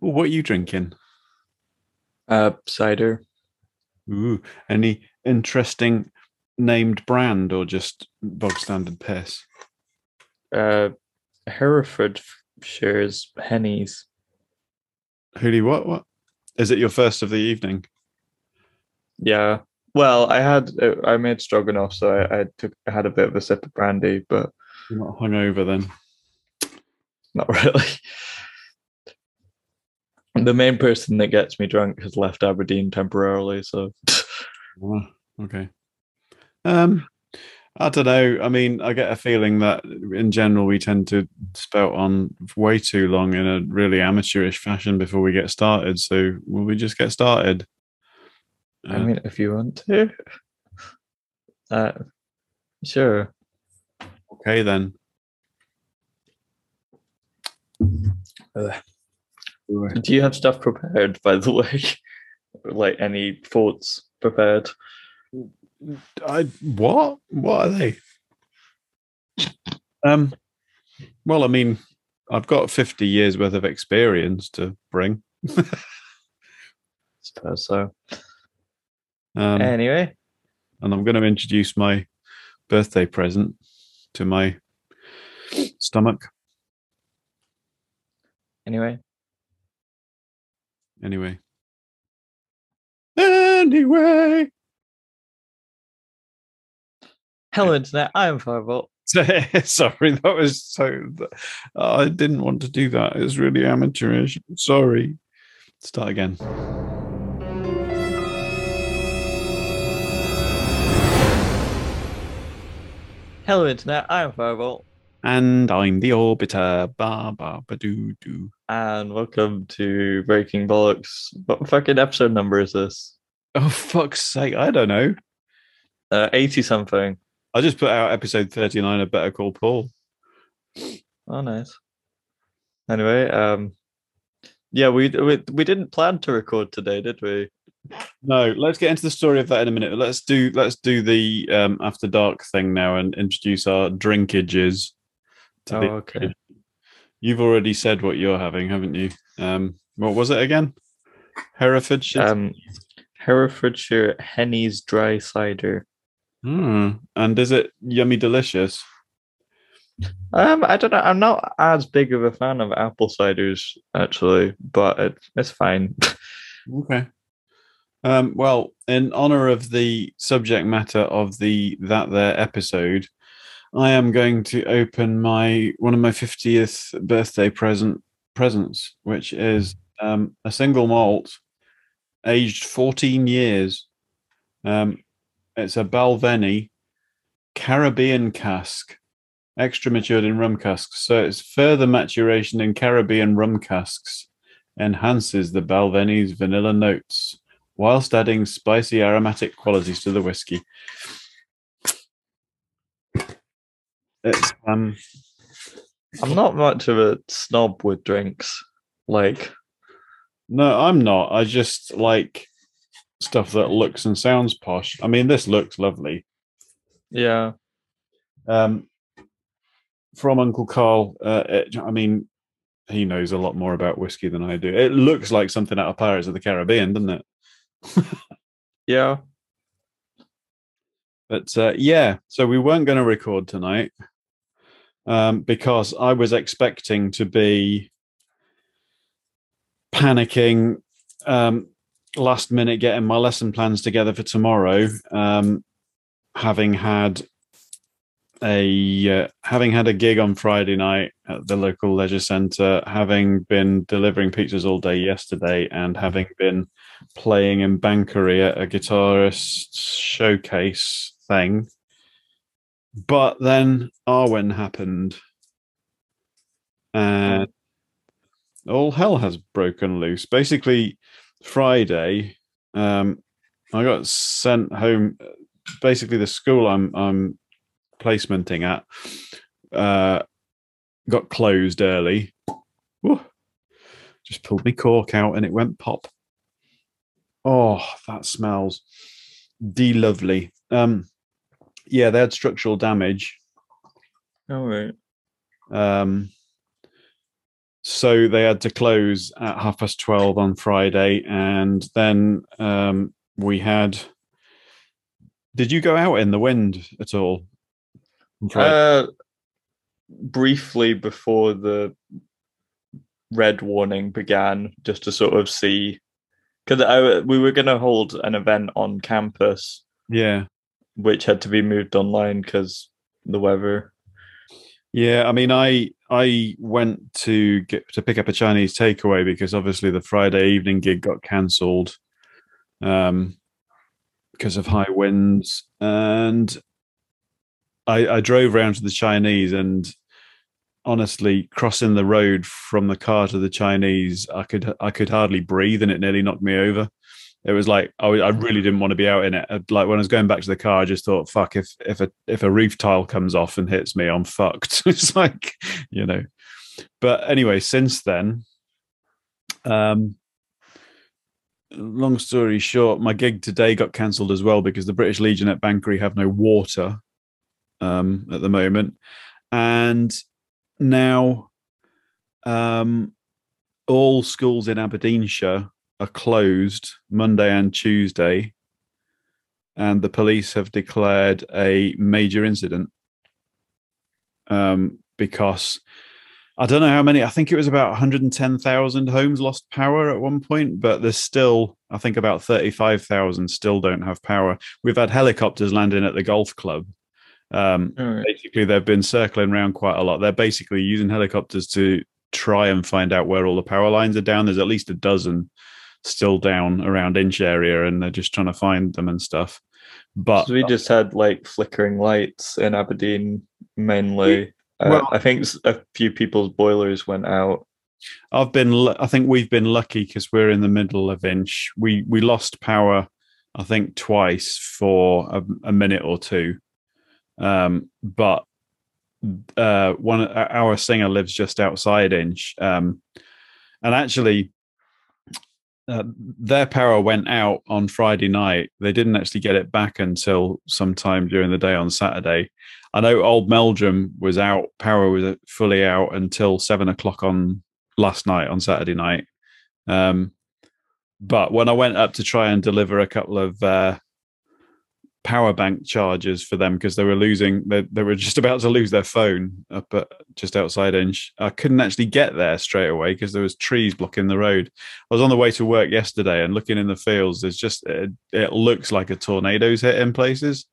Well, what are you drinking? Uh, cider. Ooh, any interesting named brand or just bog standard piss? Uh, Herefordshire's Henney's. Hoodie, what? What? Is it your first of the evening? Yeah. Well, I had I made stroganoff, so I, I took I had a bit of a sip of brandy, but You're not hungover then. not really. The main person that gets me drunk has left Aberdeen temporarily, so Oh, okay. Um, I don't know. I mean, I get a feeling that in general we tend to spout on way too long in a really amateurish fashion before we get started. So will we just get started? I Uh, mean, if you want to, uh, sure. okay then. Do you have stuff prepared, by the way? like any thoughts prepared? I what? What are they? Um. Well, I mean, I've got fifty years worth of experience to bring. suppose so. Um, anyway, and I'm going to introduce my birthday present to my stomach. anyway. Anyway. Anyway. Hello, internet. I am Firebolt. Sorry, that was so. Uh, I didn't want to do that. It was really amateurish. Sorry. Start again. Hello, internet. I am Firebolt, And I'm the orbiter. Ba ba ba doo doo. And welcome to Breaking Bollocks. What fucking episode number is this? Oh fuck's sake! I don't know. Uh, eighty something. I just put out episode thirty-nine of Better Call Paul. Oh, nice. Anyway, um, yeah, we we we didn't plan to record today, did we? No, let's get into the story of that in a minute. Let's do let's do the um, after dark thing now and introduce our drinkages. to Oh, the- okay. You've already said what you're having, haven't you? Um, what was it again? Herefordshire. Um, Herefordshire Henney's dry cider. Hmm. And is it yummy delicious? Um, I don't know. I'm not as big of a fan of apple ciders actually, but it, it's fine. Okay. Um, well, in honor of the subject matter of the that there episode, I am going to open my one of my fiftieth birthday present presents, which is um, a single malt, aged fourteen years. Um, it's a Balvenie Caribbean cask, extra matured in rum casks. So it's further maturation in Caribbean rum casks enhances the Balvenie's vanilla notes whilst adding spicy aromatic qualities to the whiskey. It's um I'm not much of a snob with drinks. Like, no, I'm not. I just like stuff that looks and sounds posh. I mean, this looks lovely. yeah, Um, from Uncle Carl. Uh, it, I mean, he knows a lot more about whiskey than I do. It looks like something out of Pirates of the Caribbean, doesn't it? yeah. But uh, yeah, so we weren't going to record tonight um, because I was expecting to be panicking um, last minute, getting my lesson plans together for tomorrow, um, having had a uh, having had a gig on Friday night at the local leisure centre, having been delivering pizzas all day yesterday, and having been playing in Banchory at a guitarist showcase thing. But then Arwen happened, and all hell has broken loose. Basically, Friday, um, I got sent home. Basically, the school I'm I'm placementing at uh, got closed early. Just pulled me cork out and it went pop. Oh, that smells de lovely. Um, yeah, they had structural damage. All right. Um, so they had to close at half past 12 on Friday. And then um, we had. Did you go out in the wind at all? Uh, briefly before the red warning began, just to sort of see. Because we were going to hold an event on campus. Yeah. Which had to be moved online because the weather. Yeah, I mean, I I went to get to pick up a Chinese takeaway because obviously the Friday evening gig got cancelled um, because of high winds, and I, I drove around to the Chinese and honestly crossing the road from the car to the Chinese, I could I could hardly breathe, and it nearly knocked me over it was like I, I really didn't want to be out in it. Like when I was going back to the car, I just thought, "Fuck! If if a if a roof tile comes off and hits me, I'm fucked." it's like, you know. But anyway, since then, um, long story short, my gig today got cancelled as well because the British Legion at Banchory have no water um, at the moment, and now um, all schools in Aberdeenshire are closed Monday and Tuesday, and the police have declared a major incident um, because I don't know how many. I think it was about 110,000 homes lost power at one point, but there's still, I think, about 35,000 still don't have power. We've had helicopters landing at the golf club. Um, right. Basically, they've been circling around quite a lot. They're basically using helicopters to try and find out where all the power lines are down. There's at least a dozen still down around Insch area, and they're just trying to find them and stuff. But so we just had like flickering lights in Aberdeen mainly. Uh, well, I think a few people's boilers went out. I've been. I think we've been lucky because we're in the middle of Insch. We we lost power, I think twice for a, a minute or two, um, but uh, one our singer lives just outside Insch, um, and actually uh, their power went out on Friday night. They didn't actually get it back until sometime during the day on Saturday. I know Old Meldrum was out, power was fully out until seven o'clock on last night on Saturday night. Um, but when I went up to try and deliver a couple of uh, power bank chargers for them because they were losing they, they were just about to lose their phone up at just outside Insch i couldn't actually get there straight away because there was trees blocking the road. I was on the way to work yesterday and looking in the fields there's just it, it looks like a tornado's hit in places.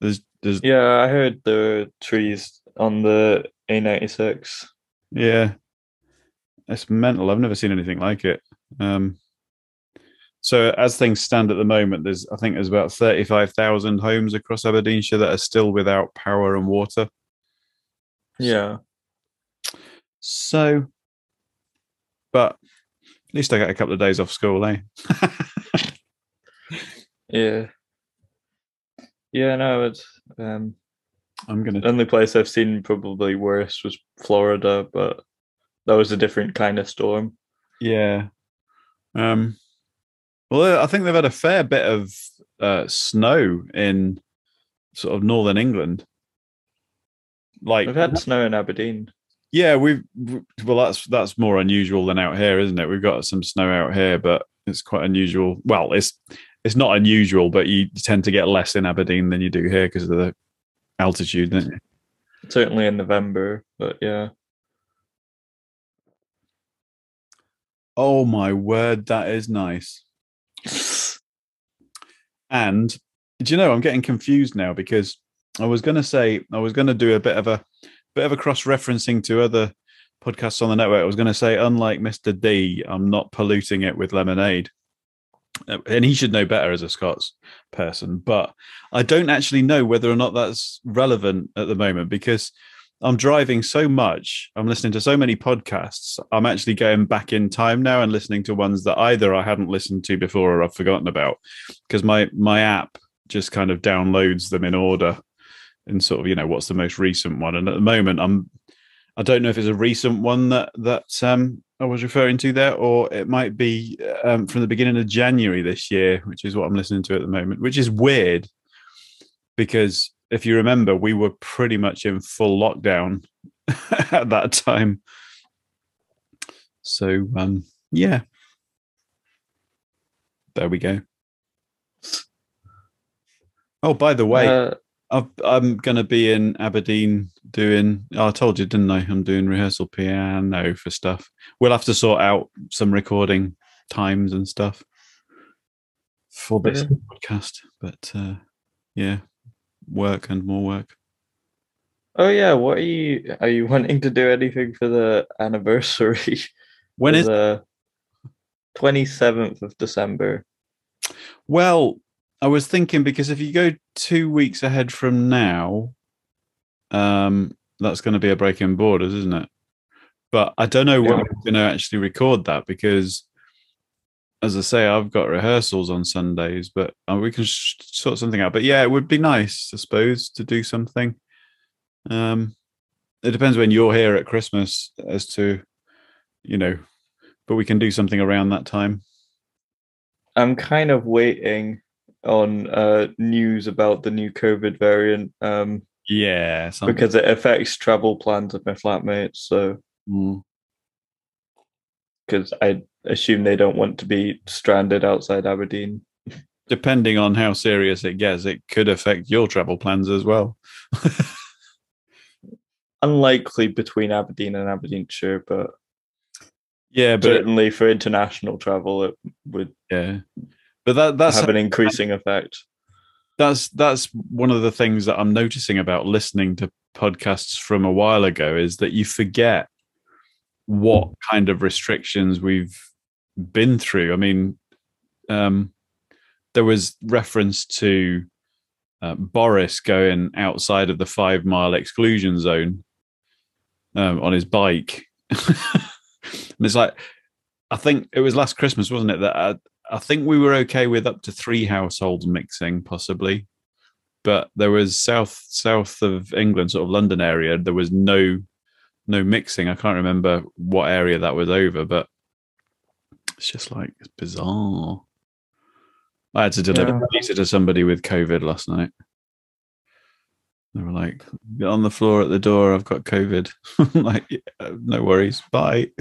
There's there's yeah i heard the trees on the a96 yeah. It's mental i've never seen anything like it. Um so as things stand at the moment, there's I think there's about thirty five thousand homes across Aberdeenshire that are still without power and water. Yeah. So, but at least I get a couple of days off school, eh? yeah. Yeah, no, it's um I'm gonna the only place I've seen probably worse was Florida, but that was a different kind of storm. Yeah. Um well, I think they've had a fair bit of uh, snow in sort of northern England. Like we've had snow in Aberdeen. Yeah, we've well, that's that's more unusual than out here, isn't it? We've got some snow out here, but it's quite unusual. Well, it's it's not unusual, but you tend to get less in Aberdeen than you do here because of the altitude, don't you? Certainly in November, but yeah. Oh my word, that is nice. And do you know I'm getting confused now because I was going to say I was going to do a bit of a bit of a cross referencing to other podcasts on the network. I was going to say, unlike Mr. D, I'm not polluting it with lemonade. Uh, and he should know better as a Scots person, but I don't actually know whether or not that's relevant at the moment because I'm driving so much. I'm listening to so many podcasts. I'm actually going back in time now and listening to ones that either I hadn't listened to before or I've forgotten about because my my app just kind of downloads them in order and sort of you know what's the most recent one. And at the moment, I'm I don't know if it's a recent one that that um, I was referring to there, or it might be um, from the beginning of January this year, which is what I'm listening to at the moment, which is weird because if you remember, we were pretty much in full lockdown at that time. So um, yeah, there we go. Oh, by the way, uh, i am going to be in Aberdeen doing. Oh, I told you, didn't I? I'm doing rehearsal piano for stuff. We'll have to sort out some recording times and stuff for this yeah. podcast. But uh, yeah, work and more work. Oh yeah, what are you? Are you wanting to do anything for the anniversary? When is the twenty seventh of December? Well, I was thinking because if you go two weeks ahead from now, um, that's going to be a break in borders, isn't it? But I don't know yeah. when we're going to actually record that because, as I say, I've got rehearsals on Sundays, but uh, we can sh- sort something out. But yeah, it would be nice, I suppose, to do something. Um, it depends when you're here at Christmas as to, you know, but we can do something around that time. I'm kind of waiting on uh, news about the new COVID variant. Um, yeah, something. because it affects travel plans of my flatmates. So, because. I assume they don't want to be stranded outside Aberdeen. Depending on how serious it gets, it could affect your travel plans as well. Unlikely between Aberdeen and Aberdeenshire, but yeah, but certainly it, for international travel, it would. Yeah, but that that's have an increasing effect. That's that's one of the things that I'm noticing about listening to podcasts from a while ago is that you forget what kind of restrictions we've been through. I mean, um, there was reference to uh, Boris going outside of the five mile exclusion zone um, on his bike. and it's like, I think it was last Christmas, wasn't it? That I, I think we were okay with up to three households mixing, possibly. But there was south south of England, sort of London area. There was no no mixing. I can't remember what area that was over, but it's just like it's bizarre. I had to deliver yeah. pizza to somebody with COVID last night. They were like, "Get on the floor at the door. I've got COVID." like, yeah, no worries. Bye.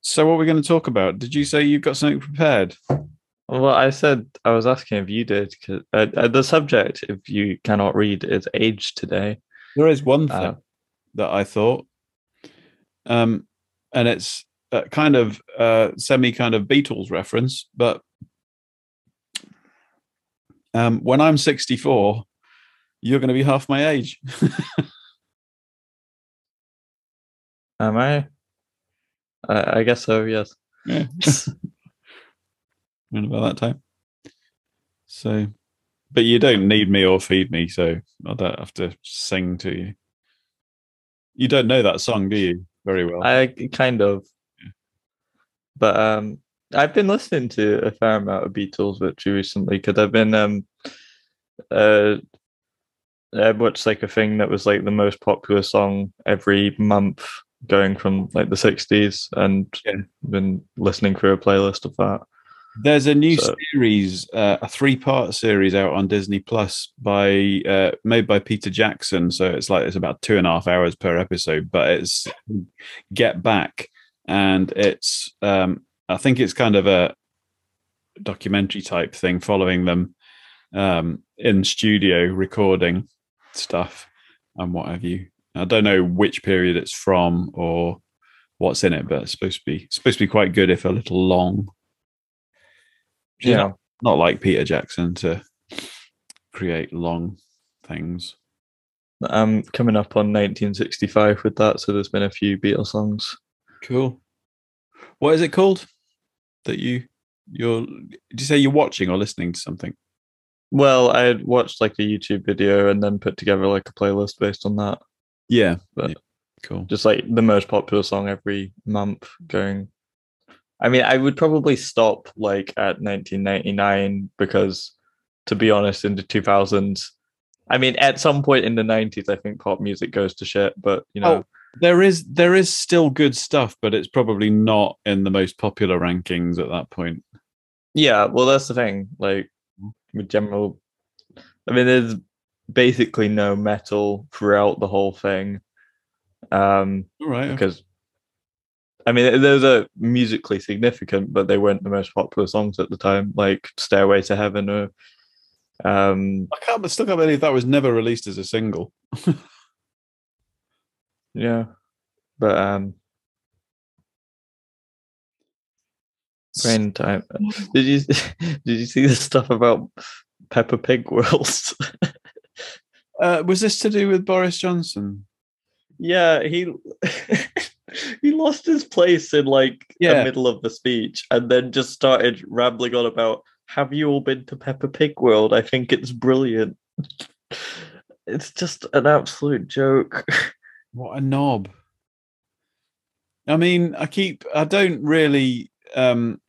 so, what we're we going to talk about? Did you say you've got something prepared? Well, I said I was asking if you did. Cause, uh, uh, the subject, if you cannot read, is age today. There is one thing uh, that I thought, um, and it's kind of uh, semi kind of Beatles reference, but um, when I'm 64, you're going to be half my age. Am I? I guess so. Yes. Yeah. Around about that time. So, but you don't need me or feed me, so I don't have to sing to you. You don't know that song, do you? Very well. I kind of but um, I've been listening to a fair amount of Beatles virtually recently because I've been um, uh, I watched like a thing that was like the most popular song every month going from like the 60s and yeah. been listening through a playlist of that. There's a new so. series, uh, a three-part series out on Disney Plus by uh, made by Peter Jackson. So it's like it's about two and a half hours per episode, but it's Get Back, and it's um, I think it's kind of a documentary type thing, following them um, in studio recording stuff and what have you. I don't know which period it's from or what's in it, but it's supposed to be supposed to be quite good if a little long. Yeah, not, not like Peter Jackson to create long things. I'm coming up on 1965 with that, so there's been a few Beatles songs Cool. What is it called? That you you're did you say you're watching or listening to something? Well, I had watched like a YouTube video and then put together like a playlist based on that. Yeah. But yeah. cool. Just like the most popular song every month going. I mean, I would probably stop like at 1999 because to be honest, in the 2000s, I mean, at some point in the 90s, I think pop music goes to shit, but you know. Oh there is there is still good stuff, but it's probably not in the most popular rankings at that point. Yeah, well, that's the thing. Like with general, I mean, there's basically no metal throughout the whole thing. Um, All right. because I mean those are musically significant, but they weren't the most popular songs at the time, like "Stairway to Heaven" or um, I can't, but still can't believe that was never released as a single. yeah, but um, brain time. Did you did you see the stuff about Peppa Pig World? Uh, was this to do with Boris Johnson? yeah, he he lost his place in like Yeah. the middle of the speech, and then just started rambling on about. Have you all been to Peppa Pig World? I think it's brilliant. It's just an absolute joke. What a knob. I mean, I keep I don't really um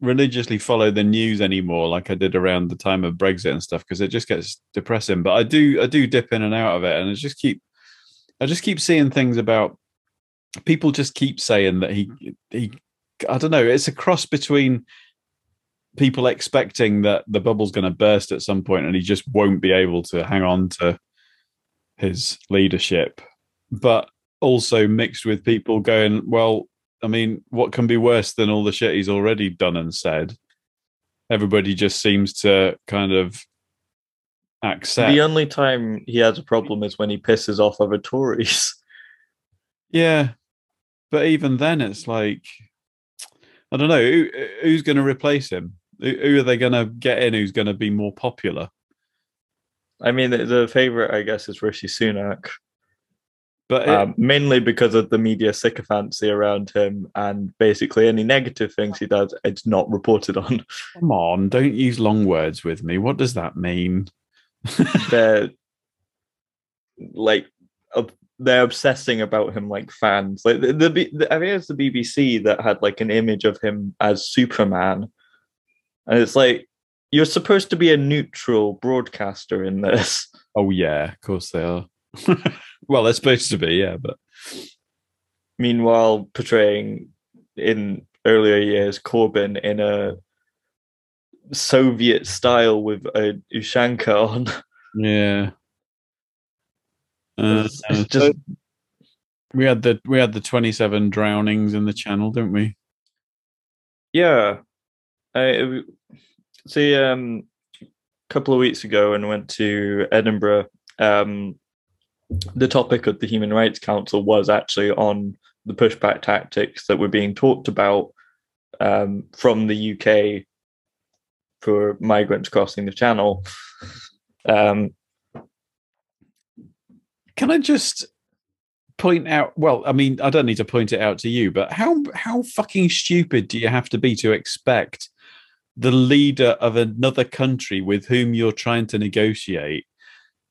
religiously follow the news anymore like I did around the time of Brexit and stuff because it just gets depressing. But I do I do dip in and out of it and I just keep I just keep seeing things about people just keep saying that he mm-hmm. he I don't know, it's a cross between people expecting that the bubble's going to burst at some point and he just won't be able to hang on to his leadership but also mixed with people going, well, I mean, what can be worse than all the shit he's already done and said? Everybody just seems to kind of accept. The only time he has a problem is when he pisses off other Tories. yeah, but even then, it's like I don't know who, who's going to replace him. Who, who are they going to get in? Who's going to be more popular? I mean, the, the favorite, I guess, is Rishi Sunak. But it- um, mainly because of the media sycophancy around him and basically any negative things he does, it's not reported on. come on, don't use long words with me. What does that mean? they're like they're obsessing about him like fans. Like the, the, the I think it's the BBC that had like an image of him as Superman, and it's like you're supposed to be a neutral broadcaster in this. Oh yeah, of course they are. well, they're supposed to be, yeah, but Meanwhile, portraying in earlier years Corbyn in a Soviet style with a Ushanka on. yeah. Uh, It's, it's just we had the we had the twenty seven drownings in the channel, didn't we? Yeah. I see um a couple of weeks ago when I went to Edinburgh, um the topic of the Human Rights Council was actually on the pushback tactics that were being talked about um, from the UK for migrants crossing the channel. Um, Can I just point out? Well, I mean, I don't need to point it out to you, but how how fucking stupid do you have to be to expect the leader of another country with whom you're trying to negotiate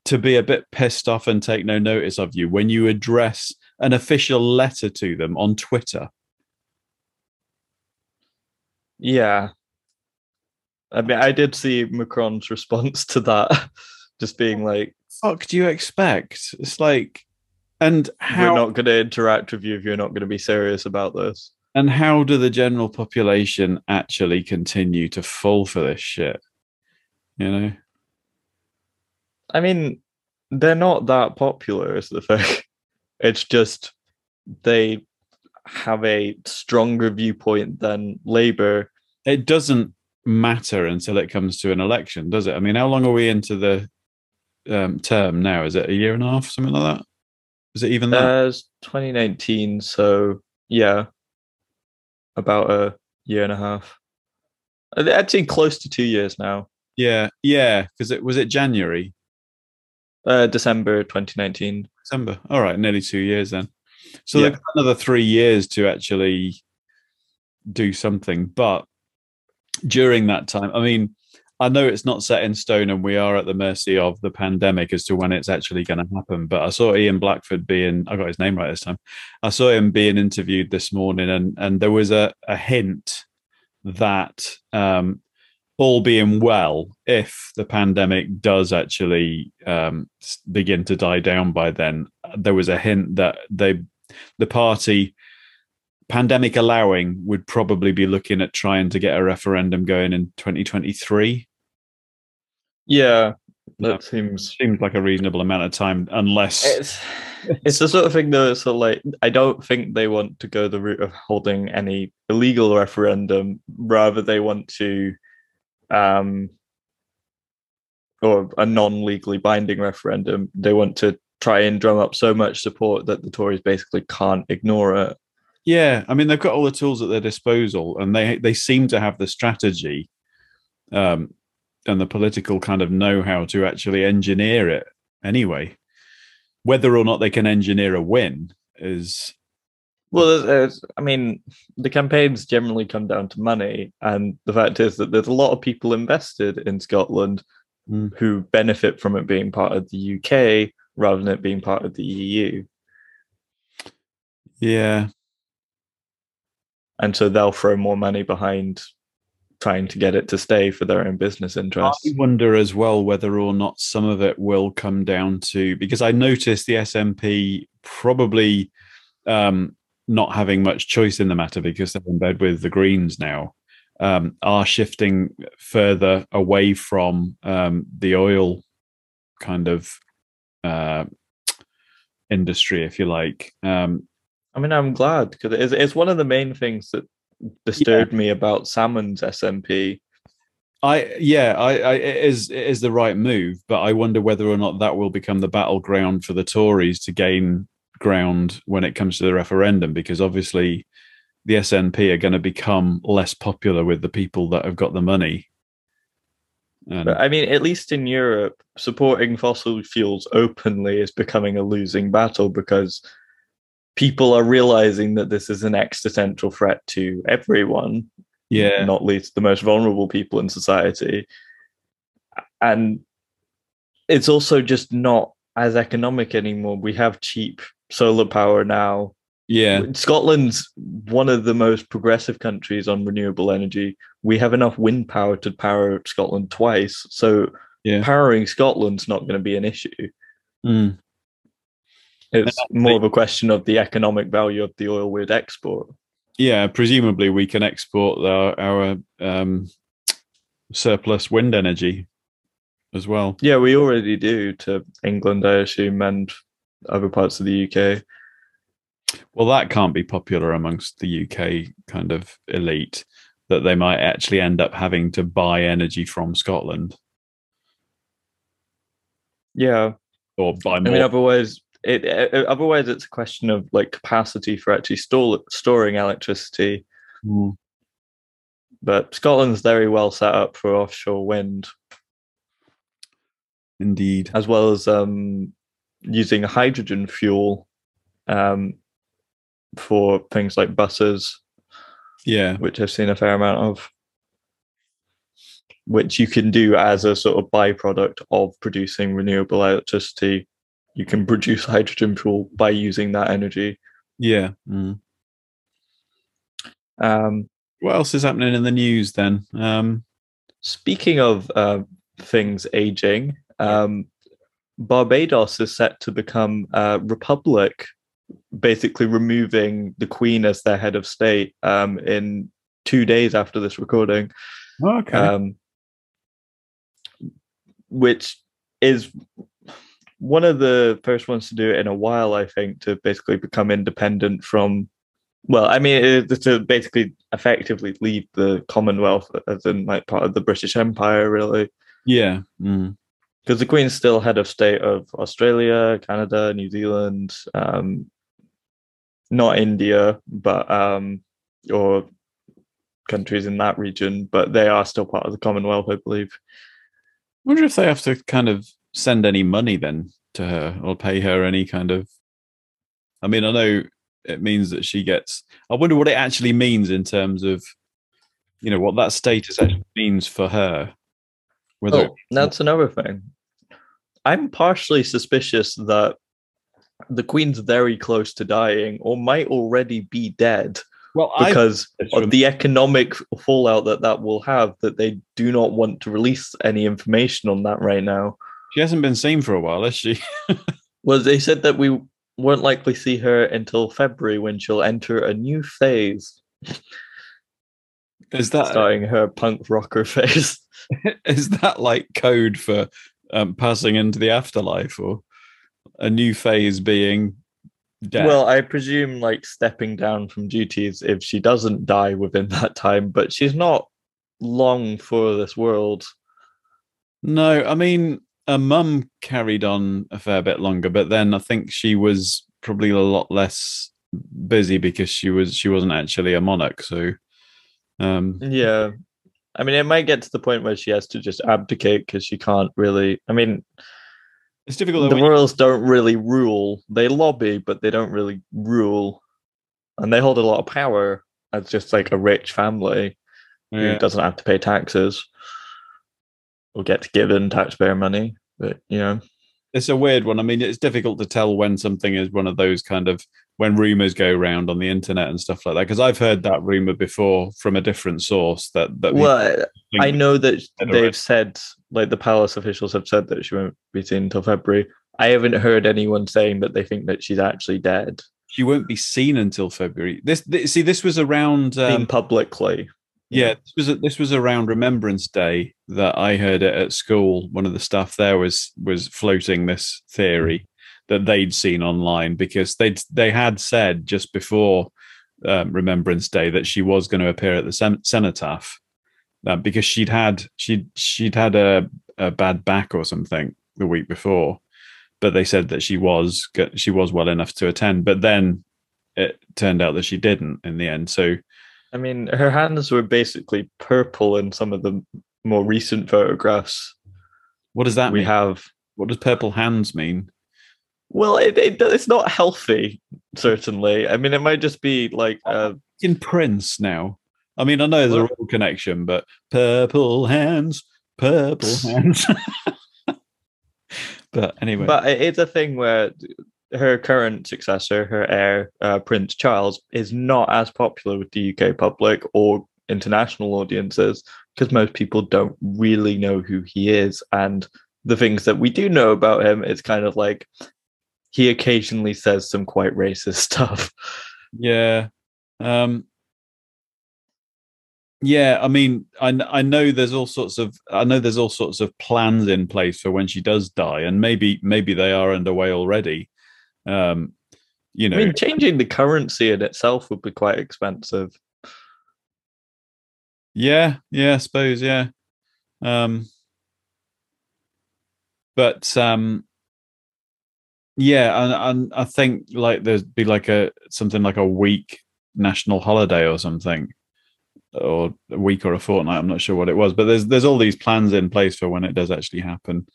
to be a bit pissed off and take no notice of you when you address an official letter to them on Twitter? yeah. I mean, I did see Macron's response to that, just being like, Fuck, do you expect? It's like, and how we're not going to interact with you if you're not going to be serious about this. And how do the general population actually continue to fall for this shit? You know? I mean, they're not that popular, is the thing. It's just they have a stronger viewpoint than Labour. It doesn't matter until it comes to an election, does it? I mean, how long are we into the um, term now? Is it a year and a half, something like that? Is it even that? Uh, it's 2019, so yeah, about a year and a half. I'd say close to two years now. yeah, yeah. Because it was it January, Uh, December 2019. December. All right, nearly two years then. So Yeah. they've got another three years to actually do something. But during that time, I mean, I know it's not set in stone and we are at the mercy of the pandemic as to when it's actually going to happen. But I saw Ian Blackford being, I got his name right this time. I saw him being interviewed this morning and, and there was a, a hint that um, all being well, if the pandemic does actually um, begin to die down by then, there was a hint that they, the party, pandemic allowing, would probably be looking at trying to get a referendum going in 2023. Yeah, that seems seems like a reasonable amount of time, unless it's it's the sort of thing that so like I don't think they want to go the route of holding any illegal referendum. Rather, they want to, um, or a non-legally binding referendum. They want to try and drum up so much support that the Tories basically can't ignore it. Yeah, I mean they've got all the tools at their disposal, and they they seem to have the strategy, um, and the political kind of know how to actually engineer it. Anyway, whether or not they can engineer a win is well. There's, I mean, the campaigns generally come down to money, and the fact is that there's a lot of people invested in Scotland mm. who benefit from it being part of the UK rather than it being part of the EU. Yeah, and so they'll throw more money behind trying to get it to stay for their own business interests. I wonder as well whether or not some of it will come down to because I noticed the SNP probably um, not having much choice in the matter because they're in bed with the Greens now. Um, are shifting further away from um, the oil kind of uh, industry, if you like. Um, I mean, I'm glad because it's, it's one of the main things that disturbed yeah. me about Salmond's SNP. I yeah, I, I it is it is the right move, but I wonder whether or not that will become the battleground for the Tories to gain ground when it comes to the referendum, because obviously the SNP are going to become less popular with the people that have got the money. And but, I mean, at least in Europe, supporting fossil fuels openly is becoming a losing battle because people are realizing that this is an existential threat to everyone. Yeah. Not least the most vulnerable people in society. And it's also just not as economic anymore. We have cheap solar power now. Yeah. Scotland's one of the most progressive countries on renewable energy. We have enough wind power to power Scotland twice. So yeah. powering Scotland's not going to be an issue. Mm. It's more of a question of the economic value of the oil we'd export. Yeah, presumably we can export our, our um, surplus wind energy as well. Yeah, we already do to England, I assume, and other parts of the UK. Well, that can't be popular amongst the UK kind of elite that they might actually end up having to buy energy from Scotland. Yeah. Or buy more. I mean, otherwise, it, it, otherwise it's a question of like capacity for actually store, storing electricity. Mm. But Scotland's very well set up for offshore wind. Indeed. As well as um, using hydrogen fuel um, for things like buses. Yeah. Which I've seen a fair amount of. Which you can do as a sort of byproduct of producing renewable electricity you can produce hydrogen fuel by using that energy. Yeah. Mm. Um, what else is happening in the news then? Um, speaking of uh, things aging, um, Barbados is set to become a republic, basically removing the Queen as their head of state um, in two days after this recording. Okay. Um, which is one of the first ones to do it in a while, I think, to basically become independent from. Well, I mean, to basically effectively leave the Commonwealth as in like part of the British Empire, really. Yeah. Because mm. the Queen's still head of state of Australia, Canada, New Zealand, um, not India, but um, or countries in that region, but they are still part of the Commonwealth, I believe. I wonder if they have to kind of send any money then to her or pay her any kind of. I mean, I know it means that she gets. I wonder what it actually means in terms of, you know, what that status actually means for her. Whether oh, that's another thing. I'm partially suspicious that the queen's very close to dying or might already be dead well because of the economic fallout that that will have that they do not want to release any information on that right now she hasn't been seen for a while, has she? well, they said that we won't likely see her until February when she'll enter a new phase. Is that starting her punk rocker phase? Is that like code for um, passing into the afterlife, or a new phase being death. Well, I presume like stepping down from duties if she doesn't die within that time, but she's not long for this world. No, I mean, her mum carried on a fair bit longer, but then I think she was probably a lot less busy because she was she wasn't actually a monarch. So, um, yeah, I mean, it might get to the point where she has to just abdicate because she can't really. I mean, it's difficult. The royals don't really rule; they lobby, but they don't really rule, and they hold a lot of power as just like a rich family yeah. who doesn't have to pay taxes or get given taxpayer money. But you know, it's a weird one. I mean, it's difficult to tell when something is one of those kind of when rumors go around on the internet and stuff like that. Because I've heard that rumor before from a different source. That that well, I know that they've said like the palace officials have said that she won't be seen until February. I haven't heard anyone saying that they think that she's actually dead. She won't be seen until February. This, this see, this was around um, publicly. Yeah, this was this was around Remembrance Day that I heard it at school. One of the staff there was was floating this theory that they'd seen online because they'd they had said just before um, Remembrance Day that she was going to appear at the cenotaph uh, because she'd had she'd she'd had a, a bad back or something the week before, but they said that she was she was well enough to attend. But then it turned out that she didn't in the end. So I mean, her hands were basically purple in some of the more recent photographs. What does that we mean? have? What does purple hands mean? Well, it, it, it's not healthy, certainly. I mean, it might just be like uh, in Prince now. I mean, I know there's a real connection, but purple hands, purple hands. but anyway, but it's a thing where her current successor, her heir, uh, Prince Charles, is not as popular with the UK public or international audiences because most people don't really know who he is. And the things that we do know about him, it's kind of like he occasionally says some quite racist stuff. Yeah. Um, yeah, I mean, I I know there's all sorts of I know there's all sorts of plans in place for when she does die, and maybe maybe they are underway already. Um, you know, I mean, changing the currency in itself would be quite expensive. Yeah, yeah, I suppose, yeah. Um, but um, yeah, and, and I think like there'd be like a something like a week national holiday or something, or a week or a fortnight. I'm not sure what it was, but there's there's all these plans in place for when it does actually happen.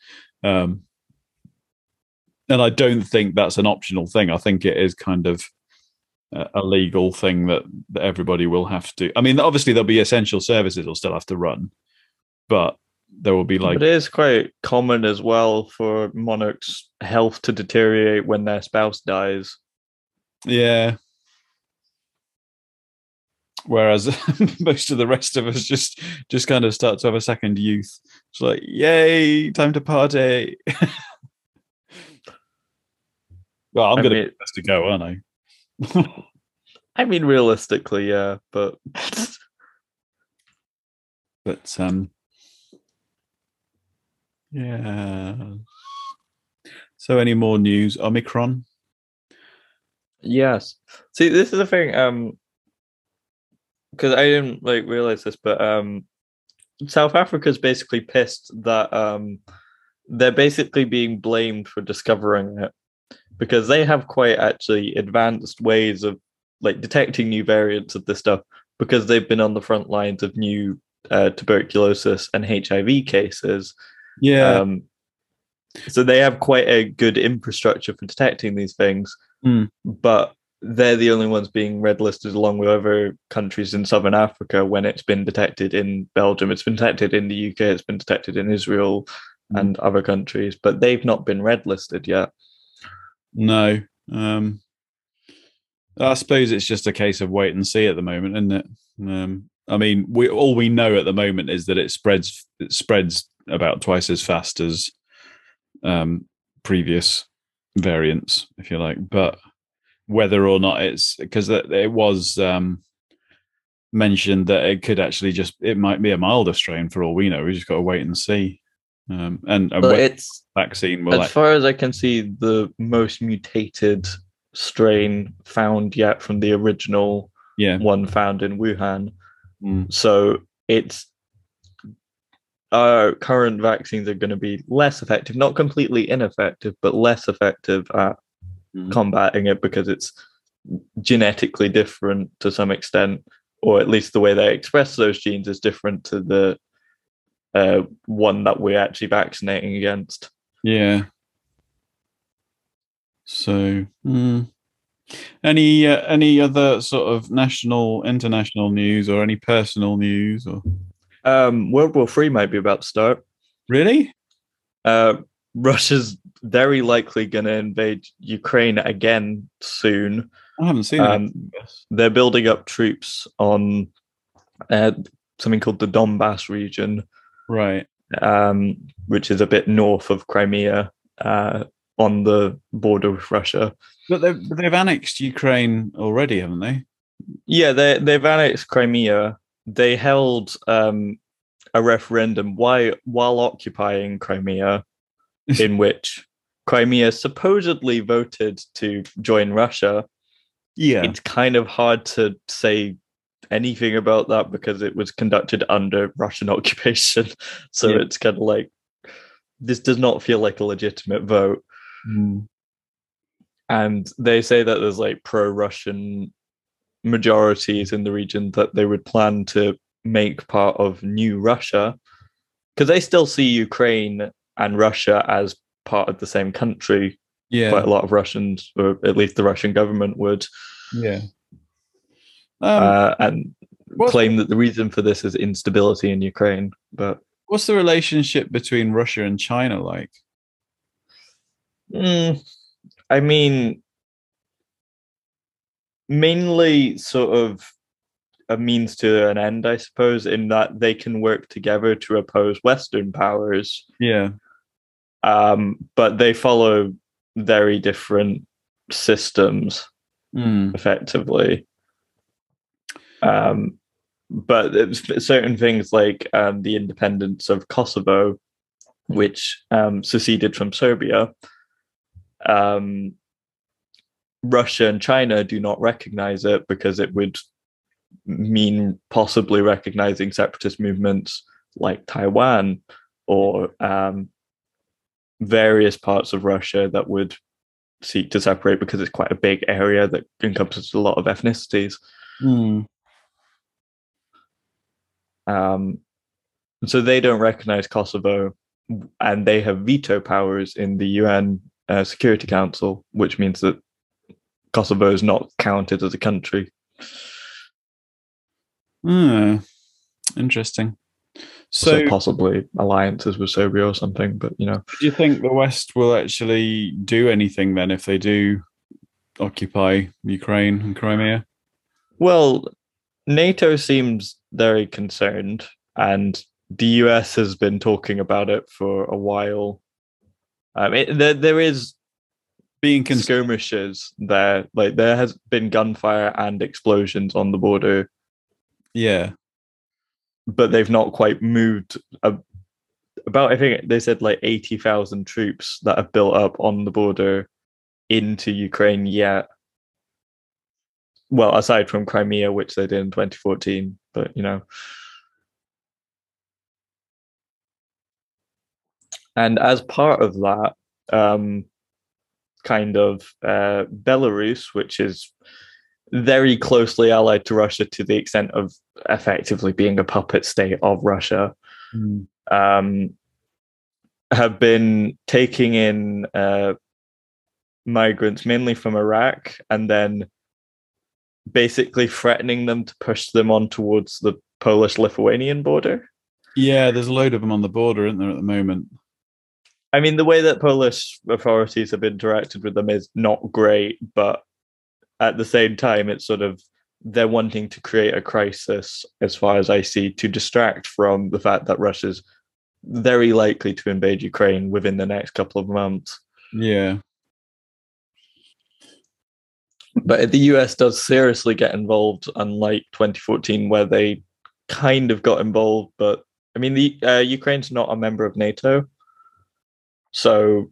Um, and I don't think that's an optional thing. I think it is kind of a legal thing that, that everybody will have to. I mean, obviously there'll be essential services will still have to run, but there will be like. But it is quite common as well for monarchs' health to deteriorate when their spouse dies. Yeah. Whereas most of the rest of us just just kind of start to have a second youth. It's like, yay, time to party. Well, I'm going to to go, aren't I? I mean, realistically, yeah, but but um, yeah. So, any more news? Omicron. Yes. See, this is the thing. Um, because I didn't like realize this, but um, South Africa's basically pissed that um, they're basically being blamed for discovering it because they have quite actually advanced ways of like detecting new variants of this stuff because they've been on the front lines of new uh, tuberculosis and HIV cases. Yeah. Um, so they have quite a good infrastructure for detecting these things, mm. but they're the only ones being red listed along with other countries in southern Africa when it's been detected in Belgium, it's been detected in the UK, it's been detected in Israel mm. and other countries, but they've not been red listed yet. No. Um, I suppose it's just a case of wait and see at the moment, isn't it? Um, I mean, we all we know at the moment is that it spreads it spreads about twice as fast as um, previous variants, if you like. But whether or not it's because it was um, mentioned that it could actually just it might be a milder strain for all we know. We just got to wait and see. Um, and it's vaccine as act- far as I can see, the most mutated strain found yet from the original yeah. one found in Wuhan. Mm. So it's our current vaccines are going to be less effective, not completely ineffective, but less effective at Mm. combating it because it's genetically different to some extent, or at least the way they express those genes is different to the uh, one that we're actually vaccinating against. Yeah. So, mm. any uh, any other sort of national, international news, or any personal news, or Um, World War Three might be about to start. really? Uh, Russia's very likely going to invade Ukraine again soon. I haven't seen Um, it. They're building up troops on uh, something called the Donbass region, Right. um, which is a bit north of Crimea uh, on the border with Russia. But they've they've annexed Ukraine already, haven't they? Yeah, they they've annexed Crimea. They held um, a referendum while while occupying Crimea, in which Crimea supposedly voted to join Russia. Yeah. It's kind of hard to say anything about that because it was conducted under Russian occupation. So Yeah. it's kind of like this does not feel like a legitimate vote. Mm. and they say that there's like pro-russian majorities in the region that they would plan to make part of new russia because they still see ukraine and russia as part of the same country Yeah. quite a lot of russians or at least the russian government would yeah. Um, uh, and claim that the reason for this is instability in ukraine but what's the relationship between Russia and China like? Mm, I mean, mainly sort of a means to an end, I suppose, in that they can work together to oppose Western powers, Yeah. um, but they follow very different systems, Mm. effectively. Um, but certain things like um, the independence of Kosovo, which um, seceded from Serbia, um, Russia and China do not recognize it because it would mean possibly recognizing separatist movements like Taiwan or um, various parts of Russia that would seek to separate because it's quite a big area that encompasses a lot of ethnicities. Mm. Um, so they don't recognize Kosovo, and they have veto powers in the UN uh, Security Council, which means that Kosovo is not counted as a country. Ah, interesting. So, So, possibly alliances with Serbia or something, but you know, do you think the West will actually do anything then if they do occupy Ukraine and Crimea? well, NATO seems very concerned, and the US has been talking about it for a while. Um, it, there, there is Being skirmishes there. Like there has been gunfire and explosions on the border, Yeah. but they've not quite moved. A, about I think they said like eighty thousand troops that have built up on the border into Ukraine yet. Well, aside from Crimea, which they did in 2014, but you know. And as part of that, um, kind of uh, Belarus, which is very closely allied to Russia to the extent of effectively being a puppet state of Russia, Mm. um, have been taking in uh, migrants mainly from Iraq and then basically threatening them to push them on towards the Polish Lithuanian border. Yeah, there's a load of them on the border, isn't there, at the moment? I mean, the way that Polish authorities have interacted with them is not great, but at the same time, it's sort of they're wanting to create a crisis, as far as I see, to distract from the fact that Russia's very likely to invade Ukraine within the next couple of months. Yeah. But the US does seriously get involved, unlike 2014, where they kind of got involved. But I mean, the uh, Ukraine's not a member of NATO, So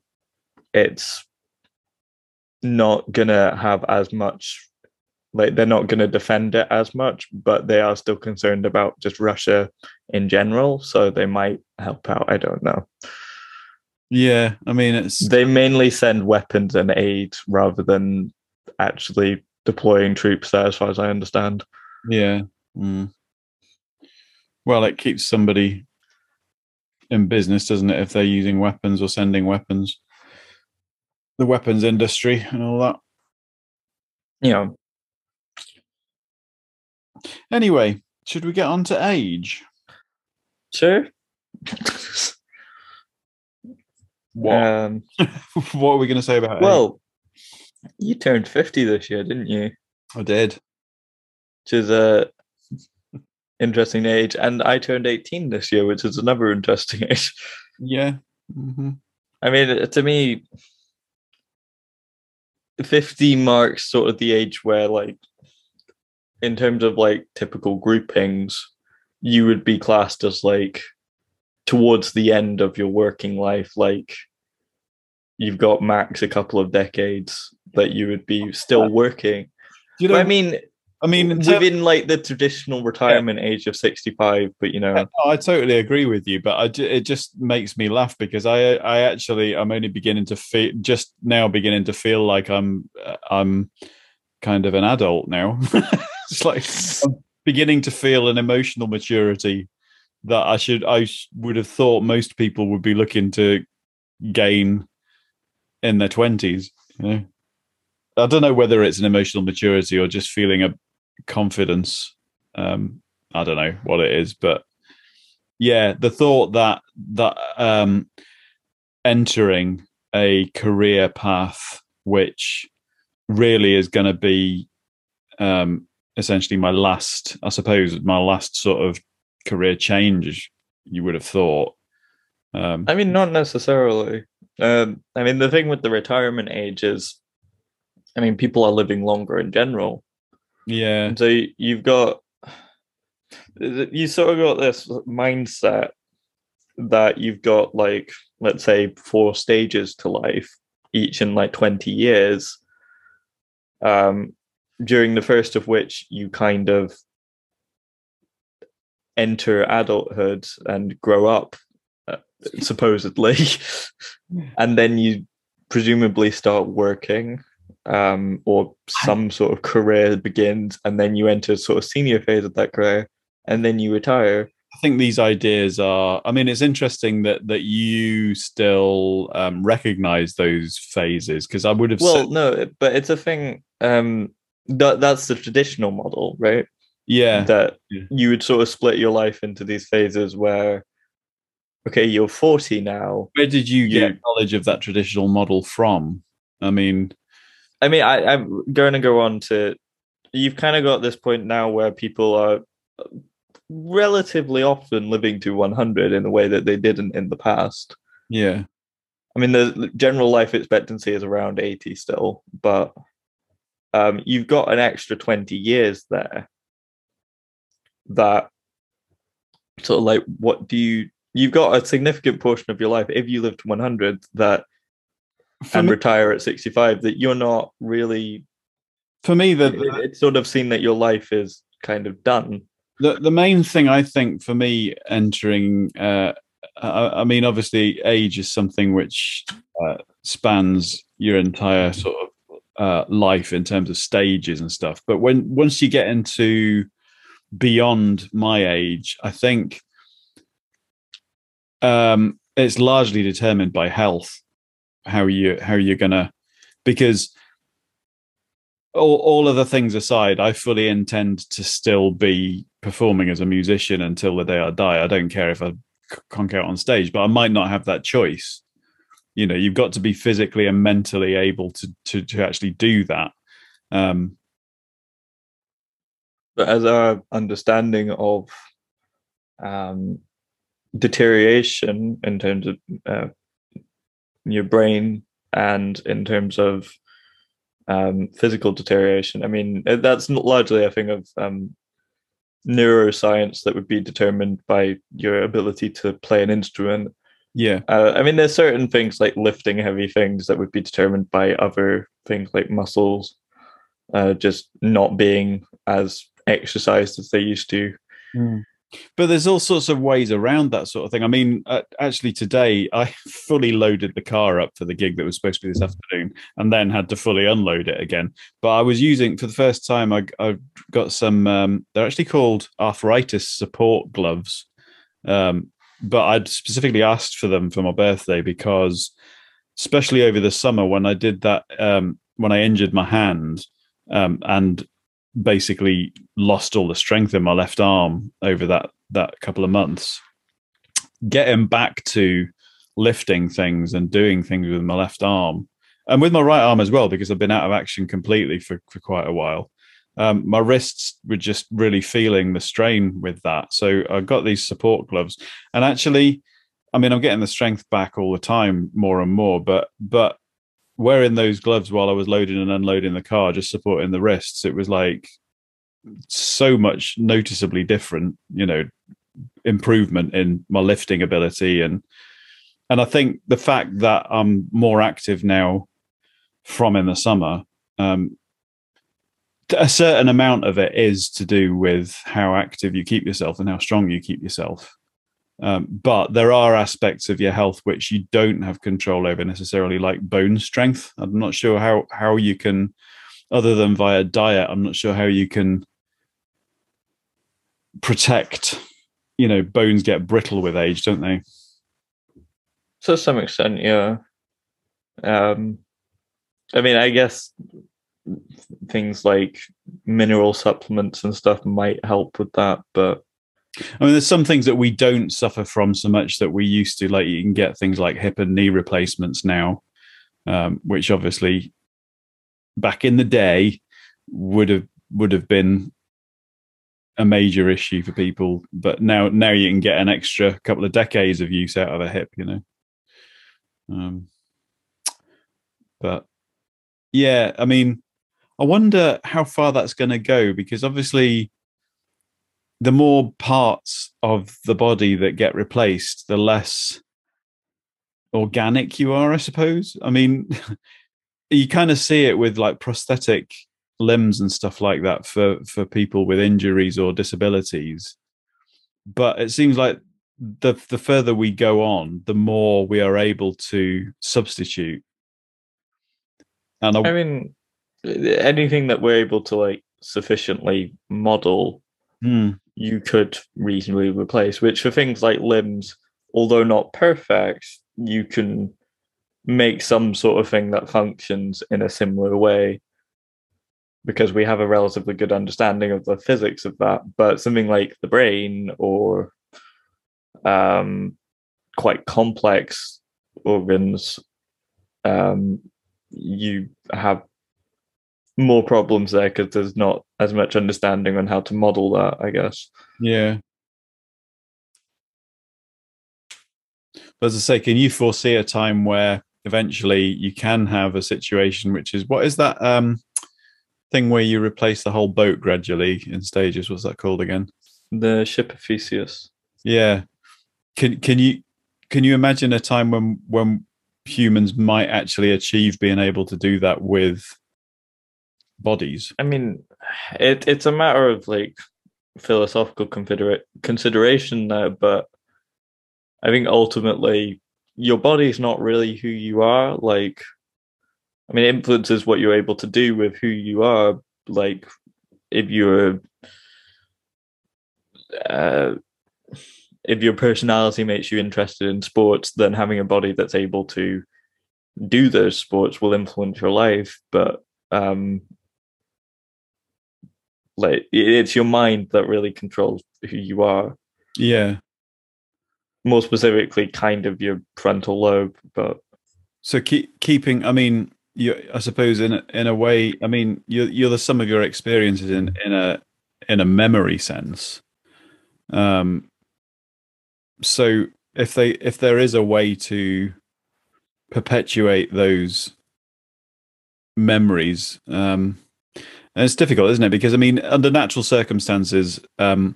it's not gonna have as much like they're not gonna defend it as much, but they are still concerned about just Russia in general. So they might help out. I don't know. Yeah, I mean it's they mainly send weapons and aid rather than actually deploying troops there, as far as I understand. Yeah. Mm. Well, it keeps somebody in business, doesn't it, if they're using weapons or sending weapons? The weapons industry and all that. Yeah. Anyway, should we get on to age? Sure. what? Um, what are we going to say about age? well, you turned 50 this year, didn't you? I did. Which is a interesting age. And I turned 18 this year, which is another interesting age. Yeah. Mm-hmm. I mean, to me, 50 marks sort of the age where, like, in terms of like typical groupings, you would be classed as like towards the end of your working life, like you've got max a couple of decades that you would be still working. You know, But I mean, I mean, within like the traditional retirement age of 65, but you know, Yeah, no, I totally agree with you, but I ju- it just makes me laugh because I I actually I'm only beginning to feel just now beginning to feel like I'm uh, I'm kind of an adult now. it's like I'm beginning to feel an emotional maturity that I should I would have thought most people would be looking to gain in their twenties. You know, I don't know whether it's an emotional maturity or just feeling a confidence. Um, I don't know what it is, but yeah, the thought that that um, entering a career path which really is going to be um, essentially my last, I suppose, my last sort of career change. You would have thought. Um, I mean, not necessarily. Um, I mean, the thing with the retirement age is, I mean, people are living longer in general. yeah, And so you- you've got, you sort of got this mindset that you've got like, let's say, four stages to life, each in like 20 years. Um, during the first of which you kind of enter adulthood and grow up, uh, supposedly, and then you presumably start working um, or some sort of career begins, and then you enter sort of senior phase of that career, and then you retire. I think these ideas are. I mean, it's interesting that that you still um, recognize those phases because I would have Well, said, no, but it's a thing. Um, that that's the traditional model, right? yeah, That Yeah. you would sort of split your life into these phases where, okay, you're 40 now. Where did you You- get knowledge of that traditional model from? I mean, I mean, I, I'm going to go on to. You've kind of got this point now where people are relatively often living to 100 in a way that they didn't in the past. yeah, I mean, the general life expectancy is around 80 still, but um, you've got an extra 20 years there that sort of like, what do you, you've got a significant portion of your life, if you live to 100, that and me, retire at 65, that you're not really, for me the, it- it's sort of seen that your life is kind of done. the the main thing I think for me entering, uh, I, I mean, obviously, age is something which uh, spans your entire sort of uh, life in terms of stages and stuff. But when once you get into beyond my age, I think um, it's largely determined by health. How you how you're gonna because all, all other things aside, I fully intend to still be performing as a musician until the day I die. I don't care if I conk out on stage, but I might not have that choice. You know, you've got to be physically and mentally able to to, to actually do that. Um, But as our understanding of um, deterioration in terms of uh, your brain and in terms of um, physical deterioration, I mean, uh, that's not largely a thing of um, neuroscience that would be determined by your ability to play an instrument. Yeah. Uh, I mean, there's certain things like lifting heavy things that would be determined by other things like muscles, uh, just not being as exercised as they used to. Mm. But there's all sorts of ways around that sort of thing. I mean, uh, actually, today I fully loaded the car up for the gig that was supposed to be this afternoon, and then had to fully unload it again. But I was using for the first time. I, I got some. Um, they're actually called arthritis support gloves, um, but I'd specifically asked for them for my birthday because, especially over the summer when I did that, um, when I injured my hand, um, and basically lost all the strength in my left arm over that that couple of months. Getting back to lifting things and doing things with my left arm and with my right arm as well, because I've been out of action completely for, for quite a while. Um, my wrists were just really feeling the strain with that. So I got these support gloves, and actually, I mean, I'm getting the strength back all the time, more and more. But but wearing those gloves while I was loading and unloading the car, just supporting the wrists, it was like so much noticeably different, you know, improvement in my lifting ability and and I think the fact that I'm more active now from in the summer, um, a certain amount of it is to do with how active you keep yourself and how strong you keep yourself. Um, but there are aspects of your health which you don't have control over necessarily, like bone strength. I'm not sure how how you can, other than via diet, I'm not sure how you can protect. You know, bones get brittle with age, don't they? To some extent, yeah. Um, I mean, I guess things like mineral supplements and stuff might help with that, but I mean, there's some things that we don't suffer from so much that we used to. Like you can get things like hip and knee replacements now, um, which obviously back in the day would have would have been a major issue for people. But now now you can get an extra couple of decades of use out of a hip. You know. Um, but yeah, I mean, I wonder how far that's going to go because obviously the more parts of the body that get replaced, the less organic you are, I suppose. I mean, you kind of see it with like prosthetic limbs and stuff like that for for people with injuries or disabilities. But it seems like the the further we go on, the more we are able to substitute. And I, I mean, anything that we're able to like sufficiently model mm you could reasonably replace, which for things like limbs, although not perfect, you can make some sort of thing that functions in a similar way because we have a relatively good understanding of the physics of that. But something like the brain or um, quite complex organs, um, you have more problems there because there's not as much understanding on how to model that, I guess. Yeah. But as I say, can you foresee a time where eventually you can have a situation which is what is that um, thing where you replace the whole boat gradually in stages? What's that called again? The ship of Theseus. Yeah. Can can you can you imagine a time when when humans might actually achieve being able to do that with bodies. I mean, it it's a matter of like philosophical consider- consideration there, but I think ultimately your body is not really who you are. Like, I mean, it influences what you're able to do with who you are. Like, if you're, uh, if your personality makes you interested in sports, then having a body that's able to do those sports will influence your life. But um, like it's your mind that really controls who you are. Yeah. More specifically kind of your frontal lobe but so keep keeping i mean you i suppose in a, in a way i mean you're you're the sum of your experiences in in a in a memory sense. Um so if they if there is a way to perpetuate those memories um and it's difficult, isn't it? Because I mean, under natural circumstances, um,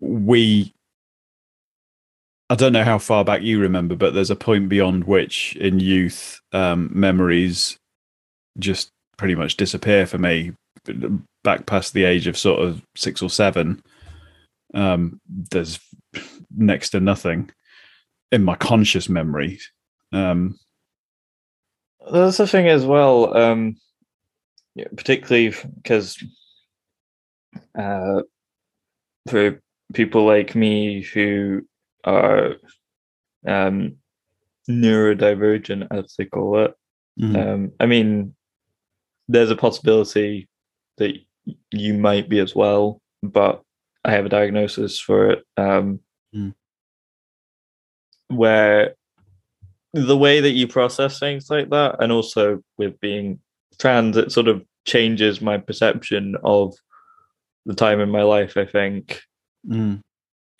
we I don't know how far back you remember, but there's a point beyond which in youth um, memories just pretty much disappear for me. Back past the age of sort of six or seven, um, there's next to nothing in my conscious memory. Um, That's the thing as well, um, particularly because uh, for people like me who are um, neurodivergent, as they call it. Mm-hmm. Um, I mean, there's a possibility that you might be as well, but I have a diagnosis for it. Um, mm. Where the way that you process things like that, and also with being trans, it sort of changes my perception of the time in my life. I think, mm.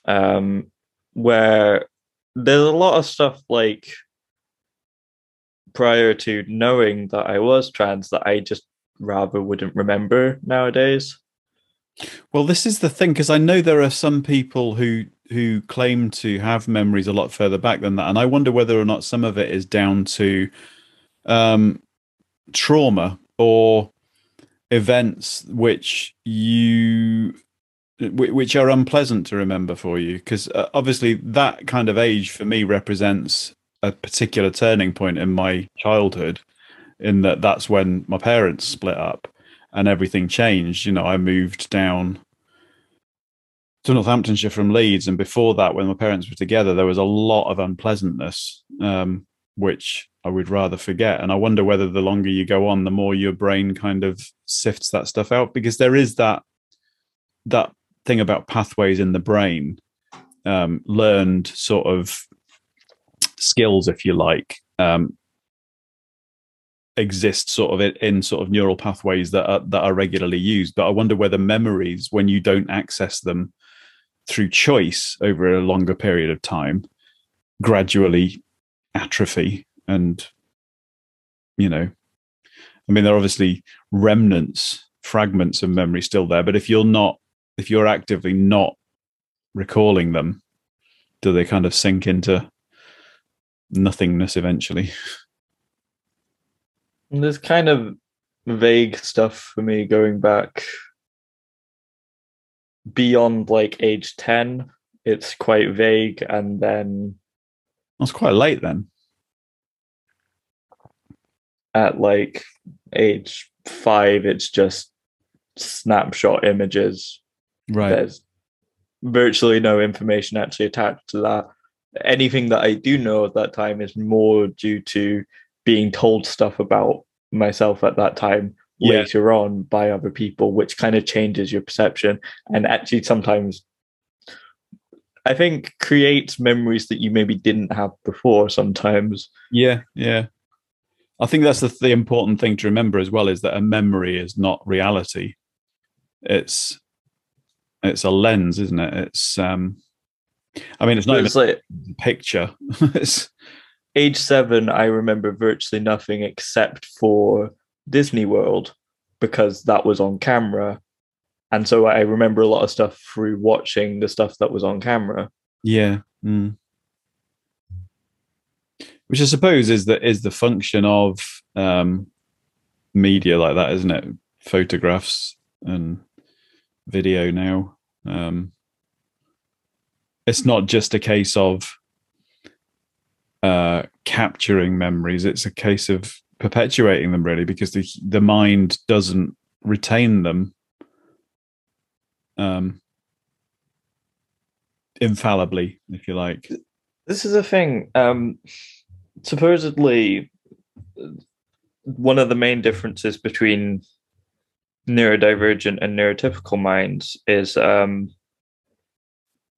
um, where there's a lot of stuff like prior to knowing that I was trans that I just rather wouldn't remember nowadays. Well, this is the thing because I know there are some people who who claim to have memories a lot further back than that, and I wonder whether or not some of it is down to um, trauma or events which you which are unpleasant to remember for you? Because uh, obviously that kind of age for me represents a particular turning point in my childhood in that that's when my parents split up and everything changed. You know i moved down to northamptonshire from leeds and before that when my parents were together there was a lot of unpleasantness um, which i would rather forget and i wonder whether the longer you go on the more your brain kind of sifts that stuff out because there is that that thing about pathways in the brain, um, learned sort of skills, if you like, um, exist sort of in, in, sort of neural pathways that are that are regularly used. But I wonder whether memories, when you don't access them through choice over a longer period of time, gradually atrophy and you know i mean there are obviously remnants fragments of memory still there but if you're not if you're actively not recalling them, do they kind of sink into nothingness eventually? There's kind of vague stuff for me going back beyond like age 10. It's quite vague, and then. That's quite late then. At like age five, it's just snapshot images Right. There's virtually no information actually attached to that. Anything that I do know at that time is more due to being told stuff about myself at that time yeah. later on by other people, which kind of changes your perception and actually sometimes I think creates memories that you maybe didn't have before sometimes. Yeah, yeah. I think that's the, the important thing to remember as well is that a memory is not reality. It's it's a lens, isn't it? It's um, I mean, it's not it's like a picture. it's age seven. I remember virtually nothing except for Disney World because that was on camera, and so I remember a lot of stuff through watching the stuff that was on camera. Yeah. Mm. Which I suppose is the is the function of um, media like that, isn't it? Photographs and video now. Um, it's not just a case of uh, capturing memories; it's a case of perpetuating them, really, because the the mind doesn't retain them um, infallibly, if you like. This is a thing. Um, supposedly, one of the main differences between neurodivergent and neurotypical minds is um,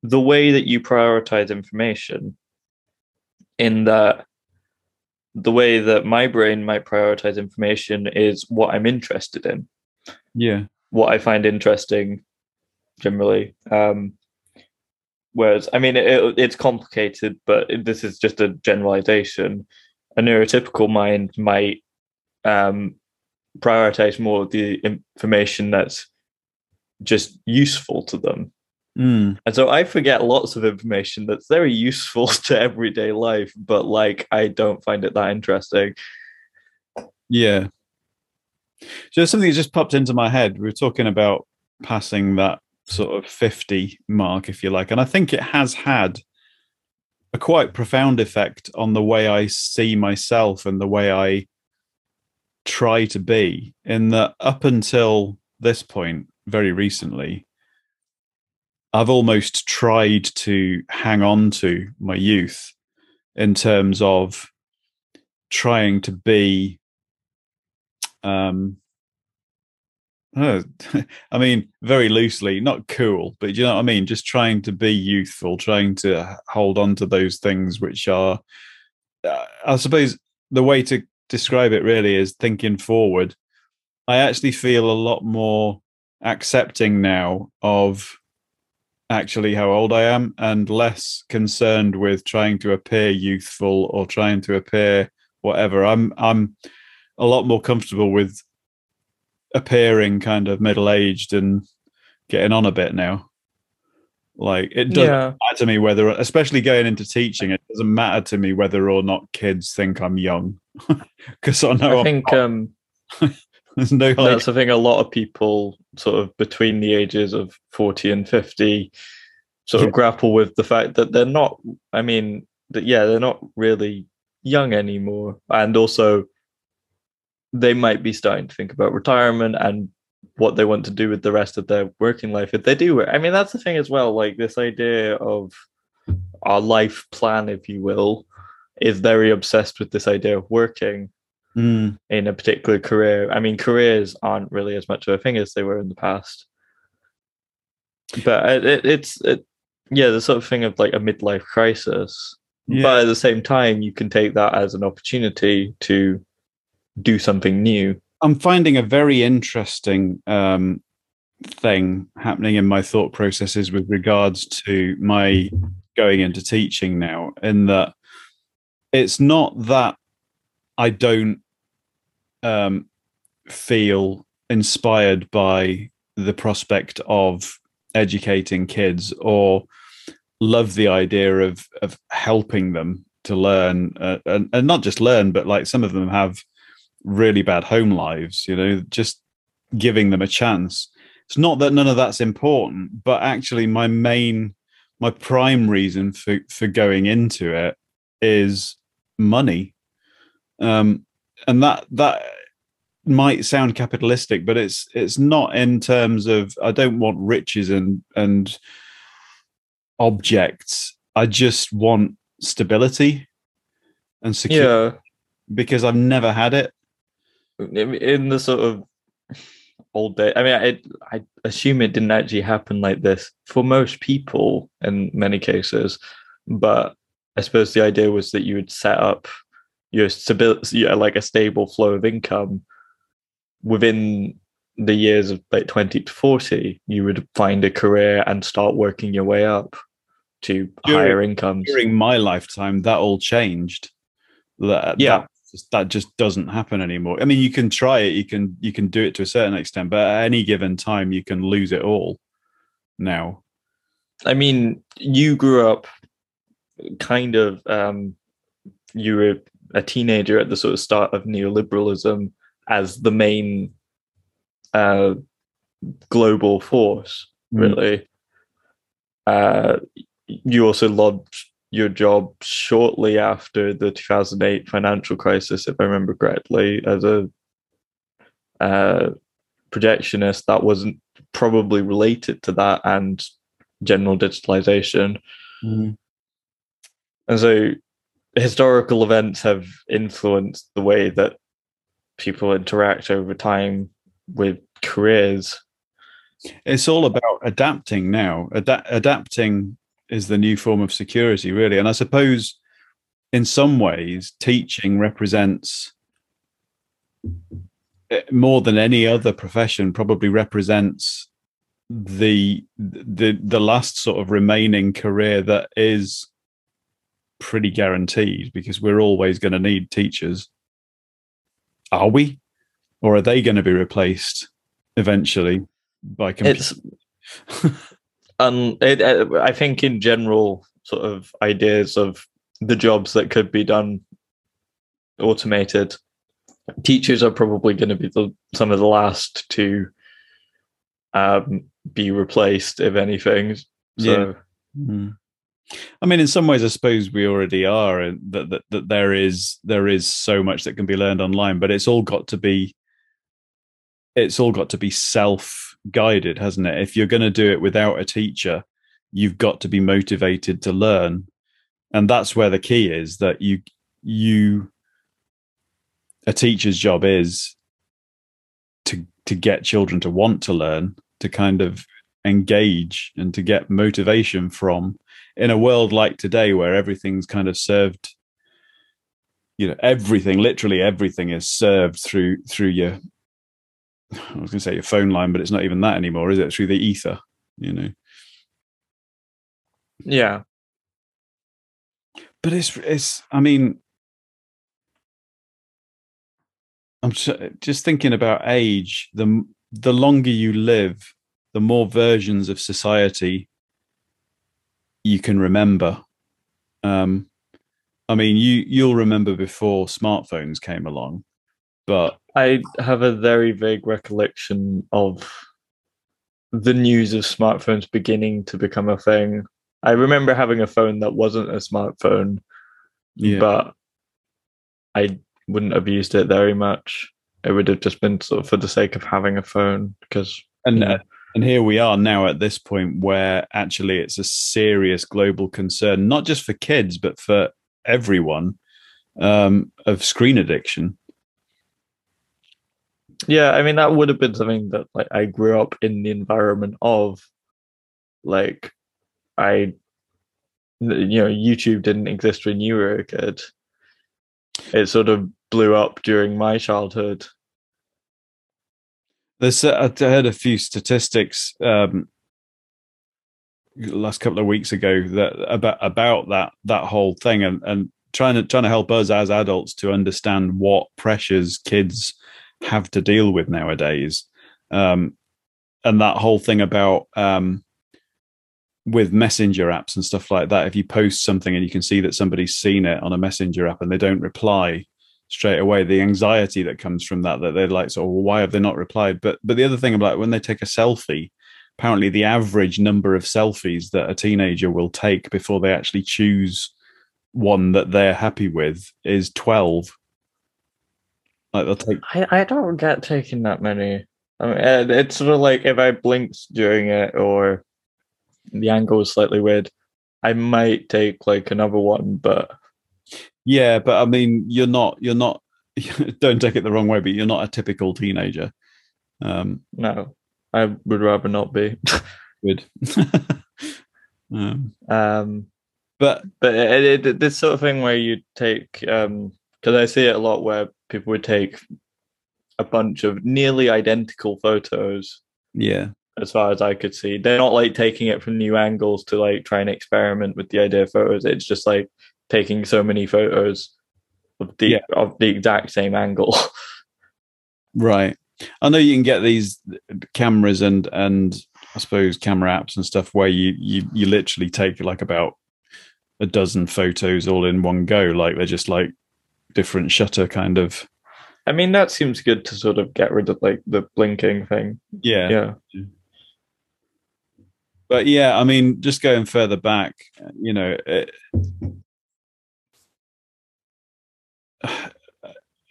the way that you prioritize information in that the way that my brain might prioritize information is what I'm interested in. Yeah. What I find interesting generally. Um, whereas, I mean, it, it's complicated, but this is just a generalization. A neurotypical mind might um, prioritize more of the information that's just useful to them. Mm. And so I forget lots of information that's very useful to everyday life, but like I don't find it that interesting. Yeah. So something that just popped into my head. We were talking about passing that sort of 50 mark, if you like. And I think it has had a quite profound effect on the way I see myself and the way I try to be. In that, up until this point, very recently, I've almost tried to hang on to my youth in terms of trying to be um I mean, very loosely, not cool, but you know what I mean? Just trying to be youthful, trying to hold on to those things which are, uh, I suppose, the way to describe it really is thinking forward. I actually feel a lot more accepting now of actually how old I am and less concerned with trying to appear youthful or trying to appear whatever. I'm I'm a lot more comfortable with appearing kind of middle aged and getting on a bit now. Like it doesn't yeah. matter to me whether, especially going into teaching, it doesn't matter to me whether or not kids think I'm young, because I know I I'm think um, there's no. Like, that's the thing. A lot of people, sort of between the ages of forty and fifty, sort yeah. of grapple with the fact that they're not. I mean, that yeah, they're not really young anymore, and also they might be starting to think about retirement and what they want to do with the rest of their working life if they do i mean that's the thing as well like this idea of our life plan if you will is very obsessed with this idea of working mm. in a particular career i mean careers aren't really as much of a thing as they were in the past but it, it, it's it, yeah the sort of thing of like a midlife crisis yeah. but at the same time you can take that as an opportunity to do something new. I'm finding a very interesting um, thing happening in my thought processes with regards to my going into teaching now, in that it's not that I don't um, feel inspired by the prospect of educating kids or love the idea of of helping them to learn uh, and, and not just learn but like some of them have really bad home lives, you know, just giving them a chance. It's not that none of that's important, but actually my main my prime reason for for going into it is money. Um and that that might sound capitalistic, but it's it's not in terms of I don't want riches and and objects. I just want stability and security yeah. because I've never had it in the sort of old day. I mean, I I assume it didn't actually happen like this for most people in many cases, but I suppose the idea was that you would set up your stability, like a stable flow of income within the years of like 20 to 40 you would find a career and start working your way up to during, higher incomes during my lifetime that all changed that, yeah that that just doesn't happen anymore. I mean, you can try it, you can you can do it to a certain extent, but at any given time, you can lose it all. Now, I mean, you grew up kind of um, you were a teenager at the sort of start of neoliberalism as the main uh, global force, mm. really. Mm. Uh, you also lodged your job shortly after the 2008 financial crisis, if I remember correctly, as a uh, projectionist that wasn't probably related to that and general digitalization. Mm-hmm. And so historical events have influenced the way that people interact over time with careers. It's all about adapting now, Ad- adapting is the new form of security, really. And I suppose in some ways, teaching represents eh, more than any other profession, probably represents the the the last sort of remaining career that is pretty guaranteed because we're always going to need teachers. Are we? Or are they going to be replaced eventually by computers? um, it, uh, I think in general, sort of ideas of the jobs that could be done automated, teachers are probably going to be the, some of the last to um, be replaced, if anything. So, yeah. Mm-hmm. I mean, in some ways, I suppose we already are, and that, that that there is there is so much that can be learned online, but it's all got to be it's all got to be self guided, hasn't it? If you're going to do it without a teacher, you've got to be motivated to learn, and that's where the key is that you you a teacher's job is to to get children to want to learn, to kind of engage and to get motivation from in a world like today where everything's kind of served you know everything literally everything is served through through your i was going to say your phone line but it's not even that anymore is it? Through the ether you know? Yeah. But it's it's i mean i'm just thinking about age the the longer you live the more versions of society you can remember. Um, I mean, you you'll remember before smartphones came along, but I have a very vague recollection of the news of smartphones beginning to become a thing. I remember having a phone that wasn't a smartphone, yeah. but I wouldn't have used it very much. It would have just been sort of for the sake of having a phone because and know, and here we are now at this point where actually it's a serious global concern, not just for kids, but for everyone um, of screen addiction. Yeah, I mean that would have been something that like I grew up in the environment of. Like, I, you know, YouTube didn't exist when you were a kid. It sort of blew up during my childhood, there's I heard a few statistics um, last couple of weeks ago that about about that that whole thing and and trying to trying to help us as adults to understand what pressures kids have to deal with nowadays. Um, and that whole thing about um, with messenger apps and stuff like that if you post something and you can see that somebody's seen it on a messenger app and they don't reply straight away the anxiety that comes from that that they're like so well, why have they not replied? But but the other thing about when they take a selfie apparently the average number of selfies that a teenager will take before they actually choose one that they're happy with is 12 like they'll take i, I don't get taking that many i mean it's sort of like if i blinked during it or the angle is slightly weird i might take like another one but yeah, but I mean, you're not. You're not. don't take it the wrong way, but you're not a typical teenager. Um, no, I would rather not be. good. um, um, but but it, it, this sort of thing where you take because I see it a lot where people would take a bunch of nearly identical photos. Yeah. As far as I could see, they're not like taking it from new angles to like try and experiment with the idea of photos. It's just like taking so many photos of the yeah. of the exact same angle. right. I know you can get these cameras and and I suppose camera apps and stuff where you you you literally take like about a dozen photos all in one go. Like they're just like different shutter kind of. I mean, that seems good to sort of get rid of like the blinking thing. Yeah. Yeah. But yeah, I mean, just going further back, you know, it,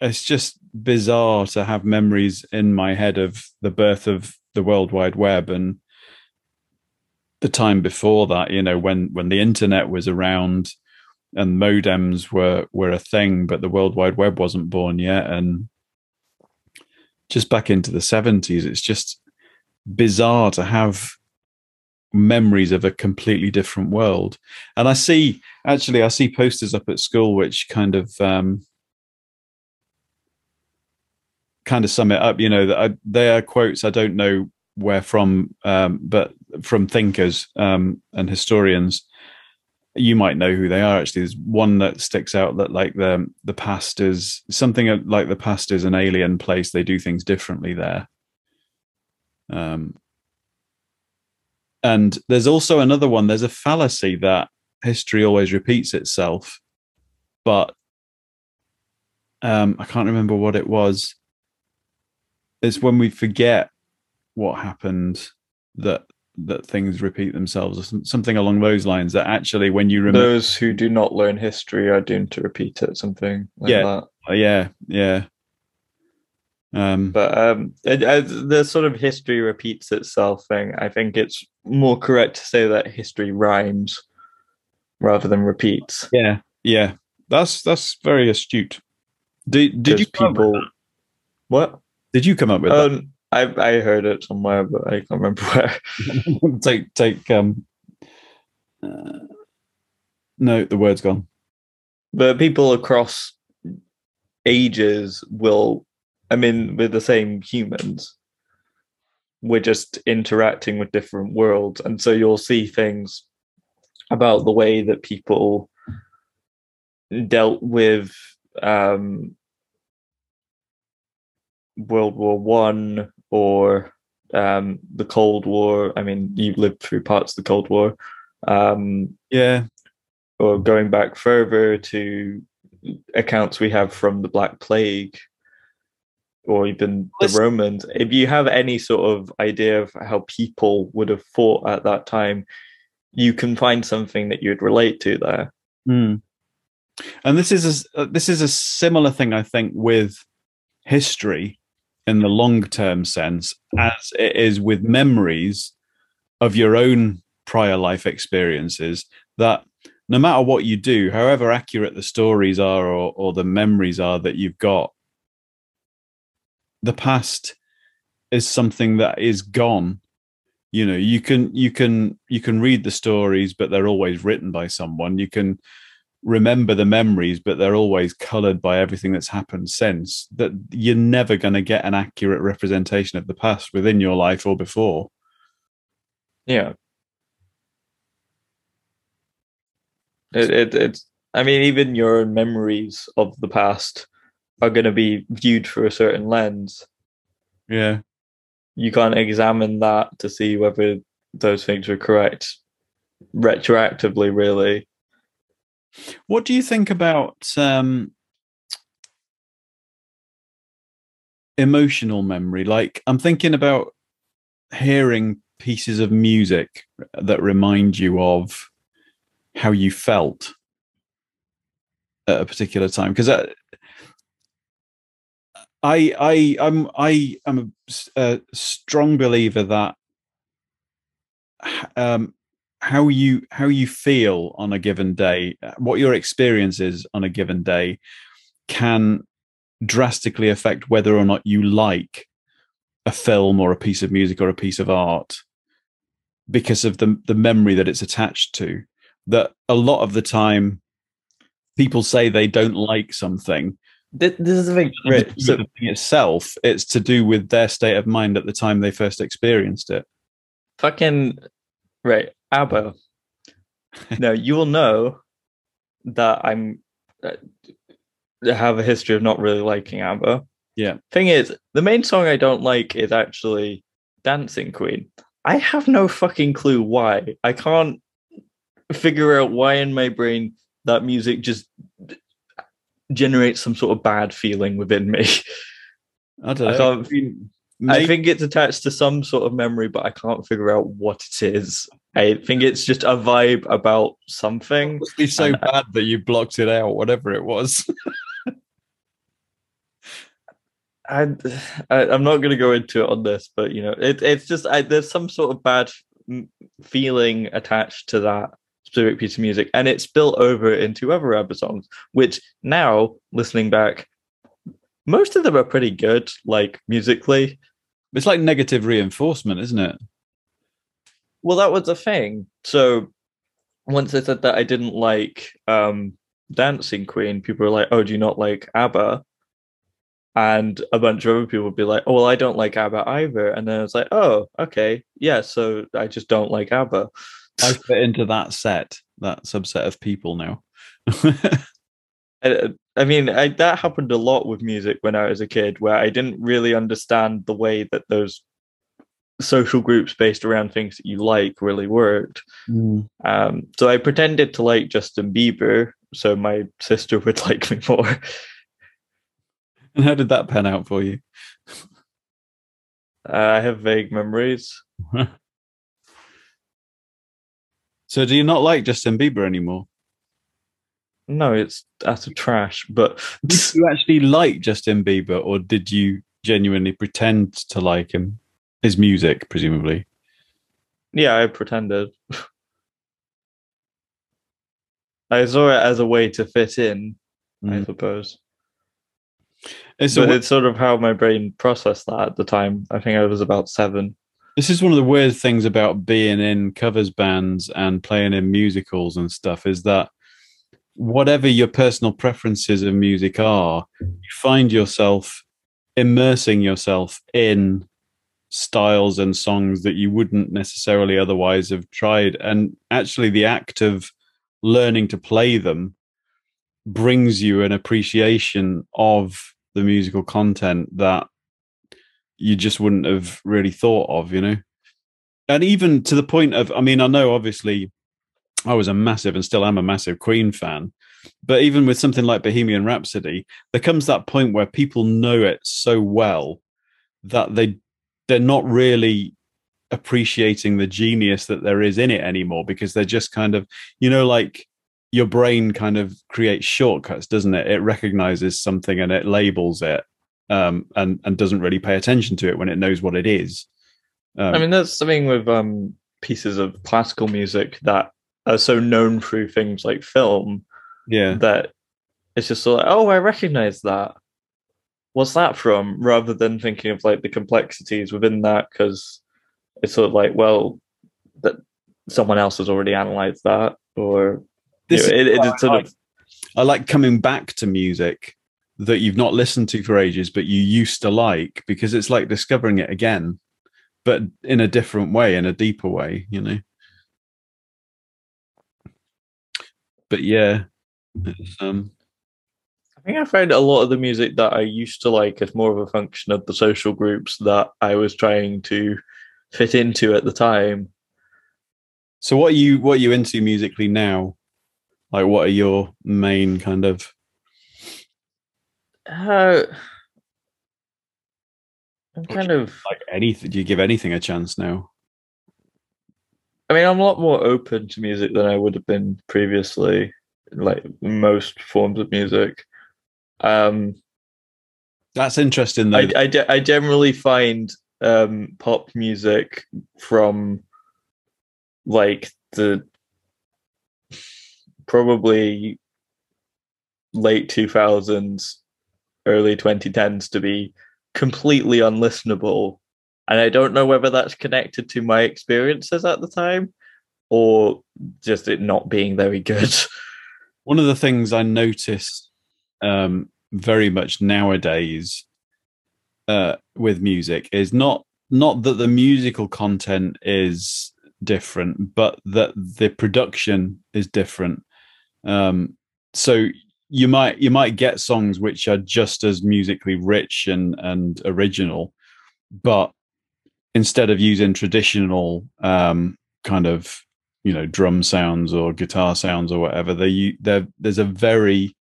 it's just bizarre to have memories in my head of the birth of the World Wide Web and the time before that. You know, when when the internet was around and modems were were a thing, but the World Wide Web wasn't born yet, and just back into the seventies, it's just bizarre to have memories of a completely different world. And I see actually I see posters up at school which kind of um, kind of sum it up, you know, that they are quotes I don't know where from, um, but from thinkers um, and historians. You might know who they are. Actually, there's one that sticks out that like the the past is something like the past is an alien place. They do things differently there. Um, and there's also another one. There's a fallacy that history always repeats itself, but um, I can't remember what it was. It's when we forget what happened that that things repeat themselves or something along those lines that actually when you remember those who do not learn history are doomed to repeat it something like yeah. that. Uh, yeah yeah. Um but um it, it, the sort of history repeats itself thing i think it's more correct to say that history rhymes rather than repeats. Yeah yeah. That's that's very astute. Did, did you people what? Did you come up with um, that? I I heard it somewhere, but I can't remember where. take take um. Uh, no, the word's gone. But people across ages will, I mean, we're the same humans. We're just interacting with different worlds, and so you'll see things about the way that people dealt with um, World War One or um, the Cold War. I mean, you lived through parts of the Cold War. Um, yeah. Or going back further to accounts we have from the Black Plague or even the Romans. If you have any sort of idea of how people would have fought at that time, you can find something that you'd relate to there. Mm. And this is a, this is a similar thing, I think, with history in the long term sense as it is with memories of your own prior life experiences that no matter what you do however accurate the stories are or, or the memories are that you've got the past is something that is gone. You know you can you can you can read the stories but they're always written by someone. You can remember the memories, but they're always colored by everything that's happened since. That you're never going to get an accurate representation of the past within your life or before. Yeah. It, it, it's, I mean, even your memories of the past are going to be viewed through a certain lens. Yeah. You can't examine that to see whether those things were correct retroactively, really. What do you think about um, emotional memory? Like, I'm thinking about hearing pieces of music that remind you of how you felt at a particular time because uh, I I I'm I am a, a strong believer that um, how you how you feel on a given day, uh, what your experience is on a given day, can drastically affect whether or not you like a film or a piece of music or a piece of art because of the the memory that it's attached to. That a lot of the time, people say they don't like something. This, is the thing? So, the thing itself, it's to do with their state of mind at the time they first experienced it. Fucking right. ABBA. now you will know that I'm uh, have a history of not really liking ABBA. Yeah. Thing is, the main song I don't like is actually Dancing Queen. I have no fucking clue why. I can't figure out why in my brain that music just generates some sort of bad feeling within me. I don't know. I, I think it's attached to some sort of memory, but I can't figure out what it is. I think it's just a vibe about something. It must be so and, bad that you blocked it out, whatever it was. I, I am not going to go into it on this, but you know, it, it's just I, there's some sort of bad feeling attached to that specific piece of music, and it spilled over into other ABBA songs, which now listening back, most of them are pretty good, like musically. It's like negative reinforcement, isn't it? Well, that was the thing. So once I said that I didn't like um, Dancing Queen, people were like, "Oh, do you not like ABBA?" And a bunch of other people would be like, "Oh, well, I don't like ABBA either." And then I was like, "Oh, okay, yeah." So I just don't like ABBA. I fit into that set, that subset of people now. I, I mean, I, that happened a lot with music when I was a kid, where I didn't really understand the way that those social groups based around things that you like really worked. Mm. Um, so I pretended to like Justin Bieber so my sister would like me more. And how did that pan out for you? Uh, I have vague memories. so do you not like Justin Bieber anymore? No, it's utter trash. But did you actually like Justin Bieber, or did you genuinely pretend to like him? His music, presumably. Yeah, I pretended. I saw it as a way to fit in, mm. I suppose. It's, but it's sort of how my brain processed that at the time. I think I was about seven. This is one of the weird things about being in covers bands and playing in musicals and stuff is that whatever your personal preferences of music are, you find yourself immersing yourself in styles and songs that you wouldn't necessarily otherwise have tried. And actually, the act of learning to play them brings you an appreciation of the musical content that you just wouldn't have really thought of, you know? And even to the point of, I mean, I know obviously I was a massive and still am a massive Queen fan, but even with something like Bohemian Rhapsody, there comes that point where people know it so well that they they're not really appreciating the genius that there is in it anymore because they're just kind of you know like your brain kind of creates shortcuts doesn't it? It recognizes something and it labels it um, and and doesn't really pay attention to it when it knows what it is. Um, i mean that's something with um, pieces of classical music that are so known through things like film yeah. that it's just sort of like oh i recognize that what's that from rather than thinking of like the complexities within that because it's sort of like, well, that someone else has already analyzed that, or you know, it, it's sort like. of. I like coming back to music that you've not listened to for ages, but you used to like because it's like discovering it again, but in a different way, in a deeper way, you know. But yeah, um, I think I find a lot of the music that I used to like as more of a function of the social groups that I was trying to fit into at the time. So what are you what are you into musically now? Like what are your main kind of uh I'm kind of like anything do you give anything a chance now? I mean I'm a lot more open to music than I would have been previously, like most forms of music. Um that's interesting though. I, I, I generally find um, pop music from like the probably late 2000s early 2010s to be completely unlistenable and i don't know whether that's connected to my experiences at the time or just it not being very good one of the things i notice um, very much nowadays uh, with music is not not that the musical content is different, but that the production is different. Um, so you might you might get songs which are just as musically rich and and original, but instead of using traditional um, kind of you know drum sounds or guitar sounds or whatever, they there's a very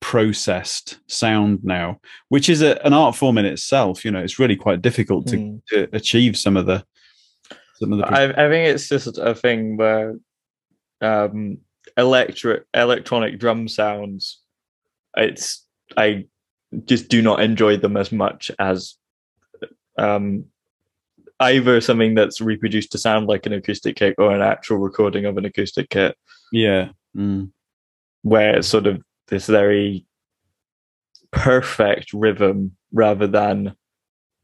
processed sound now, which is a, an art form in itself. You know, it's really quite difficult to, mm. to achieve some of the. Some of the. I, I think it's just a thing where um, electric electronic drum sounds. It's I just do not enjoy them as much as um, either something that's reproduced to sound like an acoustic kit or an actual recording of an acoustic kit. Yeah. Mm. Where it's sort of this very perfect rhythm rather than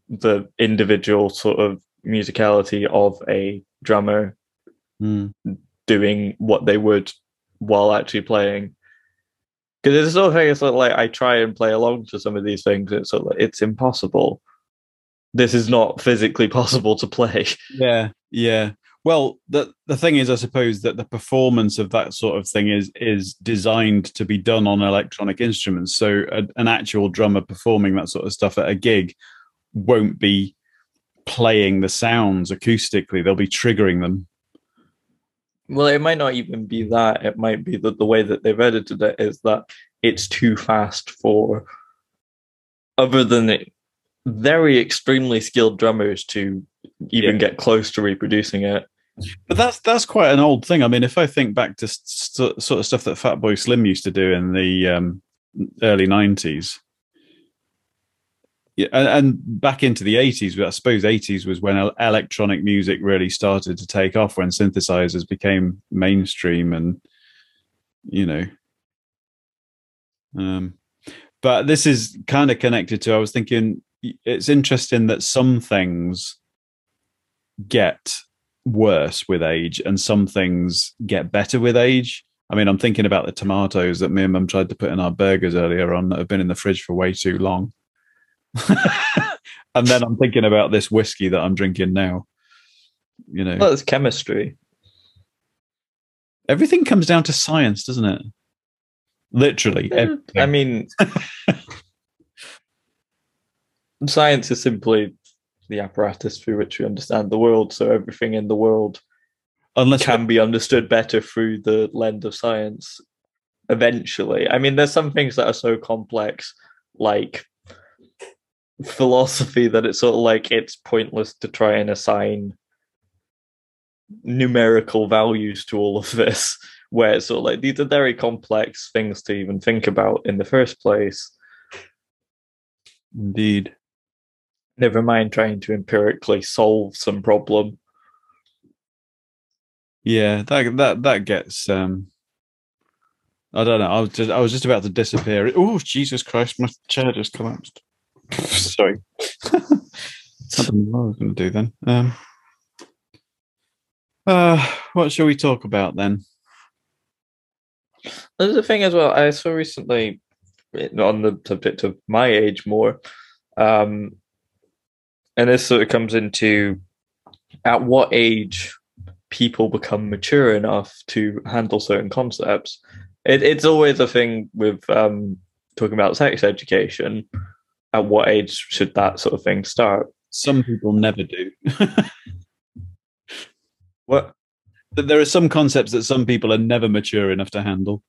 the individual sort of musicality of a drummer mm. doing what they would while actually playing. Because it's sort of thing, it's sort of like I try and play along to some of these things. It's sort of like, it's impossible. This is not physically possible to play. Yeah, yeah. Well, the the thing is, I suppose that the performance of that sort of thing is is designed to be done on electronic instruments. So a, an actual drummer performing that sort of stuff at a gig won't be playing the sounds acoustically. They'll be triggering them. Well, it might not even be that. It might be that the way that they've edited it is that it's too fast for other than it, very extremely skilled drummers to even yeah. get close to reproducing it. But that's that's quite an old thing. I mean, if I think back to st- sort of stuff that Fatboy Slim used to do in the um, early '90s, yeah, and, and, back into the '80s, I suppose '80s was when electronic music really started to take off, when synthesizers became mainstream, and you know, um, but this is kind of connected to. I was thinking it's interesting that some things get worse with age and some things get better with age. I mean, I'm thinking about the tomatoes that me and mum tried to put in our burgers earlier on that have been in the fridge for way too long. and then I'm thinking about this whiskey that I'm drinking now. You know, well, it's chemistry. Everything comes down to science, doesn't it? Literally. Everything. I mean, science is simply the apparatus through which we understand the world. So everything in the world Unless can be understood better through the lens of science eventually. I mean, there's some things that are so complex, like philosophy, that it's sort of like it's pointless to try and assign numerical values to all of this, where it's sort of like these are very complex things to even think about in the first place. Indeed never mind trying to empirically solve some problem. Yeah, that that that gets um I don't know. I was just I was just about to disappear. Oh Jesus Christ, my chair just collapsed. Sorry. Something I was gonna do then. Um uh what shall we talk about then? There's a thing as well. I saw recently on the subject of my age more. Um, and this sort of comes into at what age people become mature enough to handle certain concepts. It, it's always a thing with um, talking about sex education. At what age should that sort of thing start? Some people never do. what? There are some concepts that some people are never mature enough to handle,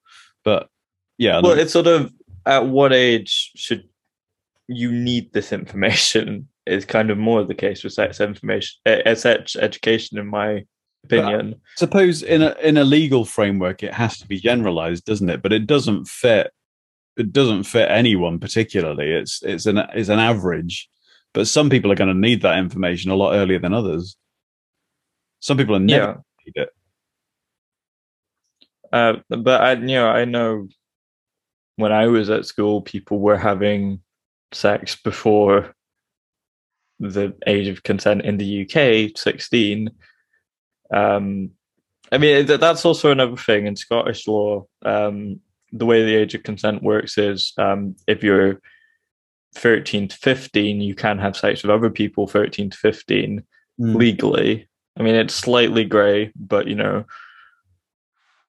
but yeah. Well, it's sort of at what age should you need this information is kind of more the case with sex information, uh, sex education, in my opinion. But suppose in a in a legal framework, it has to be generalized, doesn't it? But it doesn't fit. It doesn't fit anyone particularly. It's it's an it's an average, but some people are going to need that information a lot earlier than others. Some people are never yeah. need it. Uh, but I, you know, I know when I was at school, people were having sex before the age of consent in the UK, 16. Um, I mean, that's also another thing in Scottish law. Um, the way the age of consent works is um, if you're 13 to 15, you can have sex with other people 13 to 15 mm. legally. I mean, it's slightly grey, but you know,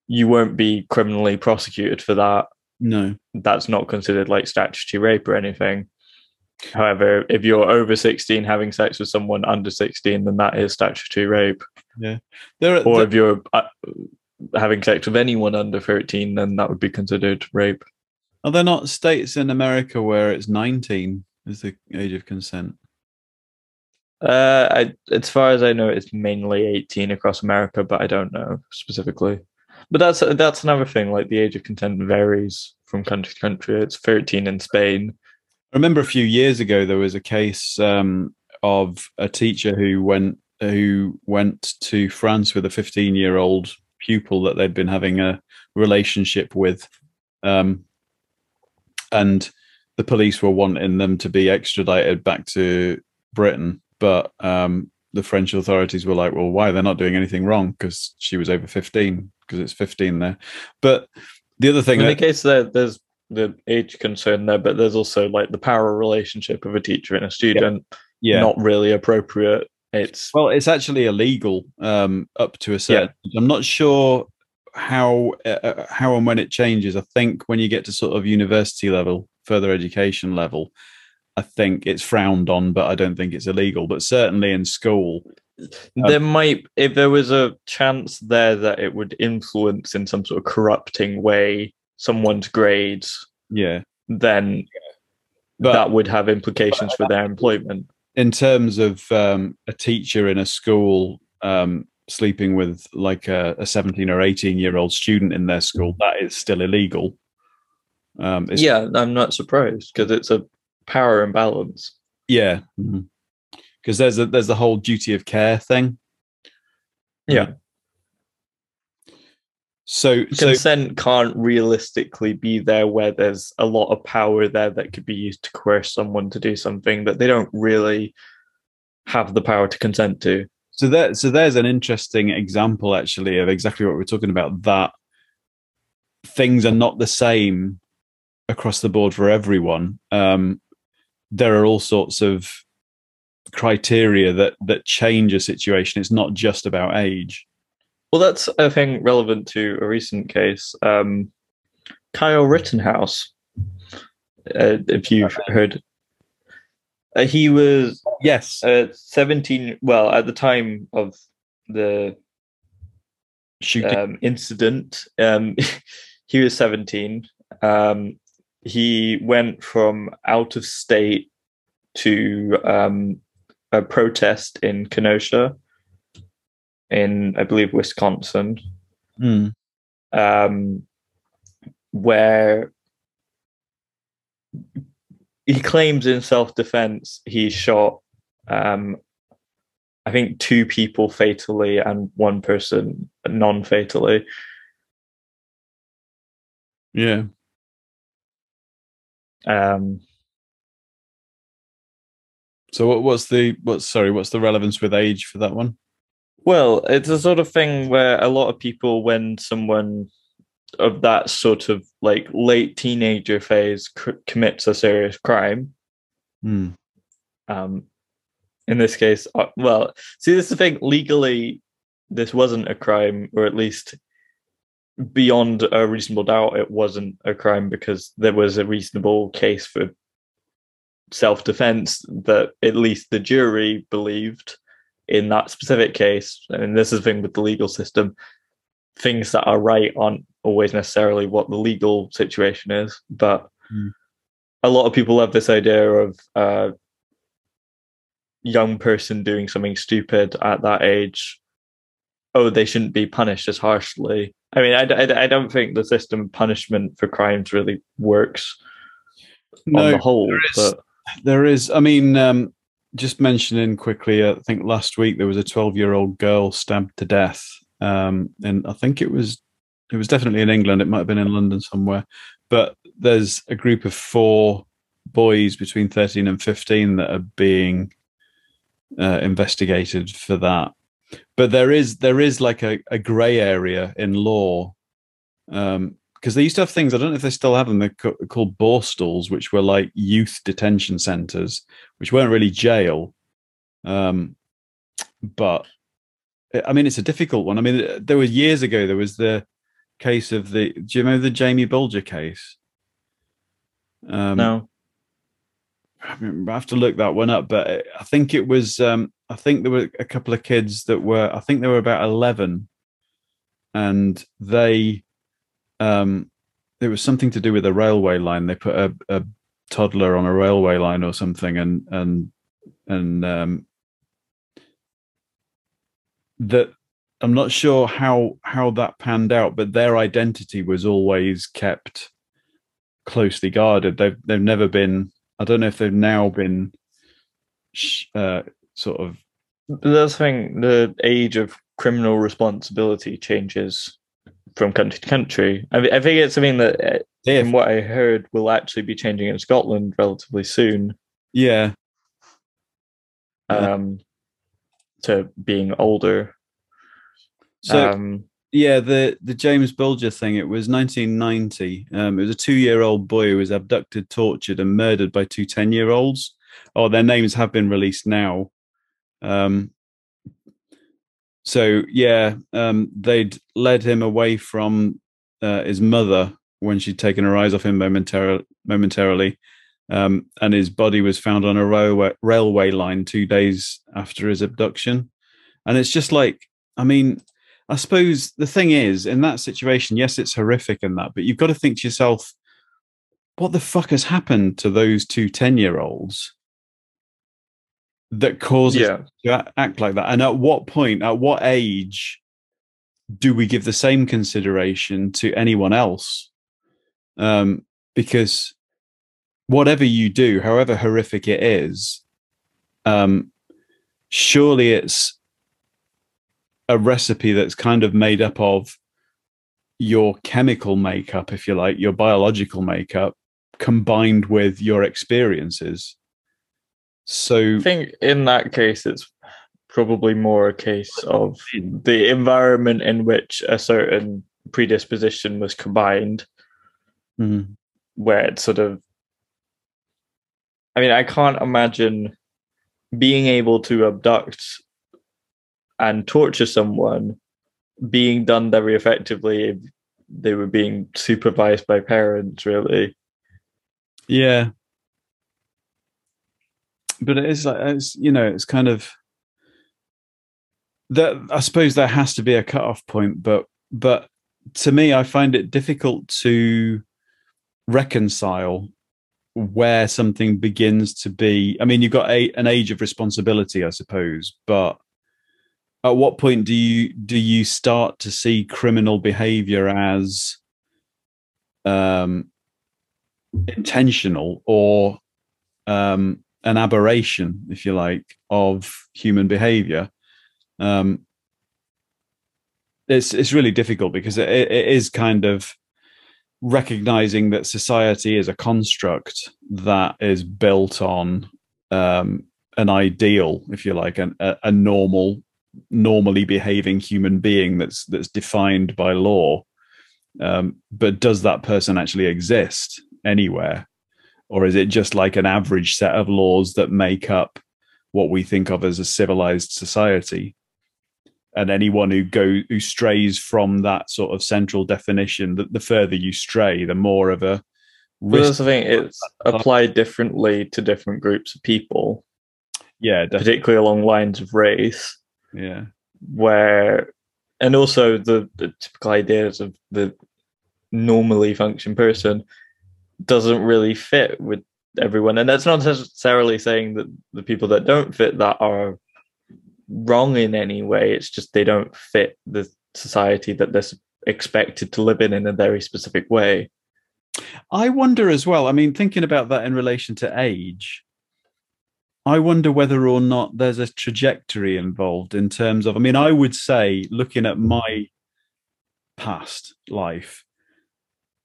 you won't be criminally prosecuted for that. No, that's not considered like statutory rape or anything. However, if you're over 16 having sex with someone under 16, then that is statutory rape. Yeah. There are, or there... if you're uh, having sex with anyone under 13, then that would be considered rape. Are there not states in America where it's 19 is the age of consent? Uh, I, as far as I know, it's mainly 18 across America, but I don't know specifically. But that's that's another thing. Like the age of consent varies from country to country. It's 13 in Spain, I remember a few years ago there was a case um, of a teacher who went who went to France with a 15 year old pupil that they'd been having a relationship with, um, and the police were wanting them to be extradited back to Britain, but um, the French authorities were like, "Well, why? They're not doing anything wrong because she was over 15 because it's 15 there." But the other thing, in the case that there's the age concern there, but there's also like the power relationship of a teacher and a student. Yeah. yeah. Not really appropriate. It's well, it's actually illegal um, up to a certain. Yeah. I'm not sure how uh, uh, how and when it changes. I think when you get to sort of university level, further education level, I think it's frowned on, but I don't think it's illegal. But certainly in school, there um, might, if there was a chance there that it would influence in some sort of corrupting way someone's grades. Yeah. Then but, that would have implications for their employment. In terms of um, a teacher in a school um, sleeping with like a, a 17 or 18 year old student in their school, that is still illegal. Um, yeah, I'm not surprised because it's a power imbalance. Yeah, because mm-hmm. there's a there's the whole duty of care thing. Yeah. So consent so, can't realistically be there where there's a lot of power there that could be used to coerce someone to do something that they don't really have the power to consent to. So that so there's an interesting example actually of exactly what we're talking about. That things are not the same across the board for everyone. Um, there are all sorts of criteria that that change a situation. It's not just about age. Well, that's a thing relevant to a recent case. Um, Kyle Rittenhouse, uh, if you've heard, uh, he was yes, uh, seventeen. Well, at the time of the shooting um, incident, um, he was seventeen. Um, he went from out of state to um, a protest in Kenosha in, I believe, Wisconsin, mm. um, where he claims in self defense he shot, um, I think, two people fatally and one person non fatally. Yeah. Um, so what, what's the what's sorry what's the relevance with age for that one? Well, it's a sort of thing where a lot of people, when someone of that sort of like late teenager phase c- commits a serious crime, mm. um, in this case, uh, well, see, this is the thing. Legally, this wasn't a crime, or at least beyond a reasonable doubt, it wasn't a crime because there was a reasonable case for self defense that at least the jury believed in that specific case, and this is the thing with the legal system, things that are right aren't always necessarily what the legal situation is. But mm. a lot of people have this idea of a young person doing something stupid at that age. Oh, they shouldn't be punished as harshly. I mean, I, I, I don't think the system of punishment for crimes really works no, on the whole. There is, but there is I mean, um, just mentioning quickly, I think last week there was a 12 year old girl stabbed to death. Um, and I think it was, it was definitely in England. It might have been in London somewhere, but there's a group of four boys between 13 and 15 that are being uh, investigated for that. But there is, there is like a, a gray area in law. Um, because they used to have things. I don't know if they still have them. They're called Borstals, which were like youth detention centers, which weren't really jail. Um, but I mean, it's a difficult one. I mean, there was years ago. There was the case of the. Do you remember the Jamie Bulger case? Um, no. I, mean, I have to look that one up, but I think it was. Um, I think there were a couple of kids that were. I think they were about eleven, and they um, it was something to do with a railway line. They put a, a toddler on a railway line or something, and and and um, that I'm not sure how how that panned out, but their identity was always kept closely guarded. They've they've never been. I don't know if they've now been uh, sort of. That's the thing. The age of criminal responsibility changes from country to country. I, I think it's something that, uh, yeah. from what I heard, will actually be changing in Scotland relatively soon. Yeah. Um, to being older. So, um, yeah, the the James Bulger thing. It was 1990. Um, it was a two year old boy who was abducted, tortured, and murdered by two 10 year olds. Oh, their names have been released now. Um, so yeah, um, they'd led him away from uh, his mother when she'd taken her eyes off him momentarily, momentarily, um, and his body was found on a railway railway line two days after his abduction. And it's just like, I mean, I suppose the thing is, in that situation, yes, it's horrific and that, but you've got to think to yourself, what the fuck has happened to those two 10 year olds that causes Yeah. to act like that? And at what point, at what age do we give the same consideration to anyone else? Um, because whatever you do, however horrific it is, um, surely it's a recipe that's kind of made up of your chemical makeup, if you like, your biological makeup, combined with your experiences. So I think in that case, it's probably more a case of the environment in which a certain predisposition was combined, Mhm. where it's sort of. I mean, I can't imagine being able to abduct and torture someone being done very effectively if they were being supervised by parents, really. Yeah. But it is like it's you know, it's kind of that I suppose there has to be a cutoff point, but but to me I find it difficult to reconcile where something begins to be I mean you've got a, an age of responsibility, I suppose, but at what point do you do you start to see criminal behavior as um intentional or um, an aberration, if you like, of human behavior. Um, it's it's really difficult because it, it is kind of recognizing that society is a construct that is built on um, an ideal, if you like, an, a, a normal, normally behaving human being that's that's defined by law. Um, but does that person actually exist anywhere? Or is it just like an average set of laws that make up what we think of as a civilized society? And anyone who go who strays from that sort of central definition, that the further you stray, the more of a But that's the thing, it's applied differently to different groups of people, yeah, definitely. particularly along lines of race. yeah, where and also the, the typical ideas of the normally function person doesn't really fit with everyone and that's not necessarily saying that the people that don't fit that are wrong in any way it's just they don't fit the society that they're expected to live in in a very specific way I wonder as well. I mean, thinking about that in relation to age, I wonder whether or not there's a trajectory involved in terms of. I mean, I would say, looking at my past life,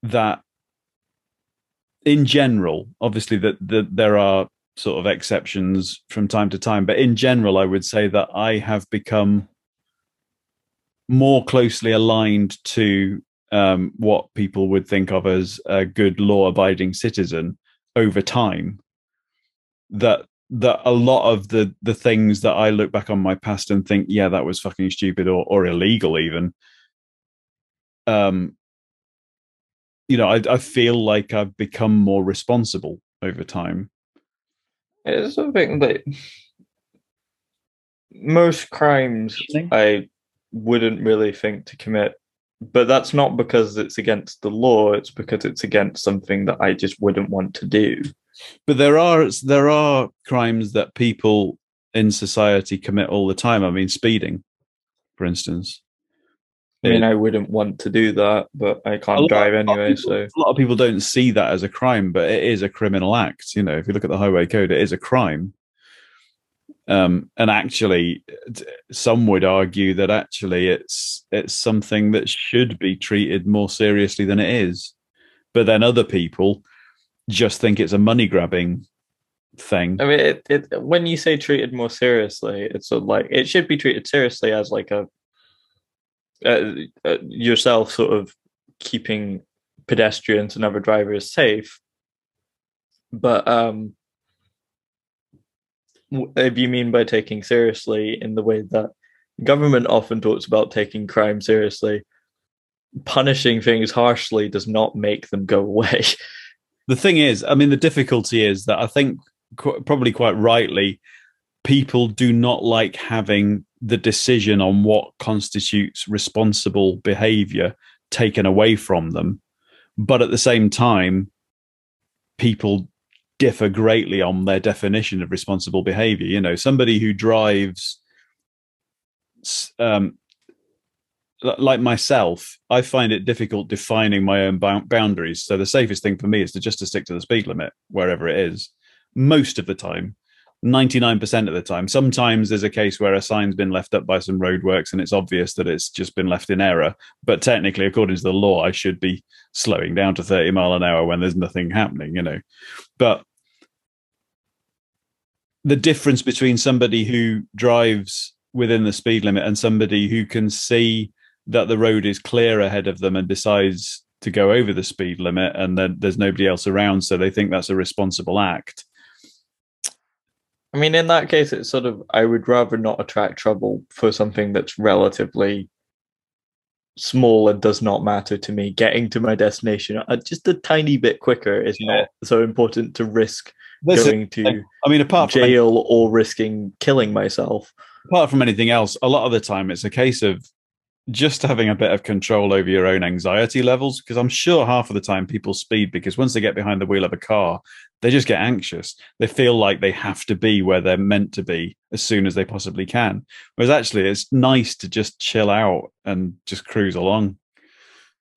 that in general, obviously, that that there are sort of exceptions from time to time, but in general, I would say that I have become more closely aligned to um, what people would think of as a good law-abiding citizen over time. That that a lot of the the things that I look back on my past and think, yeah, that was fucking stupid or or illegal, even. Um, you know, I, I feel like I've become more responsible over time. it's something that most crimes I wouldn't really think to commit but that's not because it's against the law it's because it's against something that I just wouldn't want to do But there are there are crimes that people in society commit all the time. I mean, speeding, for instance. I mean, I wouldn't want to do that, but I can't drive a lot of anyway. people- So a lot of people don't see that as a crime, but it is a criminal act. You know, if you look at the highway code, it is a crime. Um, and actually, some would argue that actually it's it's something that should be treated more seriously than it is. But then other people just think it's a money grabbing thing. I mean, it, it when you say treated more seriously, it's sort of like it should be treated seriously as like a uh, uh, yourself sort of keeping pedestrians and other drivers safe. But um, if you mean by taking seriously in the way that government often talks about taking crime seriously, punishing things harshly does not make them go away. the thing is, I mean, the difficulty is that I think qu- probably quite rightly, people do not like having the decision on what constitutes responsible behavior taken away from them. But at the same time, people differ greatly on their definition of responsible behavior. You know, somebody who drives, um, like myself, I find it difficult defining my own boundaries. So the safest thing for me is to just to stick to the speed limit wherever it is, most of the time. 99% of the time. Sometimes there's a case where a sign's been left up by some roadworks and it's obvious that it's just been left in error. But technically, according to the law, I should be slowing down to 30 mile an hour when there's nothing happening, you know. But the difference between somebody who drives within the speed limit and somebody who can see that the road is clear ahead of them and decides to go over the speed limit and then there's nobody else around so they think that's a responsible act I mean, in that case, it's sort of I would rather not attract trouble for something that's relatively small and does not matter to me. Getting to my destination uh, just a tiny bit quicker is yeah. not so important to risk This going to I mean, apart from jail or risking killing myself. Apart from anything else, a lot of the time it's a case of just having a bit of control over your own anxiety levels because i'm sure half of the time people speed because once they get behind the wheel of a car they just get anxious. They feel like they have to be where they're meant to be as soon as they possibly can. Whereas actually it's nice to just chill out and just cruise along.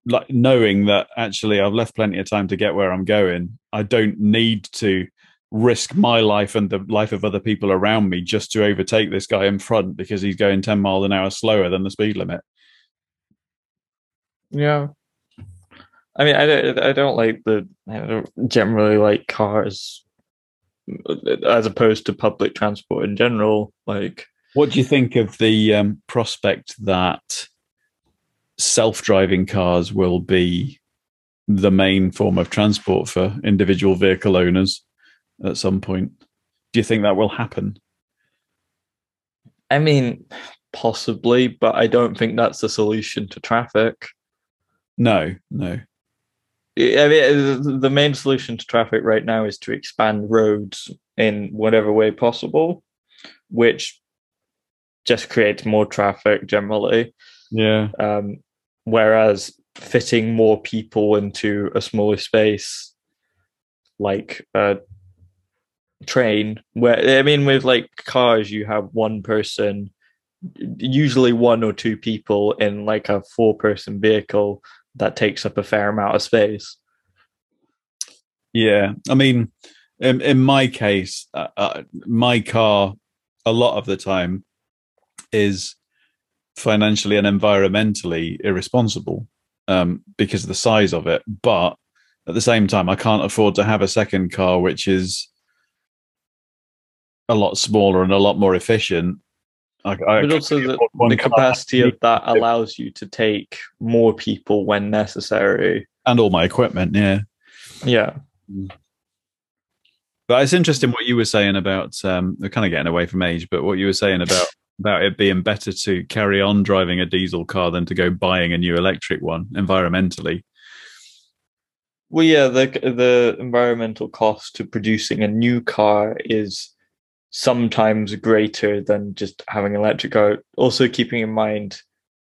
Like knowing that actually i've left plenty of time to get where i'm going i don't need to risk my life and the life of other people around me just to overtake this guy in front because he's going 10 miles an hour slower than the speed limit. Yeah. I mean, I don't, I don't like the, I don't generally like cars as opposed to public transport in general. Like, what do you think of the um, prospect that self-driving cars will be the main form of transport for individual vehicle owners at some point? Do you think that will happen? I mean, possibly, but I don't think that's the solution to traffic. No, no. I mean, the main solution to traffic right now is to expand roads in whatever way possible, which just creates more traffic generally. Yeah. Um, whereas fitting more people into a smaller space, like a train, where I mean, with like cars, you have one person, usually one or two people in like a four person vehicle that takes up a fair amount of space. Yeah, I mean, in, in my case, uh, uh, my car a lot of the time is financially and environmentally irresponsible um, because of the size of it. But at the same time, I can't afford to have a second car which is a lot smaller and a lot more efficient I, I but also the, the capacity of that allows you to take more people when necessary, and all my equipment. Yeah, yeah. Mm. But it's interesting what you were saying about. Um, we're kind of getting away from age, but what you were saying about about it being better to carry on driving a diesel car than to go buying a new electric one environmentally. Well, yeah, the the environmental cost to producing a new car is sometimes greater than just having an electric car. Also, keeping in mind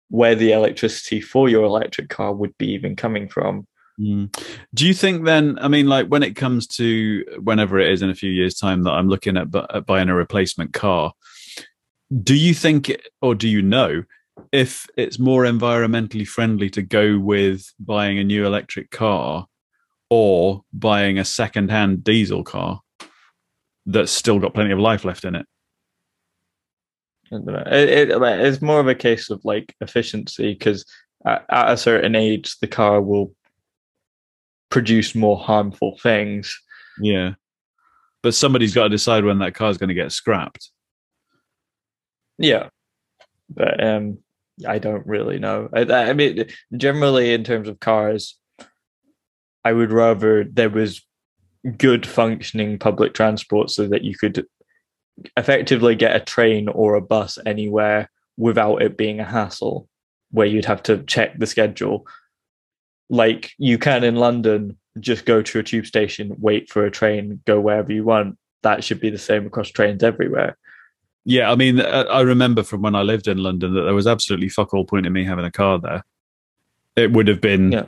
where the electricity for your electric car would be even coming from. Mm. Do you think then? I mean, like when it comes to whenever it is in a few years' time that I'm looking at, at buying a replacement car, do you think, or do you know, if it's more environmentally friendly to go with buying a new electric car or buying a second-hand diesel car? That's still got plenty of life left in it. It, it, it's more of a case of like efficiency because at, at a certain age, the car will produce more harmful things. Yeah. But somebody's got to decide when that car is going to get scrapped. Yeah. But um, I don't really know. I, I mean, generally, in terms of cars, I would rather there was good functioning public transport so that you could effectively get a train or a bus anywhere without it being a hassle where you'd have to check the schedule like you can in london just go to a tube station, wait for a train, go wherever you want. That should be the same across trains everywhere. Yeah, I mean, uh, I remember from when I lived in London that there was absolutely fuck all point in me having a car there. It would have been yeah.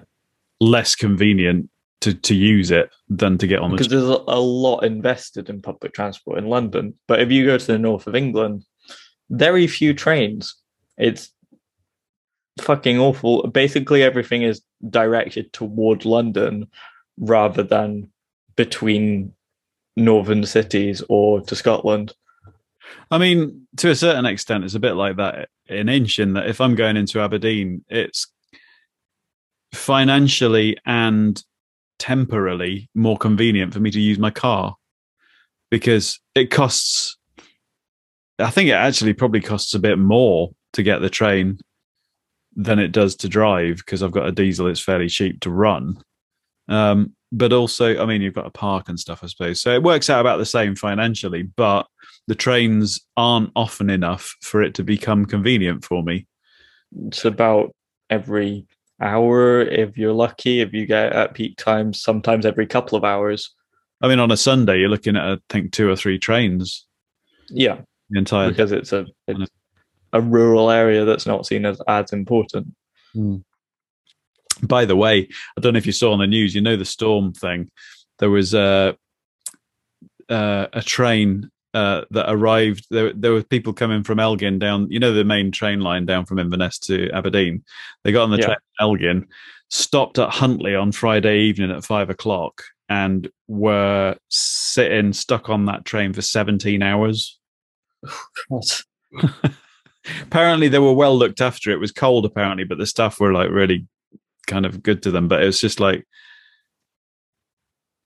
less convenient to, to use it than to get on the because there's a, a lot invested in public transport in London. But if you go to the north of England, very few trains. It's fucking awful. Basically, everything is directed toward London rather than between northern cities or to Scotland. I mean, to a certain extent, it's a bit like that in Insch, in that if I'm going into Aberdeen, it's financially and temporarily more convenient for me to use my car because it costs I think it actually probably costs a bit more to get the train than it does to drive because I've got a diesel. It's fairly cheap to run. Um, but also, I mean, you've got a park and stuff, I suppose. So it works out about the same financially, but the trains aren't often enough for it to become convenient for me. It's about every hour if you're lucky. If you get at peak times, sometimes every couple of hours. I mean, on a Sunday, you're looking at I think two or three trains. Yeah, the entire because it's a it's a rural area that's not seen as as important. Hmm. By the way, I don't know if you saw on the news. You know the storm thing. There was a uh, a train uh, that arrived. There, there were people coming from Elgin down. You know the main train line down from Inverness to Aberdeen. They got on the yeah. train Elgin, stopped at Huntly on Friday evening at five o'clock, and were sitting stuck on that train for seventeen hours. apparently they were well looked after. It was cold apparently, but the staff were like really kind of good to them. But it was just like,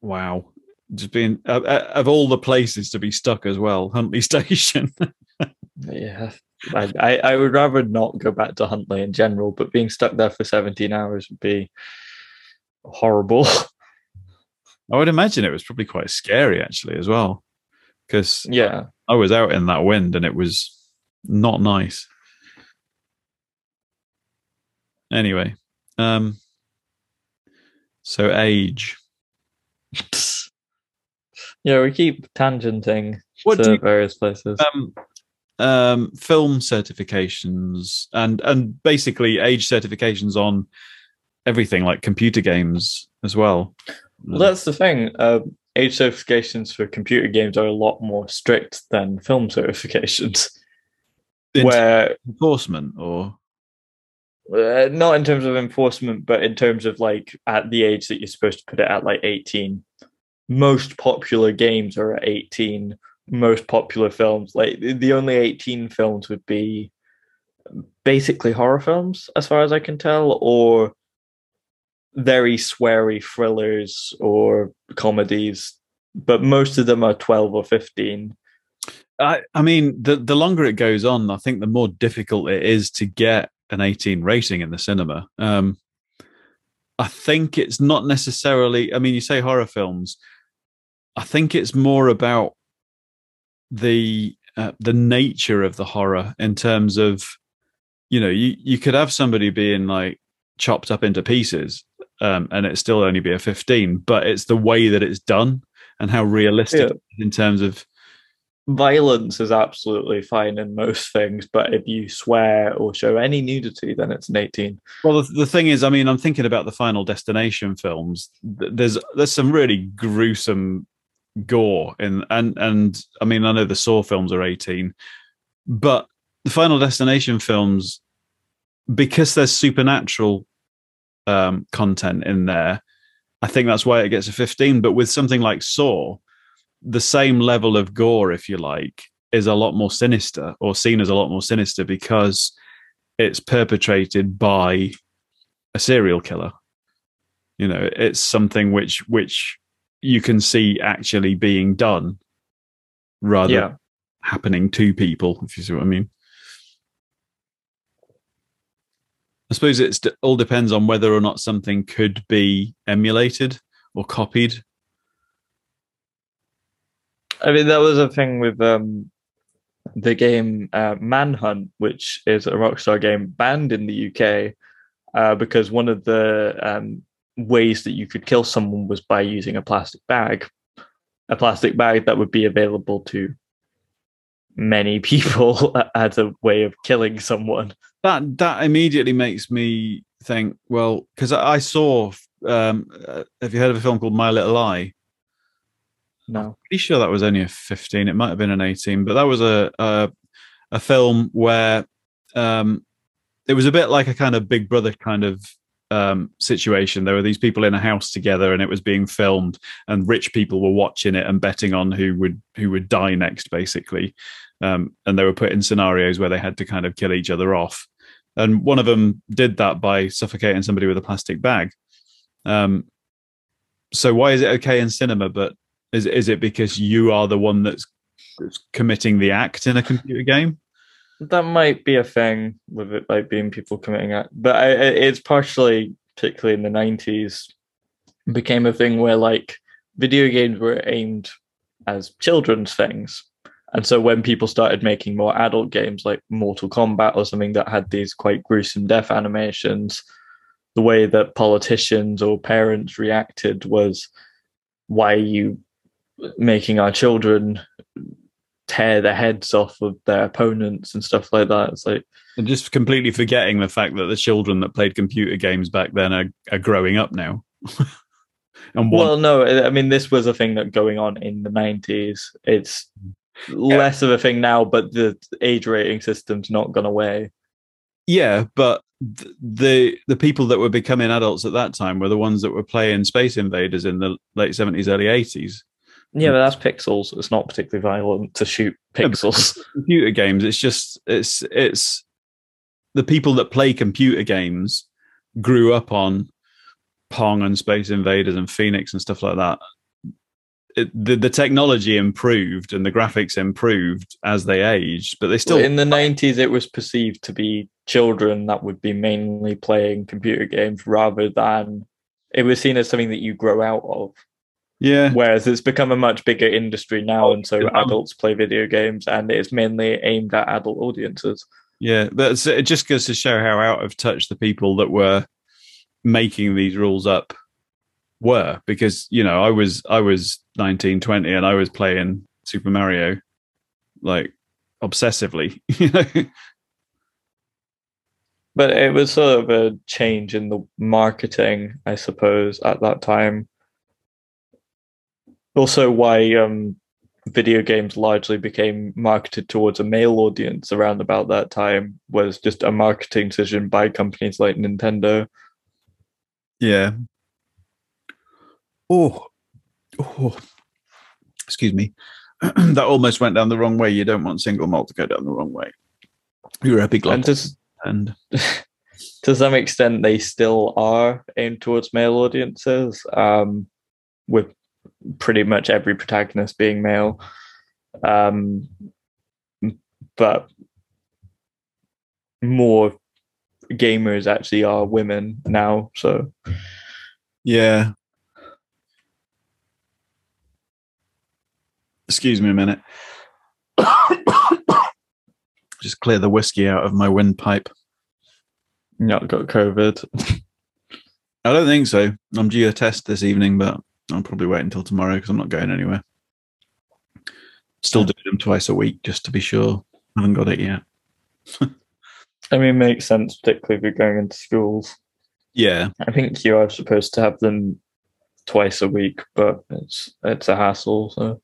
wow, just being uh, of all the places to be stuck as well, Huntly Station. yeah, I, I, I would rather not go back to Huntly in general, but being stuck there for seventeen hours would be horrible. I would imagine it was probably quite scary actually as well, because yeah, I was out in that wind and it was not nice. Anyway, um, so age. yeah, we keep tangenting what to you, various places. Um, um, film certifications and and basically age certifications on everything like computer games as well. Well, that's the thing. Uh, age certifications for computer games are a lot more strict than film certifications. In where enforcement or uh, not in terms of enforcement, but in terms of like at the age that you're supposed to put it at, like 18. Most popular games are at 18. Most popular films, like the only 18 films would be basically horror films, as far as I can tell, or very sweary thrillers or comedies, but most of them are 12 or 15. I, I mean, the, the longer it goes on, I think the more difficult it is to get an 18 rating in the cinema. Um, I think it's not necessarily, I mean, you say horror films, I think it's more about the uh, the nature of the horror in terms of you know you you could have somebody being like chopped up into pieces um, and it still only be a 15 but it's the way that it's done and how realistic yeah. in terms of violence is absolutely fine in most things but if you swear or show any nudity then it's an 18 well the, the thing is i mean i'm thinking about the final destination films there's there's some really gruesome gore in and and i mean i know the saw films are 18 but the final destination films because there's supernatural um, content in there. I think that's why it gets a 15. But with something like Saw, the same level of gore, if you like, is a lot more sinister or seen as a lot more sinister because it's perpetrated by a serial killer. You know, it's something which which you can see actually being done rather yeah. happening to people, if you see what I mean. I suppose it all depends on whether or not something could be emulated or copied. I mean, that was a thing with um, the game uh, Manhunt, which is a Rockstar game banned in the UK uh, because one of the um, ways that you could kill someone was by using a plastic bag, a plastic bag that would be available to many people as a way of killing someone. That that immediately makes me think. Well, because I saw. Um, uh, have you heard of a film called My Little Eye? No, I'm pretty sure that was only a fifteen. It might have been an eighteen, but that was a a, a film where um, it was a bit like a kind of Big Brother kind of um, situation. There were these people in a house together, and it was being filmed, and rich people were watching it and betting on who would who would die next, basically. Um, and they were put in scenarios where they had to kind of kill each other off. And one of them did that by suffocating somebody with a plastic bag. Um, so why is it okay in cinema, but is is it because you are the one that's, that's committing the act in a computer game? That might be a thing with it like being people committing it but I, it's partially particularly in the 90s became a thing where like video games were aimed as children's things. And so when people started making more adult games like mortal kombat or something that had these quite gruesome death animations the way that politicians or parents reacted was why are you making our children tear the heads off of their opponents and stuff like that. It's like and just completely forgetting the fact that the children that played computer games back then are, are growing up now. and well, no, I mean this was a thing that going on in the nineties. It's yeah. less of a thing now, but the age rating system's not gone away. Yeah, but the the people that were becoming adults at that time were the ones that were playing Space Invaders in the late seventies, early eighties. Yeah, but that's pixels. It's not particularly violent to shoot pixels. computer games. It's just it's it's the people that play computer games grew up on Pong and Space Invaders and Phoenix and stuff like that. It, the the technology improved and the graphics improved as they aged, but they still in the nineties it was perceived to be children that would be mainly playing computer games rather than it was seen as something that you grow out of. Yeah. Whereas it's become a much bigger industry now, and so adults play video games, and it's mainly aimed at adult audiences. Yeah, but it just goes to show how out of touch the people that were making these rules up were, because you know I was I was 19, 20, and I was playing Super Mario like obsessively, you know. But it was sort of a change in the marketing, I suppose, at that time also why um, video games largely became marketed towards a male audience around about that time was just a marketing decision by companies like Nintendo. Yeah. Oh, oh, excuse me. that almost went down the wrong way. You don't want single malt to go down the wrong way. You're a big and, to, and to some extent, they still are aimed towards male audiences. Um, with pretty much every protagonist being male. Um, but more gamers actually are women now. So, yeah. Excuse me a minute. Just clear the whiskey out of my windpipe. Not got COVID. I don't think so. I'm due a test this evening, but I'll probably wait until tomorrow because I'm not going anywhere. Still doing them twice a week just to be sure. I haven't got it yet. I mean, it makes sense, particularly if you're going into schools. Yeah. I think you are supposed to have them twice a week, but it's it's a hassle. So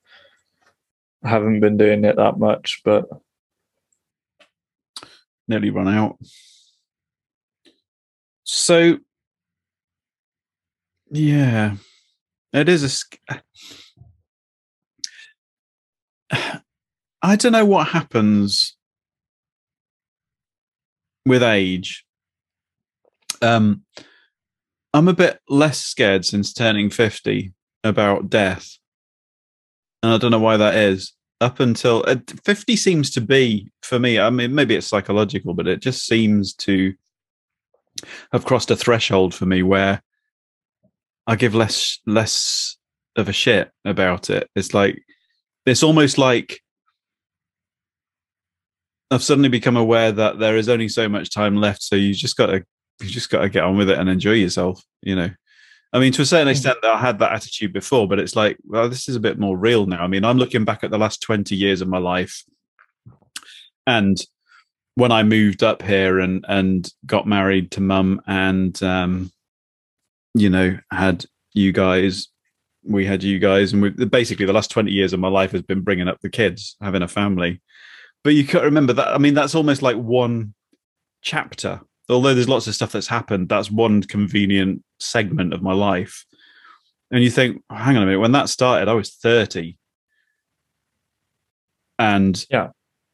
I haven't been doing it that much, but nearly run out. So yeah. It is a. I don't know what happens with age. Um, I'm a bit less scared since turning 50 about death. And I don't know why that is. Up until uh, 50 seems to be, for me, I mean, maybe it's psychological, but it just seems to have crossed a threshold for me where I give less less of a shit about it. It's like it's almost like I've suddenly become aware that there is only so much time left, so you just got to you just got to get on with it and enjoy yourself, you know. I mean, to a certain extent, I had that attitude before, but it's like, well, this is a bit more real now. I mean, I'm looking back at the last 20 years of my life. And when I moved up here and, and got married to mum and, um, you know, had you guys, we had you guys, and we, basically the last 20 years of my life has been bringing up the kids, having a family. But you can't remember that. I mean, that's almost like one chapter although there's lots of stuff that's happened, that's one convenient segment of my life. And you think, oh, hang on a minute, when that started, I was 30. And yeah,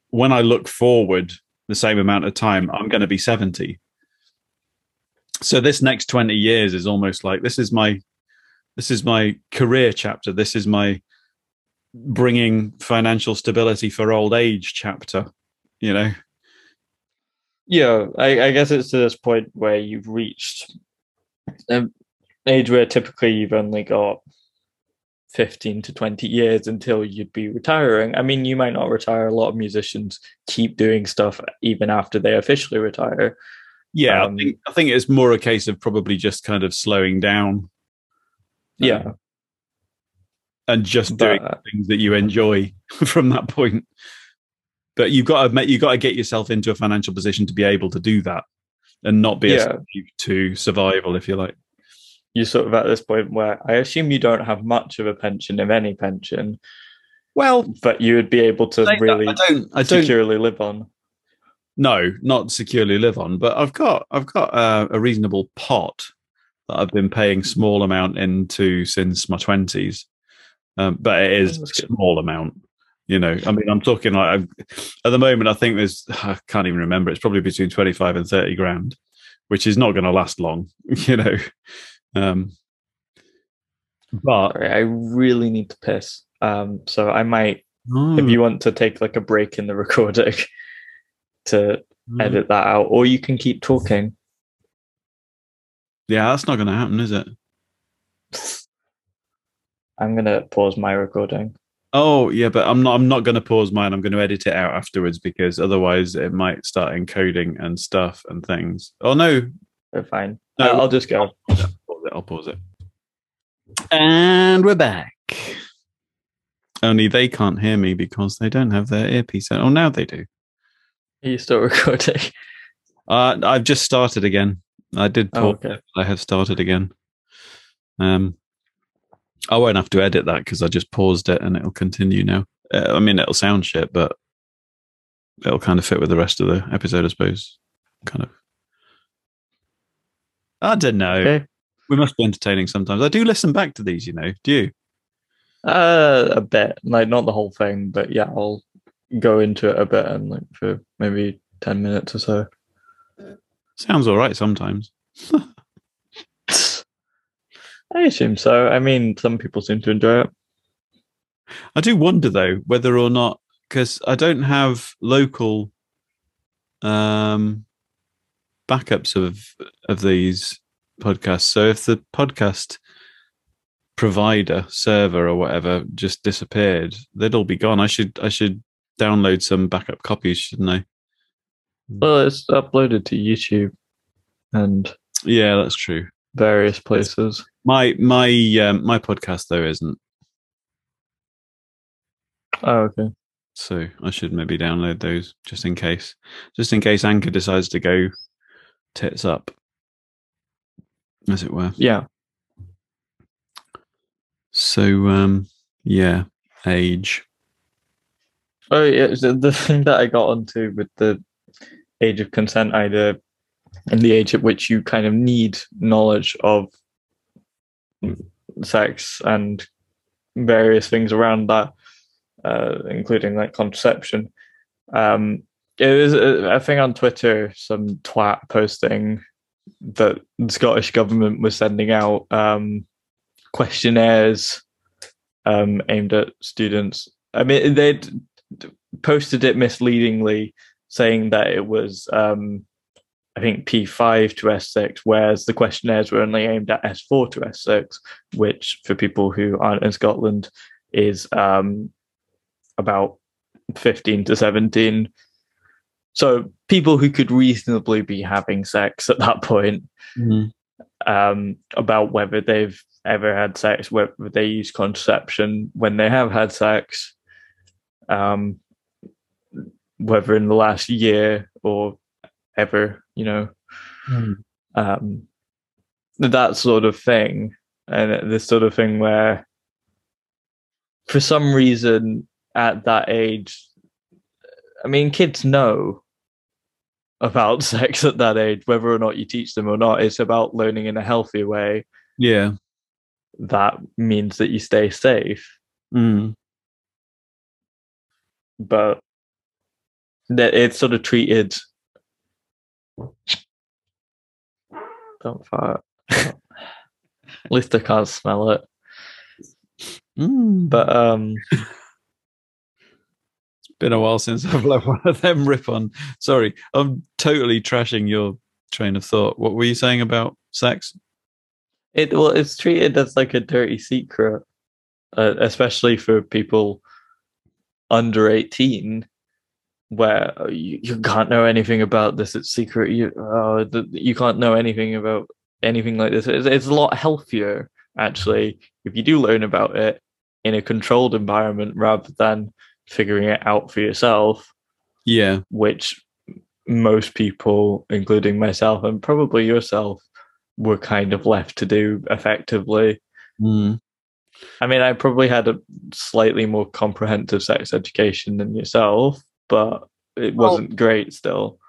when I look forward the same amount of time, I'm going to be 70. So this next 20 years is almost like this is my this is my career chapter. This is my bringing financial stability for old age chapter, you know. Yeah, I, I guess it's to this point where you've reached an age where typically you've only got 15 to 20 years until you'd be retiring. I mean, you might not retire. A lot of musicians keep doing stuff even after they officially retire. Yeah, um, I think I think it's more a case of probably just kind of slowing down. Yeah. and just doing but, things that you enjoy from that point but you've got to you've got to get yourself into a financial position to be able to do that and not be yeah. to survival if you like you're sort of at this point where i assume you don't have much of a pension if any pension well but you would be able to really I don't, I don't, securely live on no not securely live on but i've got i've got a, a reasonable pot that i've been paying small amount into since my 20s um, but it is a small amount you know, I mean, I'm talking like I'm, at the moment. I think there's I can't even remember. It's probably between twenty five and thirty grand, which is not going to last long. You know, um, but Sorry, I really need to piss. Um, so I might, oh. if you want to take like a break in the recording to oh. edit that out, or you can keep talking. Yeah, that's not going to happen, is it? I'm going to pause my recording. Oh yeah, but I'm not. I'm not going to pause mine. I'm going to edit it out afterwards because otherwise it might start encoding and stuff and things. Oh no, We're fine. No, I'll just go. I'll pause, it, I'll pause it. And we're back. Only they can't hear me because they don't have their earpiece. Oh, now they do. Are you still recording? Uh, I've just started again. I did pause. Oh, okay. I have started again. Um, I won't have to edit that because I just paused it and it'll continue now. Uh, I mean, it'll sound shit, but it'll kind of fit with the rest of the episode, I suppose. Kind of. I don't know. Okay. We must be entertaining sometimes. I do listen back to these, you know. Do you? Uh, a bit, like not the whole thing, but yeah, I'll go into it a bit and like for maybe ten minutes or so. Sounds all right sometimes. I assume so. I mean, some people seem to enjoy it. I do wonder though whether or not because I don't have local um, backups of of these podcasts. So if the podcast provider server or whatever just disappeared, they'd all be gone. I should I should download some backup copies, shouldn't I? Well, it's uploaded to YouTube, and yeah, that's true. Various places. My my um, my podcast though isn't. Oh, okay. So I should maybe download those just in case, just in case Anchor decides to go tits up, as it were. Yeah. So um, yeah, age. Oh yeah, the thing that I got onto with the age of consent either and the age at which you kind of need knowledge of sex and various things around that, uh, including like contraception. Um, it was a, thing on Twitter, some twat posting that the Scottish government was sending out um, questionnaires um, aimed at students. I mean, they'd posted it misleadingly, saying that it was um, I think P5 to S6, whereas the questionnaires were only aimed at S4 to S6, which for people who aren't in Scotland is um, about 15 to 17. So people who could reasonably be having sex at that point. Mm-hmm. um, about whether they've ever had sex, whether they use contraception when they have had sex, um, whether in the last year or ever, you know, mm. um, that sort of thing. And this sort of thing where, for some reason, at that age, I mean, kids know about sex at that age, whether or not you teach them or not. It's about learning in a healthy way. Yeah. That means that you stay safe. Mm. But that it's sort of treated. Don't fart. At least I can't smell it. Mm. But um it's been a while since I've let one of them rip on. Sorry, I'm totally trashing your train of thought. What were you saying about sex? It well, it's treated as like a dirty secret, uh, especially for people under eighteen, where you, you can't know anything about this. It's secret. You uh, you can't know anything about anything like this. It's, it's a lot healthier actually if you do learn about it in a controlled environment rather than figuring it out for yourself. Yeah. Which most people, including myself and probably yourself, were kind of left to do effectively. Mm. I mean, I probably had a slightly more comprehensive sex education than yourself, but it wasn't well, great still.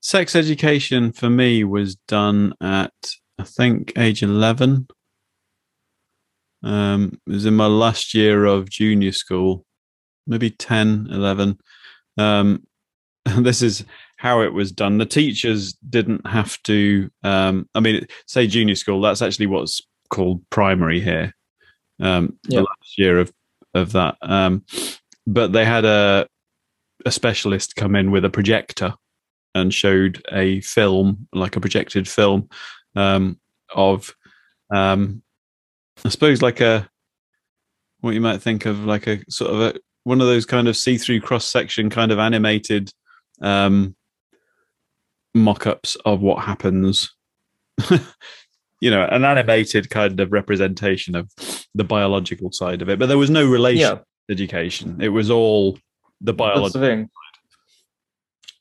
Sex education for me was done at, I think, age 11. Um, it was in my last year of junior school maybe 10, 11. Um, this is how it was done. The teachers didn't have to, um, I mean, say junior school, that's actually what's called primary here. Um, The last year of, of that. Um, but they had a, a specialist come in with a projector and showed a film, like a projected film um, of, um, I suppose, like a what you might think of like a sort of a one of those kind of see-through cross-section kind of animated um, mock-ups of what happens. you know, an animated kind of representation of the biological side of it, but there was no relation yeah. education. It was all the biological. The thing.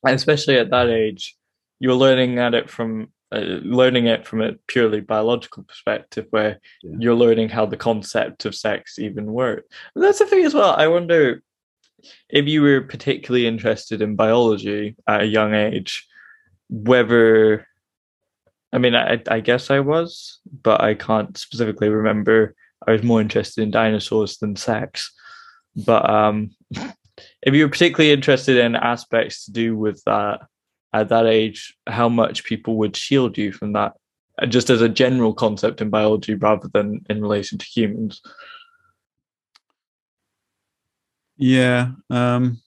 And especially at that age, you're learning at it from uh, learning it from a purely biological perspective where yeah. you're learning how the concept of sex even works. But that's the thing as well. I wonder if you were particularly interested in biology at a young age, whether I mean, I, I guess I was, but I can't specifically remember. I was more interested in dinosaurs than sex. But um, if you were particularly interested in aspects to do with that, at that age how much people would shield you from that just as a general concept in biology rather than in relation to humans yeah um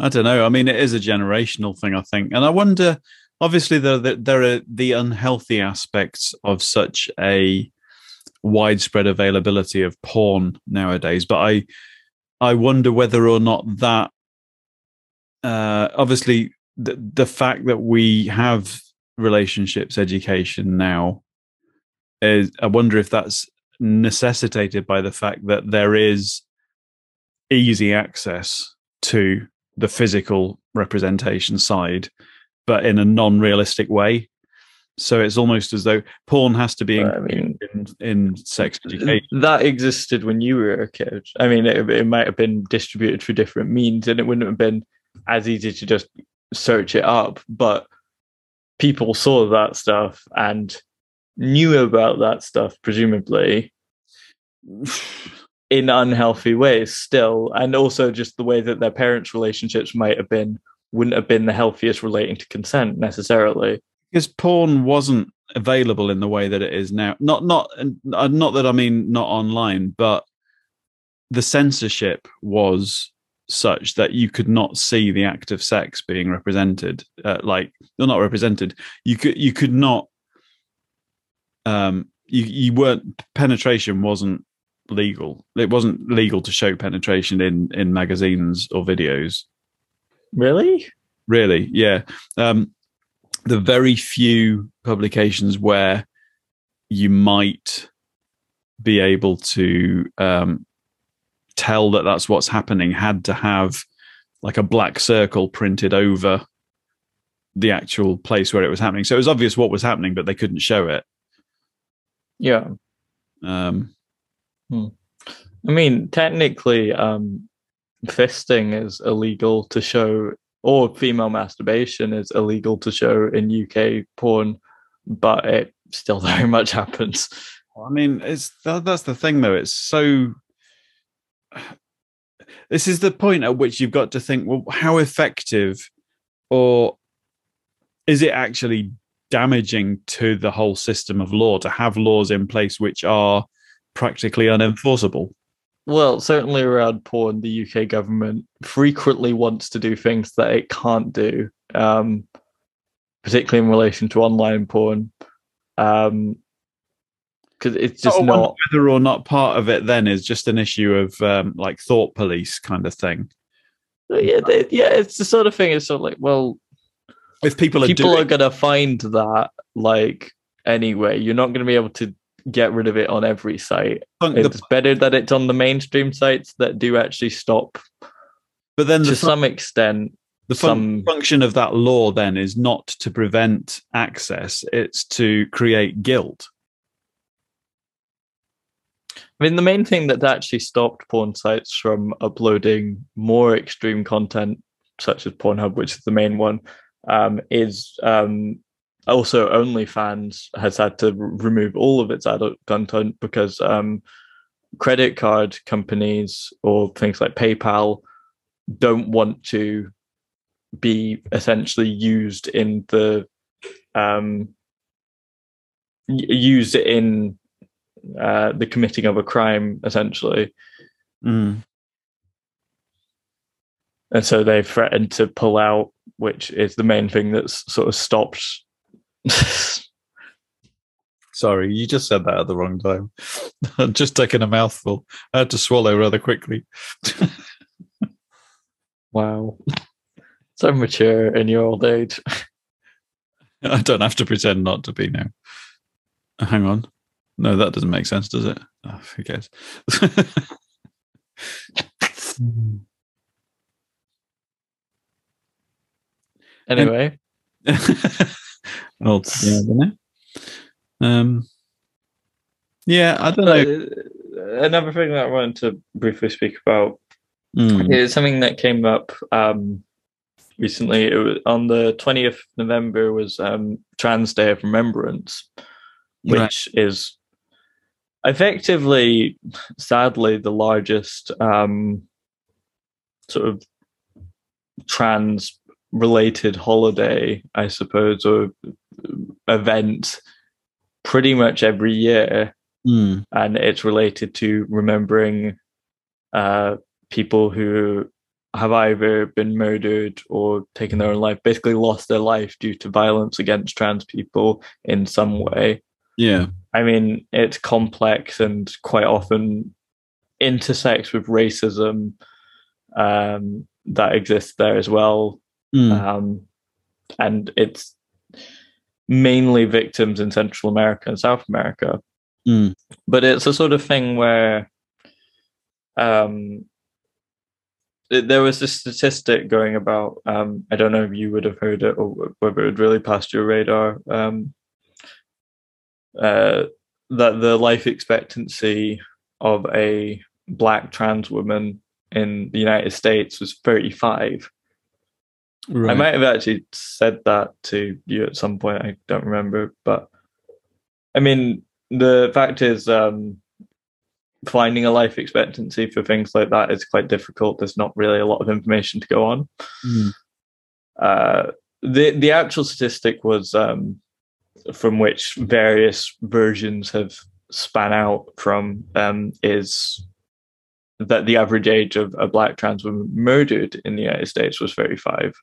i don't know i mean it is a generational thing i think and i wonder obviously there there are the unhealthy aspects of such a widespread availability of porn nowadays but i i wonder whether or not that uh, obviously the the fact that we have relationships education now is I wonder if that's necessitated by the fact that there is easy access to the physical representation side, but in a non-realistic way. So it's almost as though porn has to be I mean, in, in sex education. That existed when you were a kid. I mean, it, it might have been distributed through different means, and it wouldn't have been as easy to just search it up, but people saw that stuff and knew about that stuff, presumably, in unhealthy ways still. And also just the way that their parents' relationships might have been wouldn't have been the healthiest relating to consent necessarily. Because porn wasn't available in the way that it is now. Not not not that I mean not online, but the censorship was such that you could not see the act of sex being represented uh, like they're not represented you could you could not um you you weren't penetration wasn't legal it wasn't legal to show penetration in in magazines or videos really really yeah um the very few publications where you might be able to um, tell that that's what's happening had to have like a black circle printed over the actual place where it was happening. So it was obvious what was happening, but they couldn't show it. Yeah. Um, hmm. I mean, technically, um, fisting is illegal to show, or female masturbation is illegal to show in UK porn, but it still very much happens. I mean, it's that, that's the thing, though. It's so. This is the point at which you've got to think, well, how effective, or is it actually damaging to the whole system of law to have laws in place which are practically unenforceable? Well, certainly around porn, the UK government frequently wants to do things that it can't do, um, particularly in relation to online porn. Um, because it's just not whether or not part of it then is just an issue of um, like thought police kind of thing. Yeah, they, yeah, it's the sort of thing. It's sort of like, well, if people are people doing- are gonna find that like anyway, you're not gonna be able to get rid of it on every site. It's the, better that it's on the mainstream sites that do actually stop. But then, to the some extent, the fun- some... function of that law then is not to prevent access; it's to create guilt. I mean, the main thing that actually stopped porn sites from uploading more extreme content, such as Pornhub, which is the main one, um, is um, also OnlyFans has had to remove all of its adult content because um, credit card companies or things like PayPal don't want to be essentially used in the um, used in uh, the committing of a crime, essentially. Mm. And so they've threatened to pull out, which is the main thing that's sort of stopped. Sorry, you just said that at the wrong time. I'm just taking a mouthful. I had to swallow rather quickly. wow. So mature in your old age. I don't have to pretend not to be now. Hang on. No, that doesn't make sense, does it? Oh, who cares? anyway. Yeah, Um, yeah, I don't know. Uh, another thing that I wanted to briefly speak about mm. is something that came up um, recently. It was on the twentieth November was um, Trans Day of Remembrance, which right. is effectively, sadly, the largest um, sort of trans related holiday, I suppose, or event pretty much every year. Mm. And it's related to remembering uh, people who have either been murdered or taken their own life, basically lost their life due to violence against trans people in some way. Yeah. I mean, it's complex and quite often intersects with racism um, that exists there as well. Mm. Um, and it's mainly victims in Central America and South America. Mm. But it's a sort of thing where um, there was a statistic going about. Um, I don't know if you would have heard it or whether it really passed your radar. Um, uh, that the life expectancy of a black trans woman in the United States was 35. Right. I might have actually said that to you at some point. I don't remember, but I mean, the fact is, um, finding a life expectancy for things like that is quite difficult. There's not really a lot of information to go on. Mm. Uh, the the actual statistic was um, from which various versions have span out from um, is that the average age of a black trans woman murdered in the United States was 35.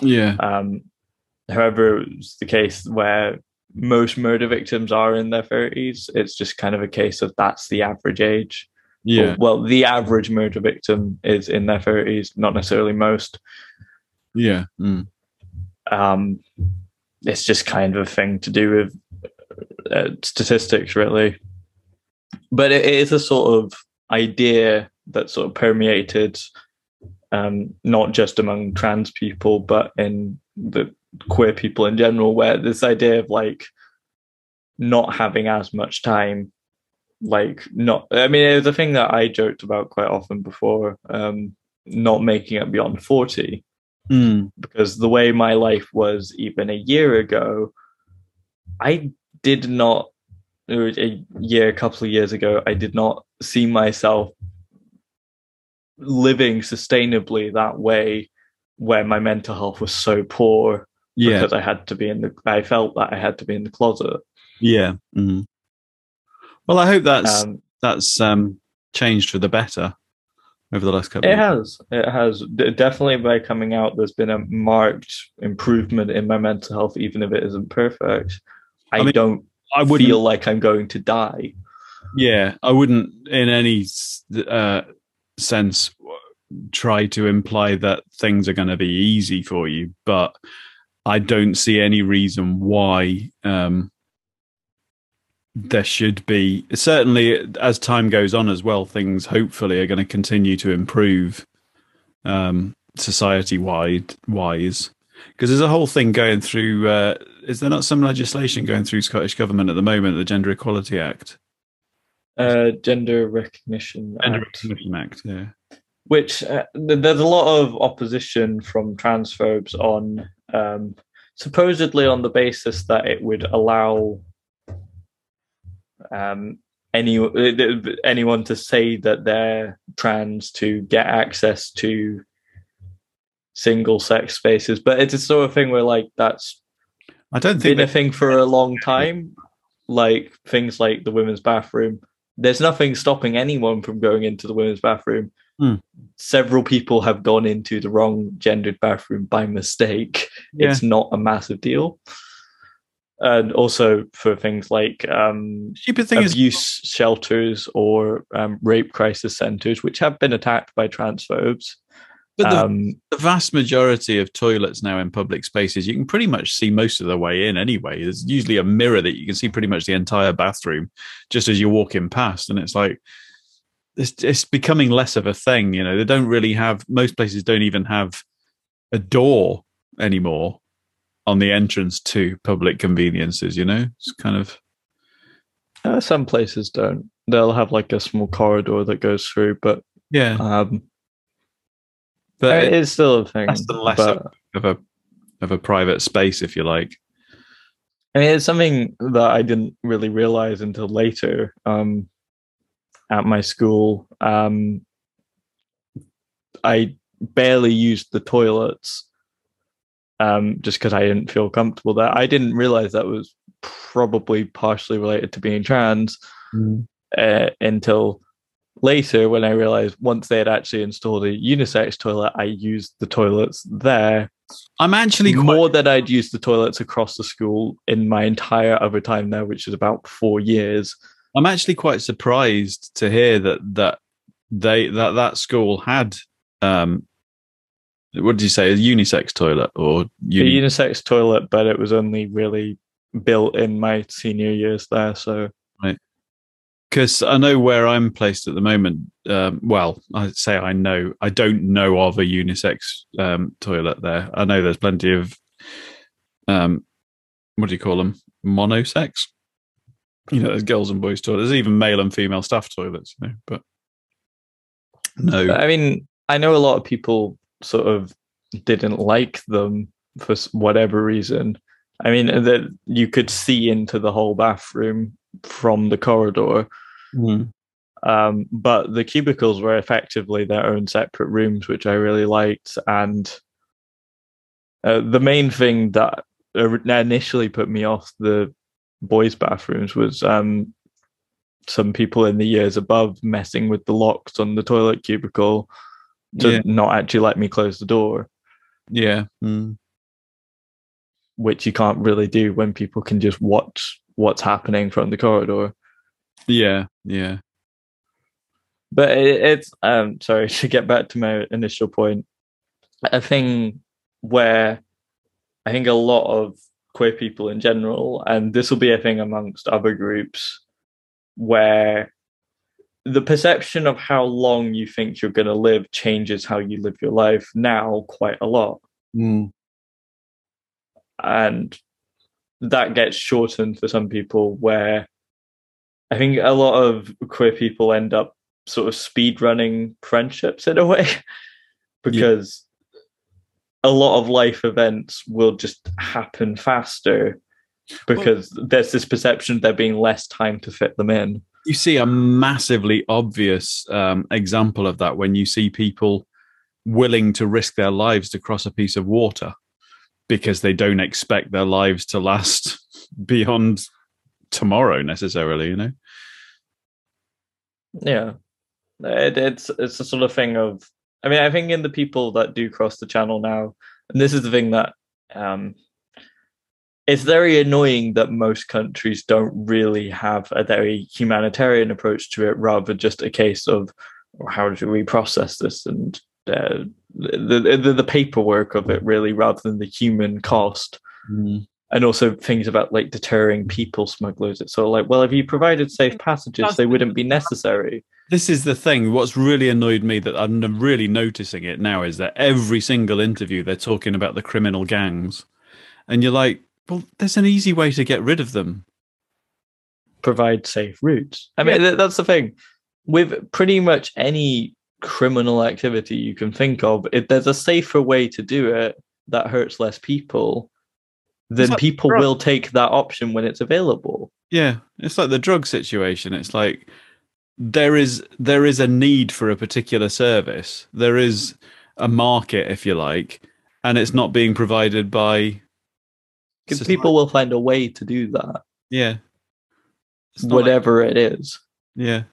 Yeah. Um, however, it's the case where most murder victims are in their 30s. It's just kind of a case of that's the average age. Yeah. Well, the average murder victim is in their 30s, not necessarily most. Yeah. Mm. Um, it's just kind of a thing to do with uh, statistics, really. But it is a sort of idea that sort of permeated um, not just among trans people, but in the queer people in general, where this idea of like not having as much time, like not, I mean, it was a thing that I joked about quite often before, um, not making it beyond 40. Mm. Because the way my life was even a year ago, I did not, a year, a couple of years ago, I did not see myself living sustainably that way where my mental health was so poor Yeah. because I had to be in the I felt that I had to be in the closet. Yeah. Mm. Well, I hope that's Um, that's um, changed for the better over the last couple. it of has. It has. D- definitely by coming out there's been a marked improvement in my mental health even if it isn't perfect. I, I mean, don't I wouldn't feel like I'm going to die. Yeah, I wouldn't in any uh, sense try to imply that things are going to be easy for you, but I don't see any reason why um, there should be. Certainly, as time goes on as well, things hopefully are going to continue to improve um, society wide wise. Because there's a whole thing going through. Uh, is there not some legislation going through Scottish government at the moment, the Gender Equality Act? Uh, gender recognition Gender Act. Recognition Act, yeah. which uh, th- there's a lot of opposition from transphobes on um, supposedly on the basis that it would allow um, any anyone to say that they're trans to get access to single sex spaces but it's a sort of thing where like that's I don't think been a thing for a long time like things like the women's bathroom there's nothing stopping anyone from going into the women's bathroom. Hmm. several people have gone into the wrong gendered bathroom by mistake. It's not a massive deal. And also for things like um, stupid thing is abuse shelters or um, rape crisis centers which have been attacked by transphobes but the, um, the vast majority of toilets now in public spaces, you can pretty much see most of the way in anyway. There's usually a mirror that you can see pretty much the entire bathroom just as you're walking past. And it's like, it's, it's becoming less of a thing. You know, they don't really have, most places don't even have a door anymore on the entrance to public conveniences, you know? It's kind of, uh, some places don't they'll have like a small corridor that goes through but yeah. um, But it is still a thing. less and less but- of a, of a private space, if you like. I mean, it's something that I didn't really realize until later um, at my school. Um, I barely used the toilets um, just because I didn't feel comfortable there. I didn't realize that was probably partially related to being trans uh, until later when I realized once they had actually installed a unisex toilet, I used the toilets there I'm actually quite more than I'd used the toilets across the school in my entire other time there, which is about four years. I'm actually quite surprised to hear that that they that that school had um what did you say a unisex toilet or uni- unisex toilet, but it was only really built in my senior years there. So because I know where I'm placed at the moment. Um, well, I say I know. I don't know of a unisex um, toilet there. I know there's plenty of um, what do you call them? Monosex. You know, there's girls and boys toilets. There's even male and female staff toilets. You know, but no. I mean, I know a lot of people sort of didn't like them for whatever reason. I mean, that you could see into the whole bathroom from the corridor. Mm. um, but the cubicles were effectively their own separate rooms, which I really liked. And uh, the main thing that initially put me off the boys' bathrooms was um, some people in the years above messing with the locks on the toilet cubicle to Yeah. not actually let me close the door, Yeah. Mm. which you can't really do when people can just watch what's happening from the corridor. Yeah. Yeah. but it, it's um sorry to get back to my initial point a thing where i think a lot of queer people in general, and this will be a thing amongst other groups where the perception of how long you think you're going to live changes how you live your life now quite a lot. Mm. And that gets shortened for some people, where I think a lot of queer people end up sort of speed running friendships in a way because yeah. a lot of life events will just happen faster because well, there's this perception there being less time to fit them in you see a massively obvious um, example of that when you see people willing to risk their lives to cross a piece of water because they don't expect their lives to last beyond tomorrow necessarily you know yeah it, it's it's a sort of thing of i mean i think in the people that do cross the channel now and this is the thing that um it's very annoying that most countries don't really have a very humanitarian approach to it, rather just a case of how do we process this and uh, the, the, the paperwork of it, really, rather than the human cost. Mm. And also things about like deterring people smugglers. It's sort of like, well, if you provided safe passages, they wouldn't be necessary. This is the thing. What's really annoyed me that I'm really noticing it now is that every single interview they're talking about the criminal gangs, and you're like, well, there's an easy way to get rid of them. Provide safe routes. I mean, yeah. that's the thing. With pretty much any criminal activity you can think of, if there's a safer way to do it that hurts less people, then like people will take that option when it's available. Yeah, it's like the drug situation. It's like there is there is a need for a particular service. There is a market, if you like, and it's not being provided by because people will find a way to do that. Yeah. Whatever like, it is. Yeah.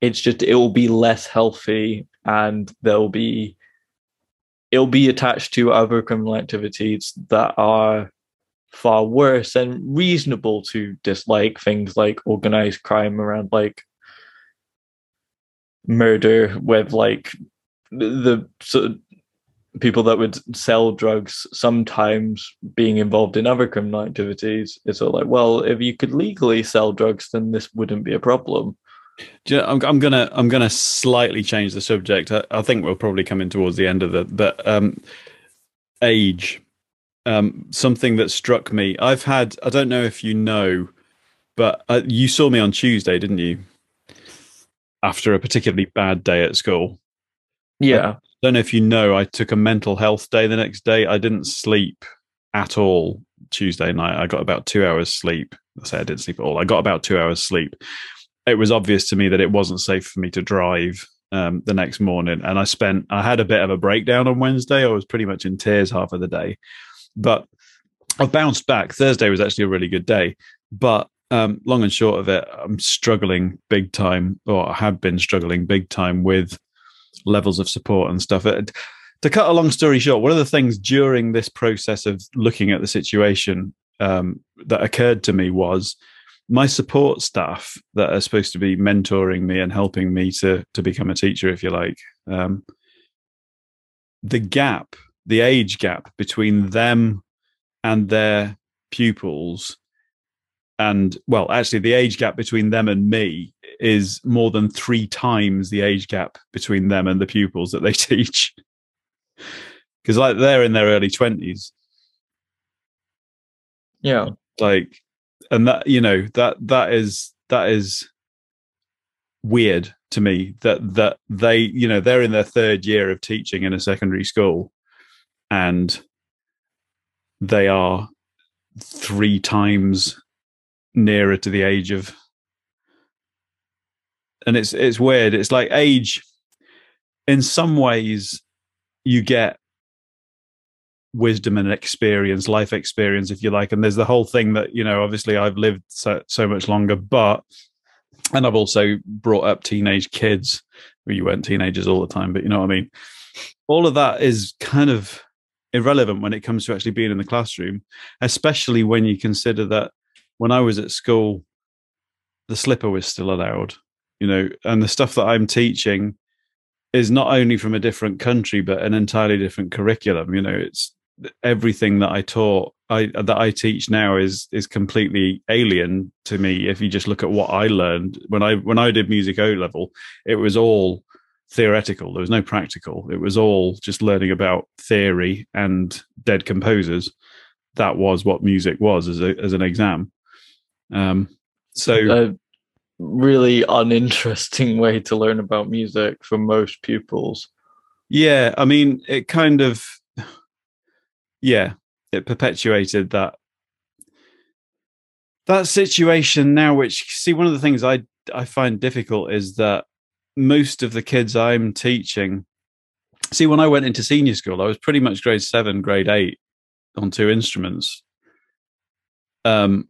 It's just it will be less healthy and there'll be it'll be attached to other criminal activities that are far worse and reasonable to dislike things like organized crime around like murder with like the, sort of people that would sell drugs sometimes being involved in other criminal activities. It's all like well if you could legally sell drugs then this wouldn't be a problem you know, I'm, I'm, gonna i'm gonna slightly change the subject I, I, think we're probably coming towards the end of it but um, age um, something that struck me i've had i don't know if you know but uh, you saw me on tuesday didn't you after a particularly bad day at school yeah I don't know if you know, I took a mental health day the next day. I didn't sleep at all Tuesday night. I got about two hours sleep. I say I didn't sleep at all. I got about two hours sleep. It was obvious to me that it wasn't safe for me to drive um, the next morning. And I spent, I had a bit of a breakdown on Wednesday. I was pretty much in tears half of the day. But I bounced back. Thursday was actually a really good day. But um, long and short of it, I'm struggling big time, or I have been struggling big time with levels of support and stuff. It, to cut a long story short, one of the things during this process of looking at the situation um, that occurred to me was my support staff that are supposed to be mentoring me and helping me to to become a teacher, if you like. Um, the gap, the age gap between them and their pupils, and well, actually, the age gap between them and me is more than three times the age gap between them and the pupils that they teach. Because like they're in their early twenties. Yeah. Like and that you know, that that is that is weird to me that that they, you know, they're in their third year of teaching in a secondary school and they are three times nearer to the age of and it's it's weird. It's like age. In some ways, you get wisdom and experience, life experience, if you like. And there's the whole thing that you know. Obviously, I've lived so so much longer, but and I've also brought up teenage kids. Well, you weren't teenagers all the time, but you know what I mean. All of that is kind of irrelevant when it comes to actually being in the classroom, especially when you consider that when I was at school, the slipper was still allowed you know, and the stuff that I'm teaching is not only from a different country but an entirely different curriculum. You know, it's everything that I taught I that I teach now is is completely alien to me. If you just look at what I learned when I when I did music O level, it was all theoretical. There was no practical. It was all just learning about theory and dead composers. That was what music was as a as an exam. Um, so a really uninteresting way to learn about music for most pupils. Yeah, I mean, it kind of yeah, it perpetuated that that situation now which see one of the things i i find difficult is that most of the kids i'm teaching see when i went into senior school i was pretty much grade 7 grade 8 on two instruments. Um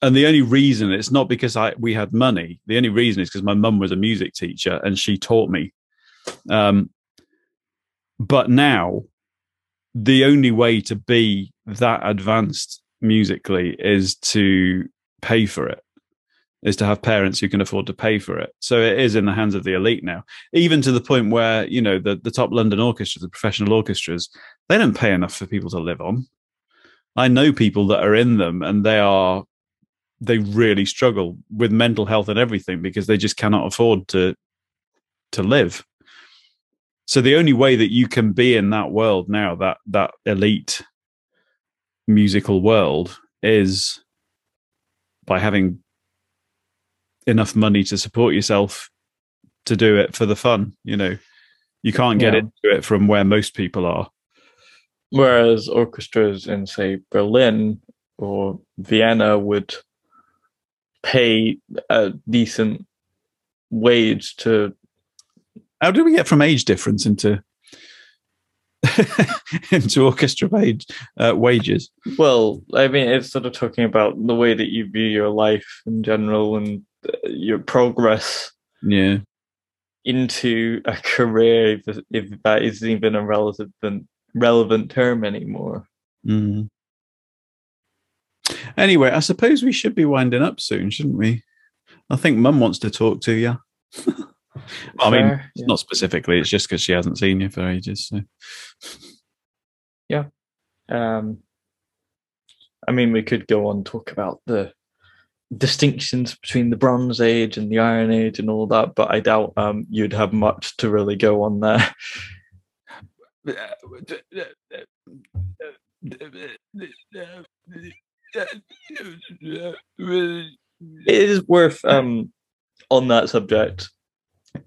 and the only reason it's not because i we had money. The only reason is because my mum was a music teacher and she taught me. Um but now the only way to be that advanced musically is to pay for it is to have parents who can afford to pay for it. So it is in the hands of the elite now. Even to the point where you know the, the top london orchestras the professional orchestras they don't pay enough for people to live on. I know people that are in them and they are they really struggle with mental health and everything because they just cannot afford to to live so the only way that you can be in that world now, that that elite musical world, is by having enough money to support yourself to do it for the fun. You know, you can't get yeah. into it from where most people are. Whereas orchestras in, say, Berlin or Vienna would pay a decent wage to how did we get from age difference into into orchestra age uh, wages? Well, I mean, it's sort of talking about the way that you view your life in general and uh, your progress. Yeah. Into a career, if, if that isn't even a relevant relevant term anymore. Mm. Anyway, I suppose we should be winding up soon, shouldn't we? I think Mum wants to talk to you. I mean, yeah. not specifically. It's just because she hasn't seen you for ages. So. Yeah. Um, I mean, we could go on talk about the distinctions between the Bronze Age and the Iron Age and all that, but I doubt um, you'd have much to really go on there. it is worth um, on that subject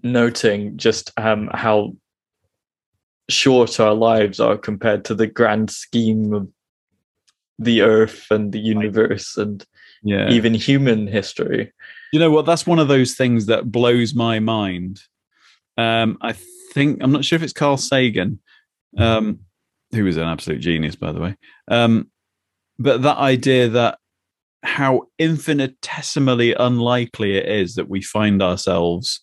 noting just um, how short our lives are compared to the grand scheme of the earth and the universe and yeah. even human history. You know what? That's one of those things that blows my mind. Um, I think I'm not sure if it's Carl Sagan, um, who was an absolute genius, by the way. Um, but that idea that how infinitesimally unlikely it is that we find ourselves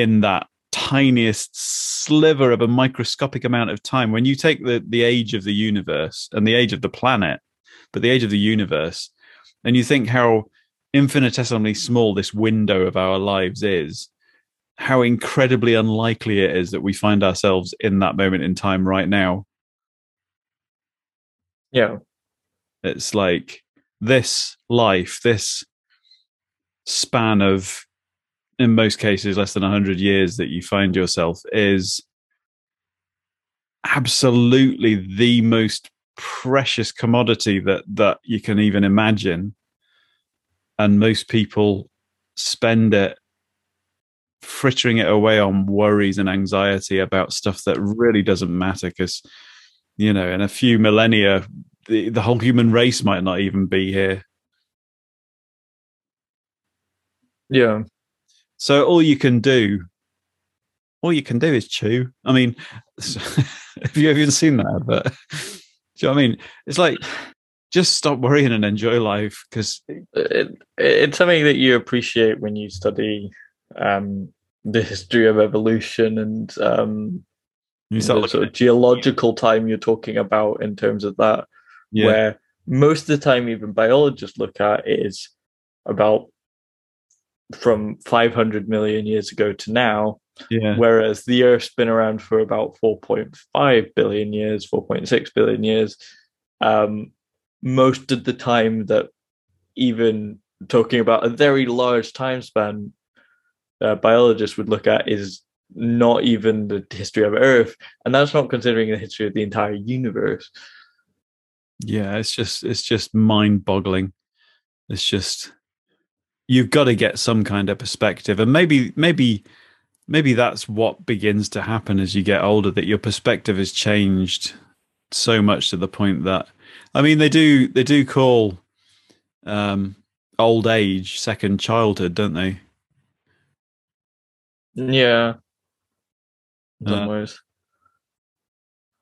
in that tiniest sliver of a microscopic amount of time. When you take the the age of the universe and the age of the planet but the age of the universe and you think how infinitesimally small this window of our lives is how incredibly unlikely it is that we find ourselves in that moment in time right now. Yeah. It's like this life this span of in most cases less than 100 years that you find yourself is absolutely the most precious commodity that that you can even imagine. And most people spend it frittering it away on worries and anxiety about stuff that really doesn't matter because you know in a few millennia the, the whole human race might not even be here. Yeah so all you can do, all you can do is chew. I mean, have you even seen that? But do you know what I mean? It's like just stop worrying and enjoy life because it, it's something that you appreciate when you study um, the history of evolution and um, you the sort of geological time you're talking about in terms of that, yeah. where most of the time even biologists look at is about from 500 million years ago to now Yeah. Whereas the Earth's been around for about 4.5 billion years, 4.6 billion years. Um, most of the time that even talking about a very large time span uh, biologists would look at is not even the history of Earth, and that's not considering the history of the entire universe. Yeah, it's just it's just mind-boggling. It's just you've got to get some kind of perspective, and maybe maybe maybe that's what begins to happen as you get older. That your perspective has changed so much to the point that I mean they do they do call um, old age second childhood, don't they? Yeah, some uh.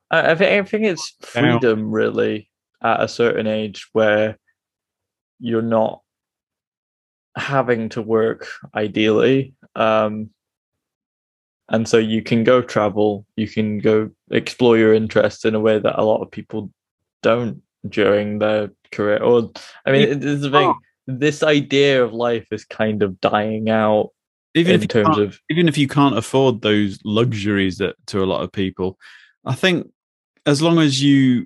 I, I think I think it's freedom really at a certain age where you're not having to work ideally um, and so you can go travel you can go explore your interests in a way that a lot of people don't during their career or i mean it's a thing this idea of life is kind of dying out even in terms of even if you can't afford those luxuries that to a lot of people i think as long as you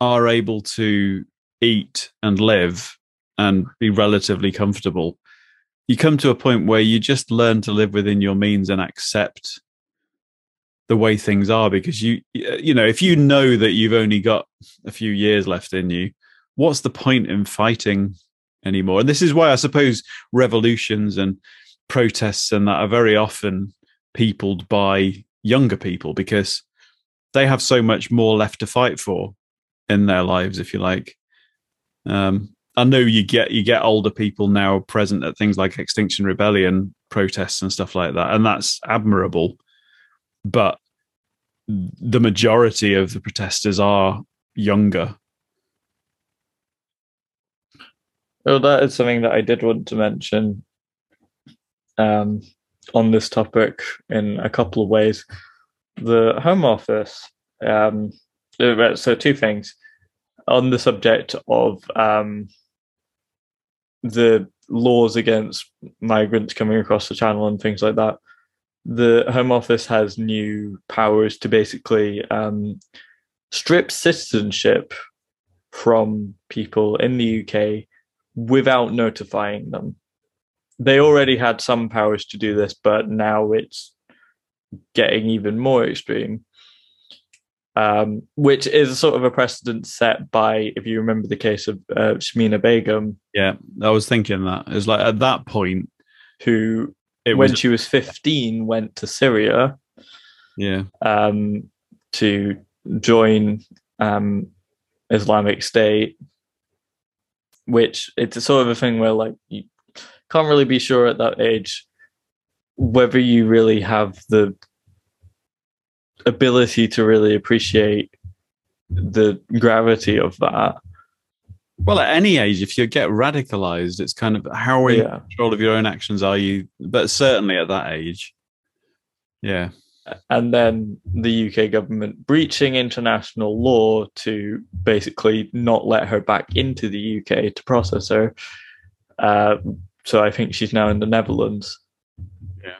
are able to eat and live and be relatively comfortable. You come to a point where you just learn to live within your means and accept the way things are because you you know if you know that you've only got a few years left in you what's the point in fighting anymore? And this is why i suppose revolutions and protests and that are very often peopled by younger people because they have so much more left to fight for in their lives if you like. Um, I know you get you get older people now present at things like Extinction Rebellion protests and stuff like that, and that's admirable. But the majority of the protesters are younger. Well, that is something that I did want to mention um, on this topic in a couple of ways. The Home Office. Um, so, two things on the subject of um, the laws against migrants coming across the channel and things like that, the Home Office has new powers to basically um, strip citizenship from people in the UK without notifying them. They already had some powers to do this, but now it's getting even more extreme um, which is sort of a precedent set by, if you remember the case of uh, Begum. Yeah, I was thinking that. It was like at that point, who, when was... she was 15, went to Syria. Yeah. Um, to join um, Islamic State, which it's a sort of a thing where, like, you can't really be sure at that age whether you really have the ability to really appreciate the gravity of that. Well, at any age, if you get radicalized, it's kind of how in yeah. control of your own actions are you? But certainly at that age, yeah. And then the UK government breaching international law to basically not let her back into the UK to process her. Uh, so I think she's now in the Netherlands. Yeah.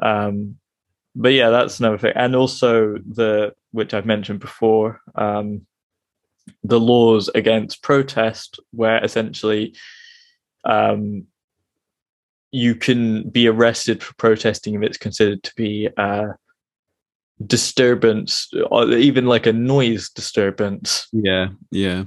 Um, but yeah, that's another thing, and also the which I've mentioned before, um, the laws against protest, where essentially um, you can be arrested for protesting if it's considered to be a disturbance, or even like a noise disturbance. Yeah, yeah.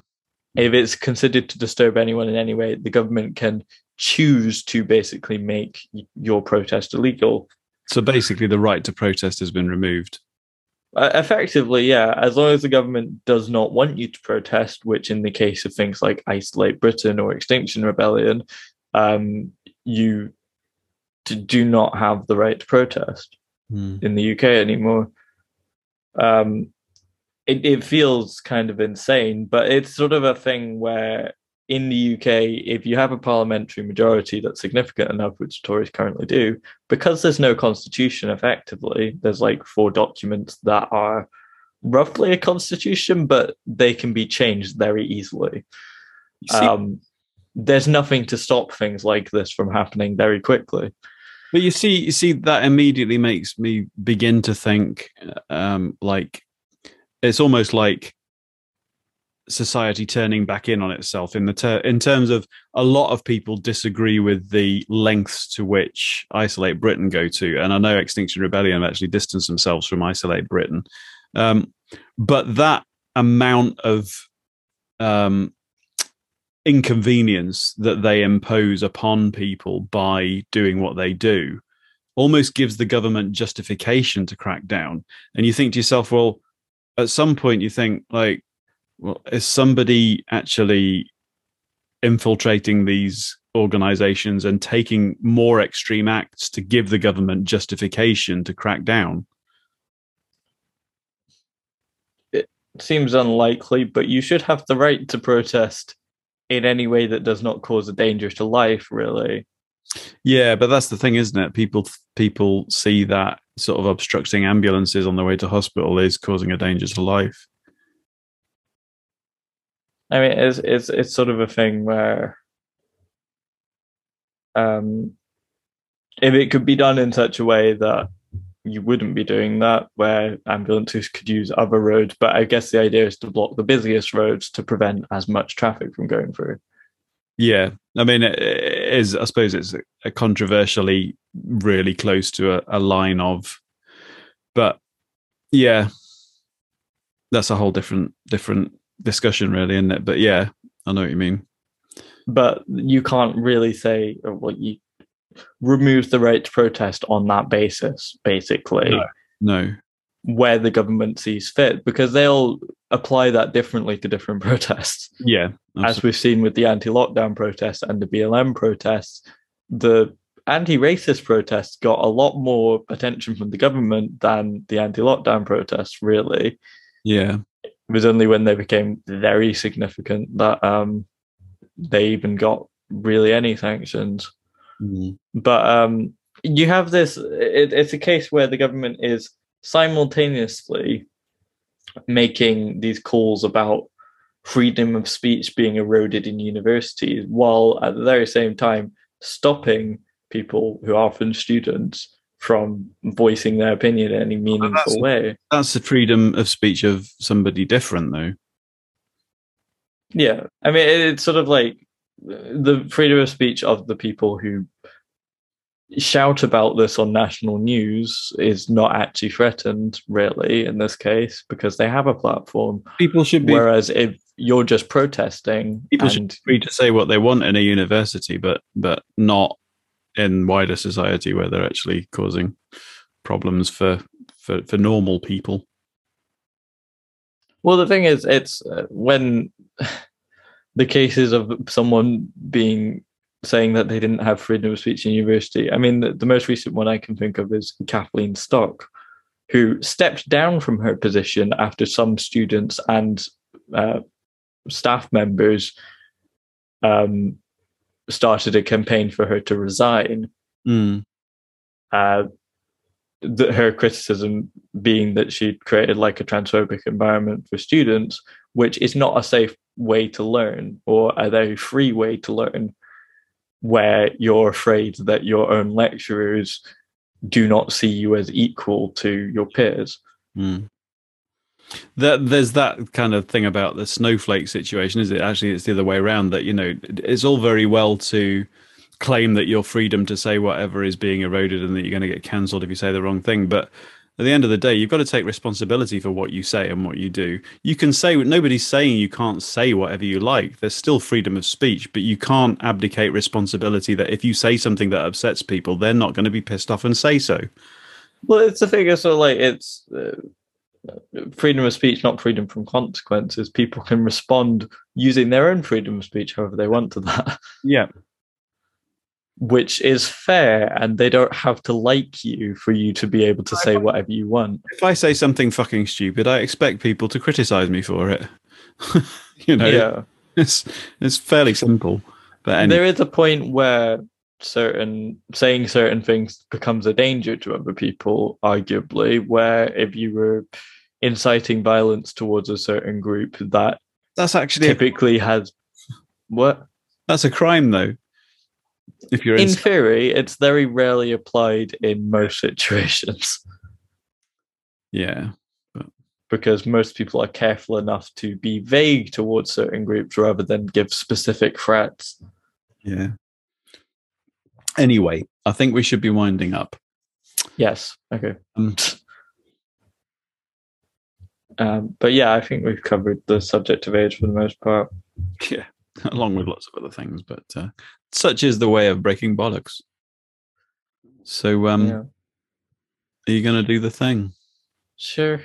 If it's considered to disturb anyone in any way, the government can choose to basically make your protest illegal so basically, the right to protest has been removed. Uh, effectively, yeah. As long as the government does not want you to protest, which in the case of things like Insulate Britain or Extinction Rebellion, um, you do not have the right to protest mm. in the UK anymore. Um, it, it feels kind of insane, but it's sort of a thing where in the UK, if you have a parliamentary majority that's significant enough, which Tories currently do, because there's no constitution effectively, there's like four documents that are roughly a constitution, but they can be changed very easily. Um, there's nothing to stop things like this from happening very quickly. But you see, you see that immediately makes me begin to think, um, like it's almost like society turning back in on itself in the ter- in terms of a lot of people disagree with the lengths to which insulate britain go to and i know extinction rebellion have actually distanced themselves from insulate britain. Um, but that amount of um, inconvenience that they impose upon people by doing what they do almost gives the government justification to crack down. And you think to yourself well at some point you think like well, is somebody actually infiltrating these organizations and taking more extreme acts to give the government justification to crack down? It seems unlikely, but you should have the right to protest in any way that does not cause a danger to life, really. Yeah, but that's the thing, isn't it? People people see that sort of obstructing ambulances on their way to hospital is causing a danger to life. I mean, it's it's it's sort of a thing where, um, if it could be done in such a way that you wouldn't be doing that, where ambulances could use other roads, but I guess the idea is to block the busiest roads to prevent as much traffic from going through. Yeah, I mean, it is. I suppose it's controversially really close to a, a line of, but yeah, that's a whole different different discussion, really, isn't it? But yeah, I know what you mean. But you can't really say, oh, well, you remove the right to protest on that basis, basically. No. no. Where the government sees fit, because they'll apply that differently to different protests. Yeah. Absolutely. As we've seen with the anti lockdown protests and the BLM protests, the anti racist protests got a lot more attention from the government than the anti lockdown protests, really. Yeah. It was only when they became very significant that um, they even got really any sanctions. Mm. But um, you have this, it, it's a case where the government is simultaneously making these calls about freedom of speech being eroded in universities, while at the very same time stopping people who are often students from voicing their opinion in any meaningful that's, way. That's the freedom of speech of somebody different, though. Yeah, I mean, it's sort of like uh, the freedom of speech of the people who shout about this on national news is not actually threatened, really, in this case, because they have a platform. People should be. Whereas if you're just protesting, people should be free to say what they want in a university, but but not in wider society where they're actually causing problems for for, for normal people. Well, the thing is, it's uh, when the cases of someone being saying that they didn't have freedom of speech in university. I mean, the, the most recent one I can think of is Kathleen Stock, who stepped down from her position after some students and uh, staff members um, started a campaign for her to resign. Mm. Uh, the, her criticism being that she created like a transphobic environment for students, which is not a safe way to learn or a very free way to learn, where you're afraid that your own lecturers do not see you as equal to your peers. Mm that there's that kind of thing about the snowflake situation is it? Actually it's the other way around that you know it's all very well to claim that your freedom to say whatever is being eroded and that you're going to get cancelled if you say the wrong thing but at the end of the day you've got to take responsibility for what you say and what you do. You can say nobody's saying you can't say whatever you like. There's still freedom of speech but you can't abdicate responsibility that if you say something that upsets people they're not going to be pissed off and say so. Well it's a figure so like it's uh freedom of speech, not freedom from consequences. People can respond using their own freedom of speech however they want to that. Yeah. Which is fair, and they don't have to like you for you to be able to say whatever you want. If I say something fucking stupid, I expect people to criticize me for it. you know, yeah, it's it's fairly simple. But anyway. there is a point where certain saying certain things becomes a danger to other people arguably where if you were inciting violence towards a certain group that that's actually typically a, has what that's a crime though if you're in theory, it's very rarely applied in most situations. Yeah. But. Because most people are careful enough to be vague towards certain groups rather than give specific threats. Yeah. Anyway, I think we should be winding up. Yes. Okay. Um, um, but yeah, I think we've covered the subject of age for the most part. Yeah, along with lots of other things, but uh, such is the way of breaking bollocks. So, um, yeah. are you going to do the thing? Sure.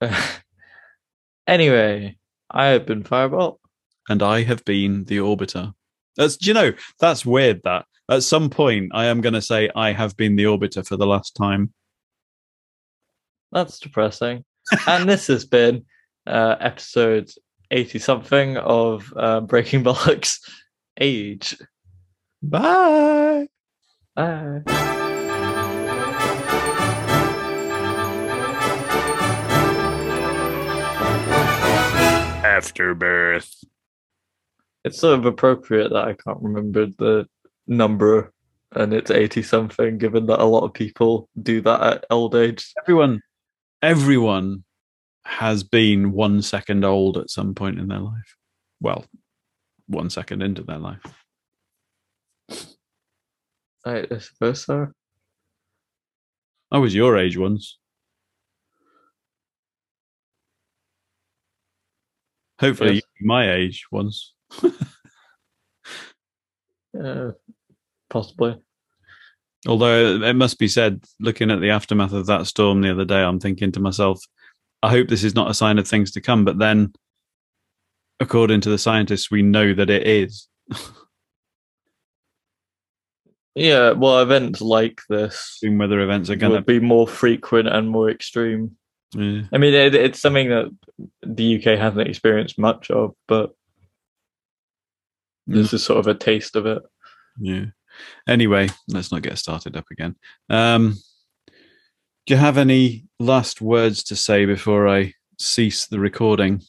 anyway, I have been Fireball. And I have been the Orbiter. That's, you know, that's weird that at some point I am going to say I have been the Orbiter for the last time. That's depressing. And this has been uh, episode 80 something of uh, Breaking Bollocks Age. Bye. Bye. Afterbirth. It's sort of appropriate that I can't remember the number and it's 80 something, given that a lot of people do that at old age. Everyone, everyone has been one second old at some point in their life. Well, one second into their life. I, suppose so. I was your age once. Hopefully, yes. my age once. uh, possibly. Although it must be said, looking at the aftermath of that storm the other day, I'm thinking to myself, I hope this is not a sign of things to come. But then, according to the scientists, we know that it is. Yeah, well, events like this, extreme weather events are going to be more frequent and more extreme. Yeah. I mean, it, it's something that the UK hasn't experienced much of, but this mm. is sort of a taste of it. Yeah. Anyway, let's not get started up again. Um, do you have any last words to say before I cease the recording?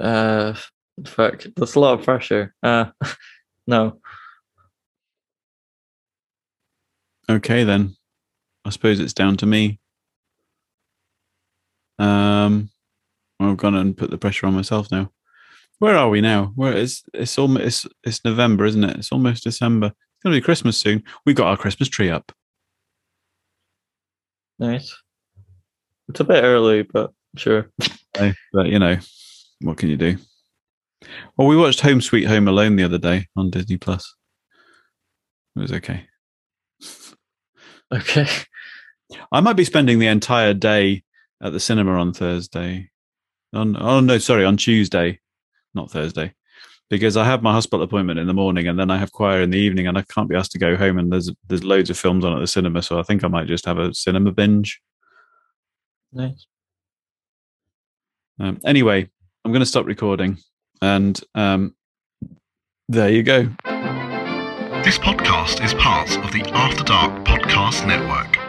Uh, Fuck, that's a lot of pressure. Uh, no. Okay, then. I suppose it's down to me. Um, I've gone and put the pressure on myself now. Where are we now? Where is it's almost it's, it's November, isn't it? It's almost December. It's gonna be Christmas soon. We got our Christmas tree up. Nice. It's a bit early, but sure. but you know, what can you do? Well, we watched Home Sweet Home Alone the other day on Disney Plus. It was okay. Okay. I might be spending the entire day at the cinema on Thursday. On oh no, sorry, on Tuesday, not Thursday, because I have my hospital appointment in the morning and then I have choir in the evening, and I can't be asked to go home. And there's there's loads of films on at the cinema, so I think I might just have a cinema binge. Nice. Um, anyway, I'm going to stop recording. And um, there you go. This podcast is part of the After Dark Podcast Network.